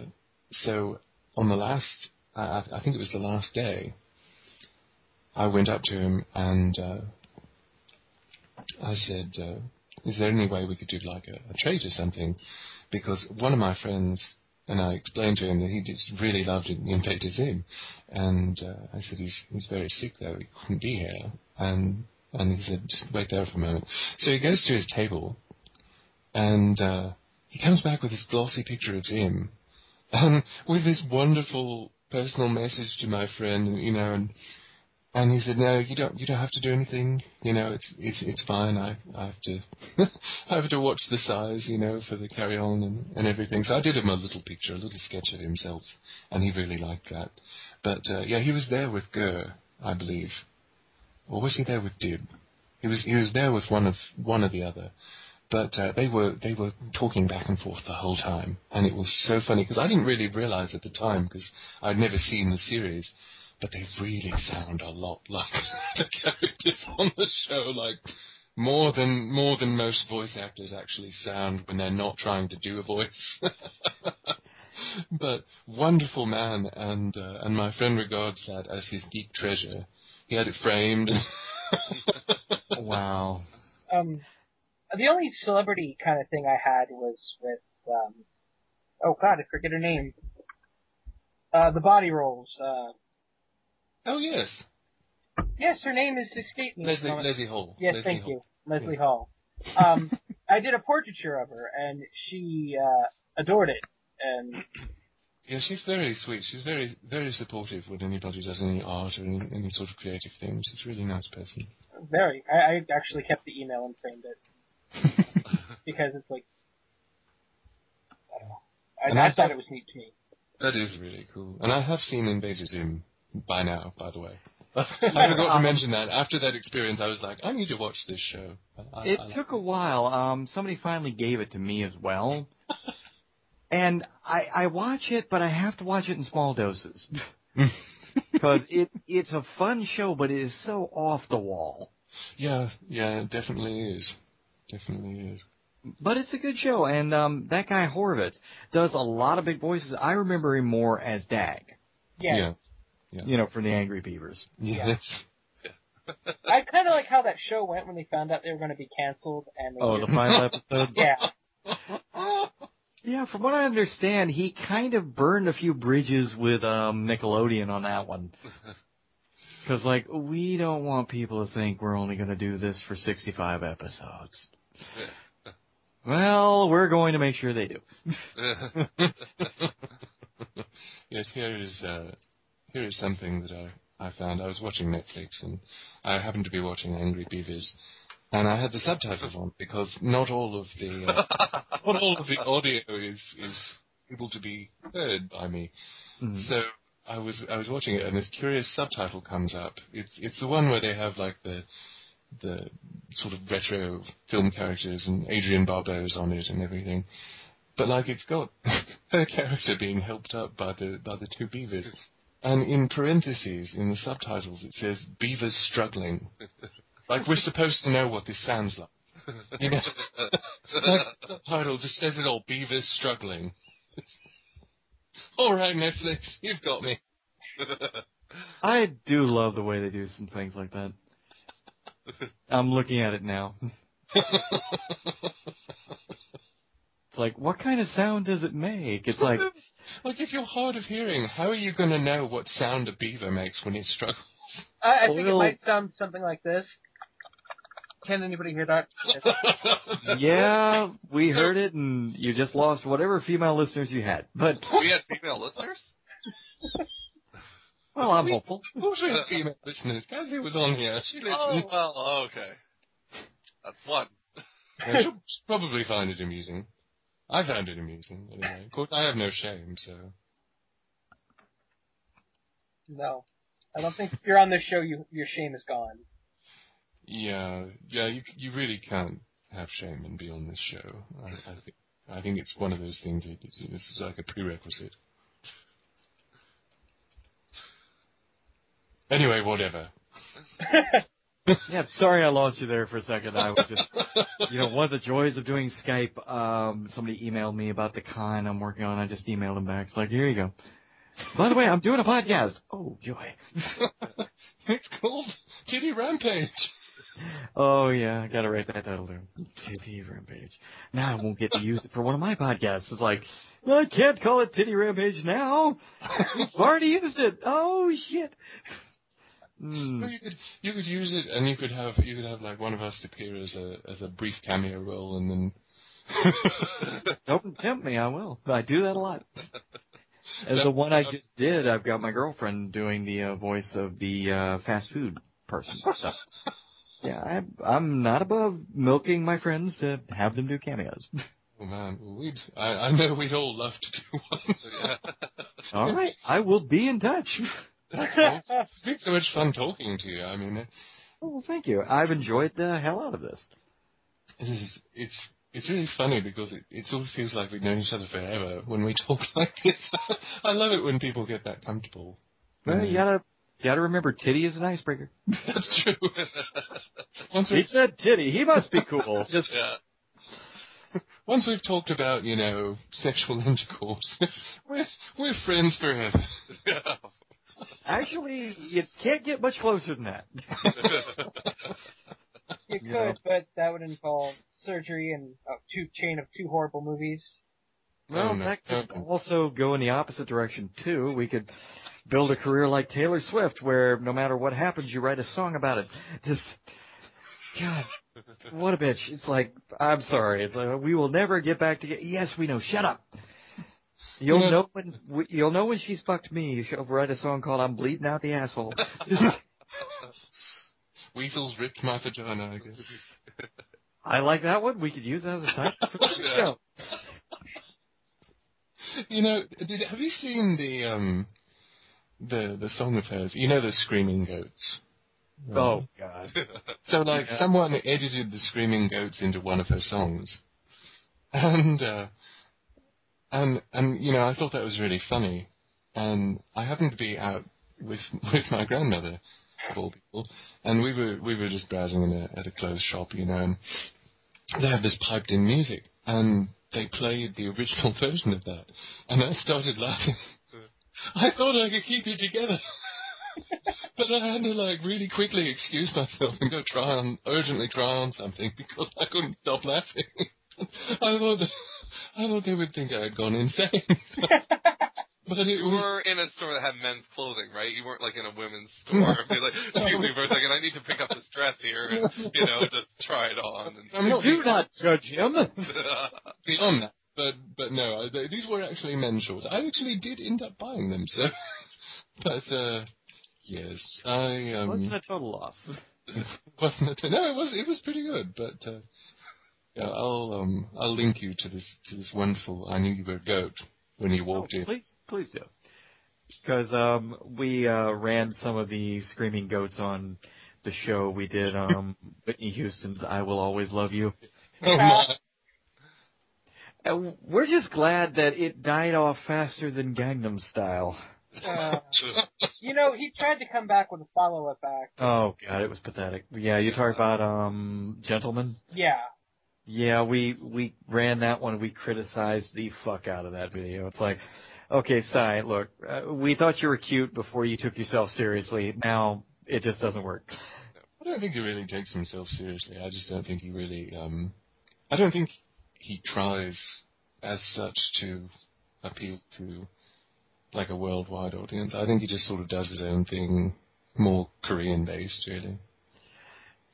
so on the last, I, I I think it was the last day, I went up to him and uh, I said, uh, "Is there any way we could do like a, a trade or something?" Because one of my friends and I explained to him that he just really loved Invader Zim, and uh, I said he's he's very sick though, he couldn't be here, and and he said, just wait there for a moment. So he goes to his table, and uh, he comes back with this glossy picture of Zim, [LAUGHS] and with this wonderful personal message to my friend, you know, and and he said, no, you don't, you don't have to do anything, you know, it's it's it's fine. I I have to [LAUGHS] I have to watch the size, you know, for the carry on and, and everything. So I did him a little picture, a little sketch of himself, and he really liked that. But uh, yeah, he was there with GIR, I believe or was he there with Dib? He was he was there with one of one or the other, but uh, they were they were talking back and forth the whole time, and it was so funny because I didn't really realize at the time because I'd never seen the series, but they really sound a lot like [LAUGHS] the characters on the show, like more than more than most voice actors actually sound when they're not trying to do a voice. [LAUGHS] but wonderful man, and uh, and my friend regards that as his deep treasure. He had it framed. [LAUGHS] Wow. Um, the only celebrity kind of thing I had was with, um, oh god, I forget her name. Uh, the body rolls. Uh, oh yes, yes, her name is escaping. Leslie Leslie Hall. Yes, Leslie thank Hall. you, Leslie Hall. Um, I did a portraiture of her, and she uh, adored it. And Yeah, she's very sweet. She's very very supportive when anybody does any art or any, any sort of creative thing. She's a really nice person. very, I, I actually kept the email and framed it [LAUGHS] because it's like, I don't know. I, I I thought thought- it was neat to me. That is really cool. And I have seen Invader Zim by now, by the way. [LAUGHS] I forgot to mention that. After that experience, I was like, I need to watch this show. I, It I like took a while. Um, somebody finally gave it to me as well. [LAUGHS] and I, I watch it, but I have to watch it in small doses. [LAUGHS] Because it, it's a fun show, but it is so off the wall. Yeah, yeah, it definitely is. Definitely is. But it's a good show, and um, that guy Horvitz does a lot of big voices. I remember him more as Dag, Yes. Yeah. You know, from the Angry Beavers. Yes. I kind of like how that show went when they found out they were going to be canceled. And Oh, the final episode. [LAUGHS] yeah, Yeah, from what I understand, he kind of burned a few bridges with um, Nickelodeon on that one. [LAUGHS] Because, like, we don't want people to think we're only going to do this for 65 episodes. [LAUGHS] Well, we're going to make sure they do. yes, here is uh, here is something that I, I found. I was watching Netflix and I happened to be watching Angry Beavers, and I had the subtitles on because not all of the uh, [LAUGHS] not all of the audio is is able to be heard by me. Mhm. So I was I was watching it, and this curious subtitle comes up. It's it's the one where they have like the the sort of retro film characters and Adrienne Barbeau's on it and everything. But like it's got [LAUGHS] her character being helped up by the by the two beavers. [LAUGHS] and in parentheses in the subtitles it says "Beaver's struggling." [LAUGHS] like we're supposed to know what this sounds like. You know, [LAUGHS] like the subtitle just says it all. Beaver's struggling. [LAUGHS] all right, Netflix, you've got me. I do love the way they do some things like that. I'm looking at it now. It's like, what kind of sound does it make? It's like, like if you're hard of hearing, how are you going to know what sound a beaver makes when it struggles? I, I think it Well- might sound something like this. Can anybody hear that? [LAUGHS] yeah, we heard it, and you just lost whatever female listeners you had. But [LAUGHS] we had female listeners. well, I'm hopeful. Who's with female listeners? Cassie was on here. She Oh listened. well, okay. That's one. Yeah, she'll [LAUGHS] probably find it amusing. I found it amusing, anyway. Of course, I have no shame, so. no. I don't think if you're on this show, you, your shame is gone. Yeah, yeah, you you really can't have shame and be on this show. I, I think I think it's one of those things. That it's, it's like a prerequisite. Anyway, whatever. [LAUGHS] Yeah, sorry I lost you there for a second. I was just, you know, one of the joys of doing Skype. Um, somebody emailed me about the con I'm working on. I just emailed them back. It's like, here you go. By the way, I'm doing a podcast. Oh, joy. It's called Titty Rampage. Oh yeah, I gotta write that title down. Titty Rampage. Now I won't get to use it for one of my podcasts. It's like, I can't call it Titty Rampage now. I've already used it. Oh shit. Hmm. Well, you could you could use it, and you could have you could have like one of us appear as a as a brief cameo role, and then. [LAUGHS] Don't tempt me, I will. I do that a lot. [LAUGHS] As the one I just did, I've got my girlfriend doing the uh, voice of the uh, fast food person. So, [LAUGHS] yeah, I'm, I'm not above milking my friends to have them do cameos. Oh man, we'd I, I know we'd all love to do one. Yeah. All right, I will be in touch. It's been so much fun talking to you. I mean, Oh, well, thank you. I've enjoyed the hell out of this. it is it's it's really funny because it, it sort of feels like we've known each other forever when we [LAUGHS] talk like this. I love it when people get that comfortable. Well, mm. you gotta, you gotta remember, titty is an icebreaker. [LAUGHS] That's true. [LAUGHS] once He we've said titty. He must be cool. Just Yeah. once we've talked about you know sexual intercourse, we're we're friends forever. Yeah. actually, you can't get much closer than that. [LAUGHS] You could, You know. but that would involve surgery and a two chain of two horrible movies. Well, Oh, that could Okay. also go in the opposite direction too. We could build a career like Taylor Swift, where no matter what happens, you write a song about it. Just, God, what a bitch! It's like, I'm sorry. It's like we will never get back together. Yes, we know. Shut up. You'll Yeah. know when you'll know when she's fucked me. She'll write a song called "I'm Bleeding Out the Asshole." [LAUGHS] Weasels ripped my vagina. I guess. [LAUGHS] I like that one. We could use that as a title for the [LAUGHS] show. You know, did have you seen the um the the song of hers? You know the Screaming Goats. Oh God. So like Yeah. someone edited the Screaming Goats into one of her songs, and uh, and and you know I thought that was really funny, and I happened to be out with [LAUGHS] with my grandmother, of all people, and we were we were just browsing in a, at a clothes shop, you know, and they had this piped in music, and they played the original [LAUGHS] version of that, and I started laughing. Hmm. I thought I could keep it together. [LAUGHS] But I had to like really quickly excuse myself and go try on urgently try on something because I couldn't stop laughing. [LAUGHS] I thought [LAUGHS] I thought they would think I had gone insane. [LAUGHS] but it You was were in a store that had men's clothing, right? You weren't like in a women's store. Be like, excuse me for a second, I need to pick up this dress here and you know just try it on. And... I'm not Do not judge him. And... beyond that. But but no, I, they, these were actually men's shorts. I actually did end up buying them. So, but uh, yes, I um, Wasn't a total loss. wasn't it? No, it was. It was pretty good. But uh, yeah, I'll um, I'll link you to this to this wonderful. I knew you were a goat when you walked Oh, in. Please, please do. Because um, we uh, ran some of the Screaming Goats on the show. We did um, [LAUGHS] Whitney Houston's "I Will Always Love You." [LAUGHS] Oh my! And we're just glad that it died off faster than Gangnam Style. Uh, [LAUGHS] you know, he tried to come back with a follow-up act. Oh god, it was pathetic. Yeah, you talk about um gentlemen. Yeah. Yeah, we we ran that one. We criticized the fuck out of that video. It's like, okay, Psy, look, uh, we thought you were cute before you took yourself seriously. Now it just doesn't work. I don't think he really takes himself seriously. I just don't think he really. Um, I don't think he tries as such to appeal to like a worldwide audience. I think he just sort of does his own thing, more Korean based, really.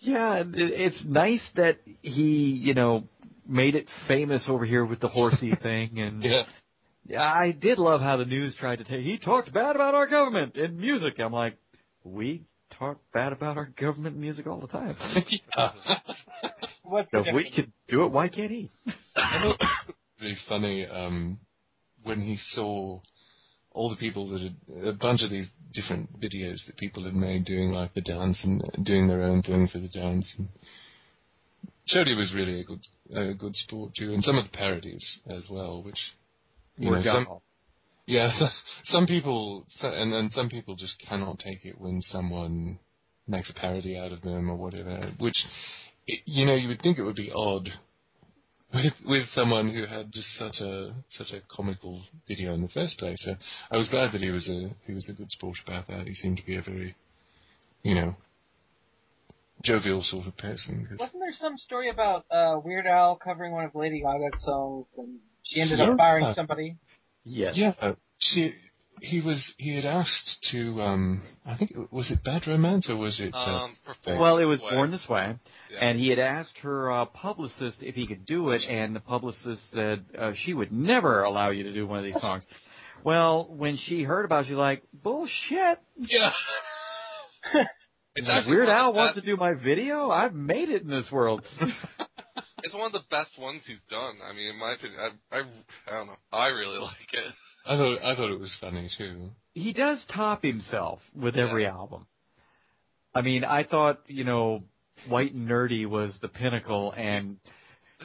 Yeah, it- it's nice that he, you know, made it famous over here with the horsey [LAUGHS] thing, and Yeah. I did love how the news tried to take. He talked bad about our government in music. I'm like, we talk bad about our government in music all the time. [LAUGHS] What's So the if we could do it, why can't he? I thought it was really funny um, when he saw all the people that had a bunch of these different videos that people had made doing like the dance and uh, doing their own thing for the dance. And Jody was really a good a good sport too, and some of the parodies as well, which you Were know, some, yeah, [LAUGHS] so, some people and and some people just cannot take it when someone makes a parody out of them or whatever. Which it, you know you would think it would be odd with with someone who had just such a such a comical video in the first place. So I was glad that he was a he was a good sport about that. He seemed to be a very you know jovial sort of person. 'cause- Wasn't there some story about uh, Weird Al covering one of Lady Gaga's songs and she ended Yeah. up firing somebody? Yes. Yeah, uh, she he was he had asked to um I think was it Bad Romance or was it uh, Um, performance Well, it was way. born this way, Yeah. and he had asked her uh, publicist if he could do it, and the publicist said uh, she would never allow you to do one of these songs. Well, when she heard about it, she's like, "Bullshit! yeah. [LAUGHS] it's Like, Weird Al the wants to do my video. I've made it in this world." [LAUGHS] It's one of the best ones he's done. I mean, in my opinion, I, I, I don't know. I really [LAUGHS] like it. I thought I thought it was funny too. he does top himself with Yeah. every album. I mean, I thought, you know, White and Nerdy was the pinnacle and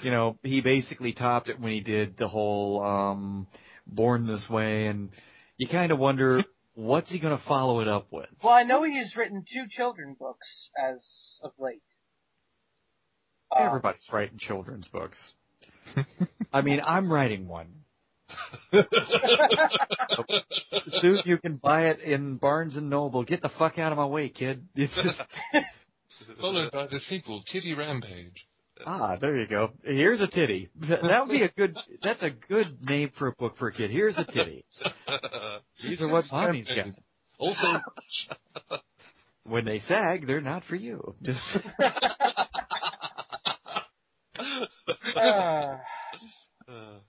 you know, he basically topped it when he did the whole um Born This Way and you kind of wonder [LAUGHS] what's he going to follow it up with. Well, I know he's written two children books as of late. Uh, Everybody's writing children's books. I mean, I'm writing one. [LAUGHS] Soon you can buy it in Barnes and Noble. Get the fuck out of my way, kid. [LAUGHS] It's just [LAUGHS] Followed by the sequel, Titty Rampage. Ah, there you go. Here's a titty. That would be a good. That's a good name for a book for a kid. Here's a titty. These are what mommy's got. Also, When they sag, they're not for you. Just uh, Uh,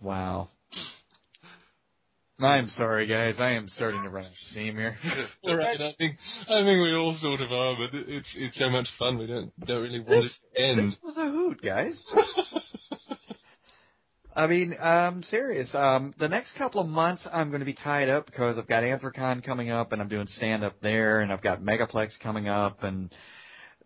wow. I'm sorry, guys. I am starting to run out of steam here. [LAUGHS] all right, I think I think we all sort of are, but it's it's so much fun. We don't don't really want This- it to end. This was a hoot, guys. [LAUGHS] I mean, I'm serious. Um, the next couple of months, I'm going to be tied up because I've got Anthrocon coming up, and I'm doing stand up there, and I've got Megaplex coming up, and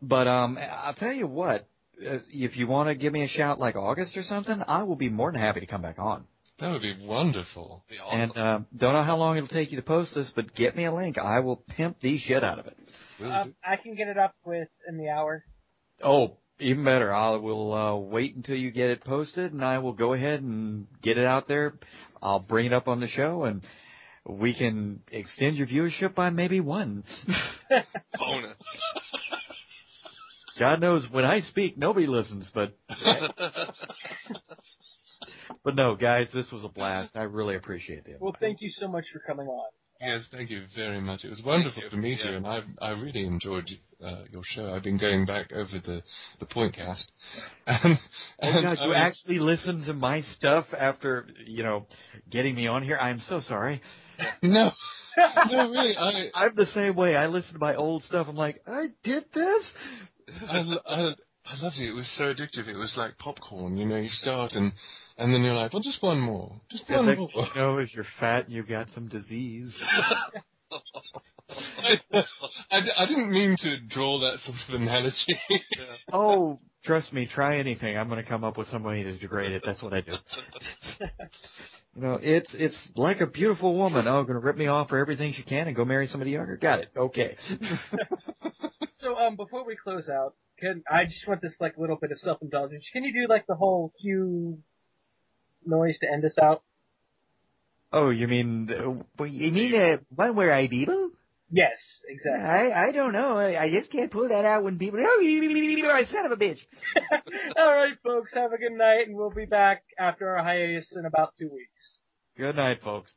but um, I'll tell you what. Uh, If you want to give me a shout like August or something, I will be more than happy to come back on. That would be wonderful. be awesome. And uh, don't know how long it'll take you to post this, but get me a link. I will pimp the shit out of it. Will uh. I can get it up with in the hour. Oh, even better. I will uh, wait until you get it posted, and I will go ahead and get it out there. I'll bring it up on the show, and we can extend your viewership by maybe one. [LAUGHS] Bonus. [LAUGHS] God knows when I speak, nobody listens, but [LAUGHS] but no, guys, this was a blast. I really appreciate it. Well, thank you so much for coming on. Yes, thank you very much. It was wonderful to meet Yeah. you, and I I really enjoyed uh, your show. I've been going back over the the Pointcast, [LAUGHS] and, Oh God, you was- actually listened to my stuff after you know getting me on here. I'm so sorry. [LAUGHS] no, no, really, I I'm the same way. I listen to my old stuff. I'm like, I did this. I, I, I loved it. It was so addictive. It was like popcorn. You know, you start and and then you're like, well, just one more, just The one next more. you know is you're fat and you've got some disease. I, [LAUGHS] I, I didn't mean to draw that sort of analogy. [LAUGHS] Oh, Trust me, try anything. I'm going to come up with some way to degrade it. That's what I do. [LAUGHS] you know, it's it's like a beautiful woman. Oh, going to rip me off for everything she can and go marry somebody younger. Got it. Okay. So um, before we close out, can I just want this like little bit of self indulgence? Can you do like the whole cue noise to end us out? Oh, you mean uh, you mean uh, one where I beeble? Yes, exactly. I I don't know. I, I just can't pull that out when people. Oh, son of a bitch! All right, folks. Have a good night, and we'll be back after our hiatus in about two weeks. Good night, folks.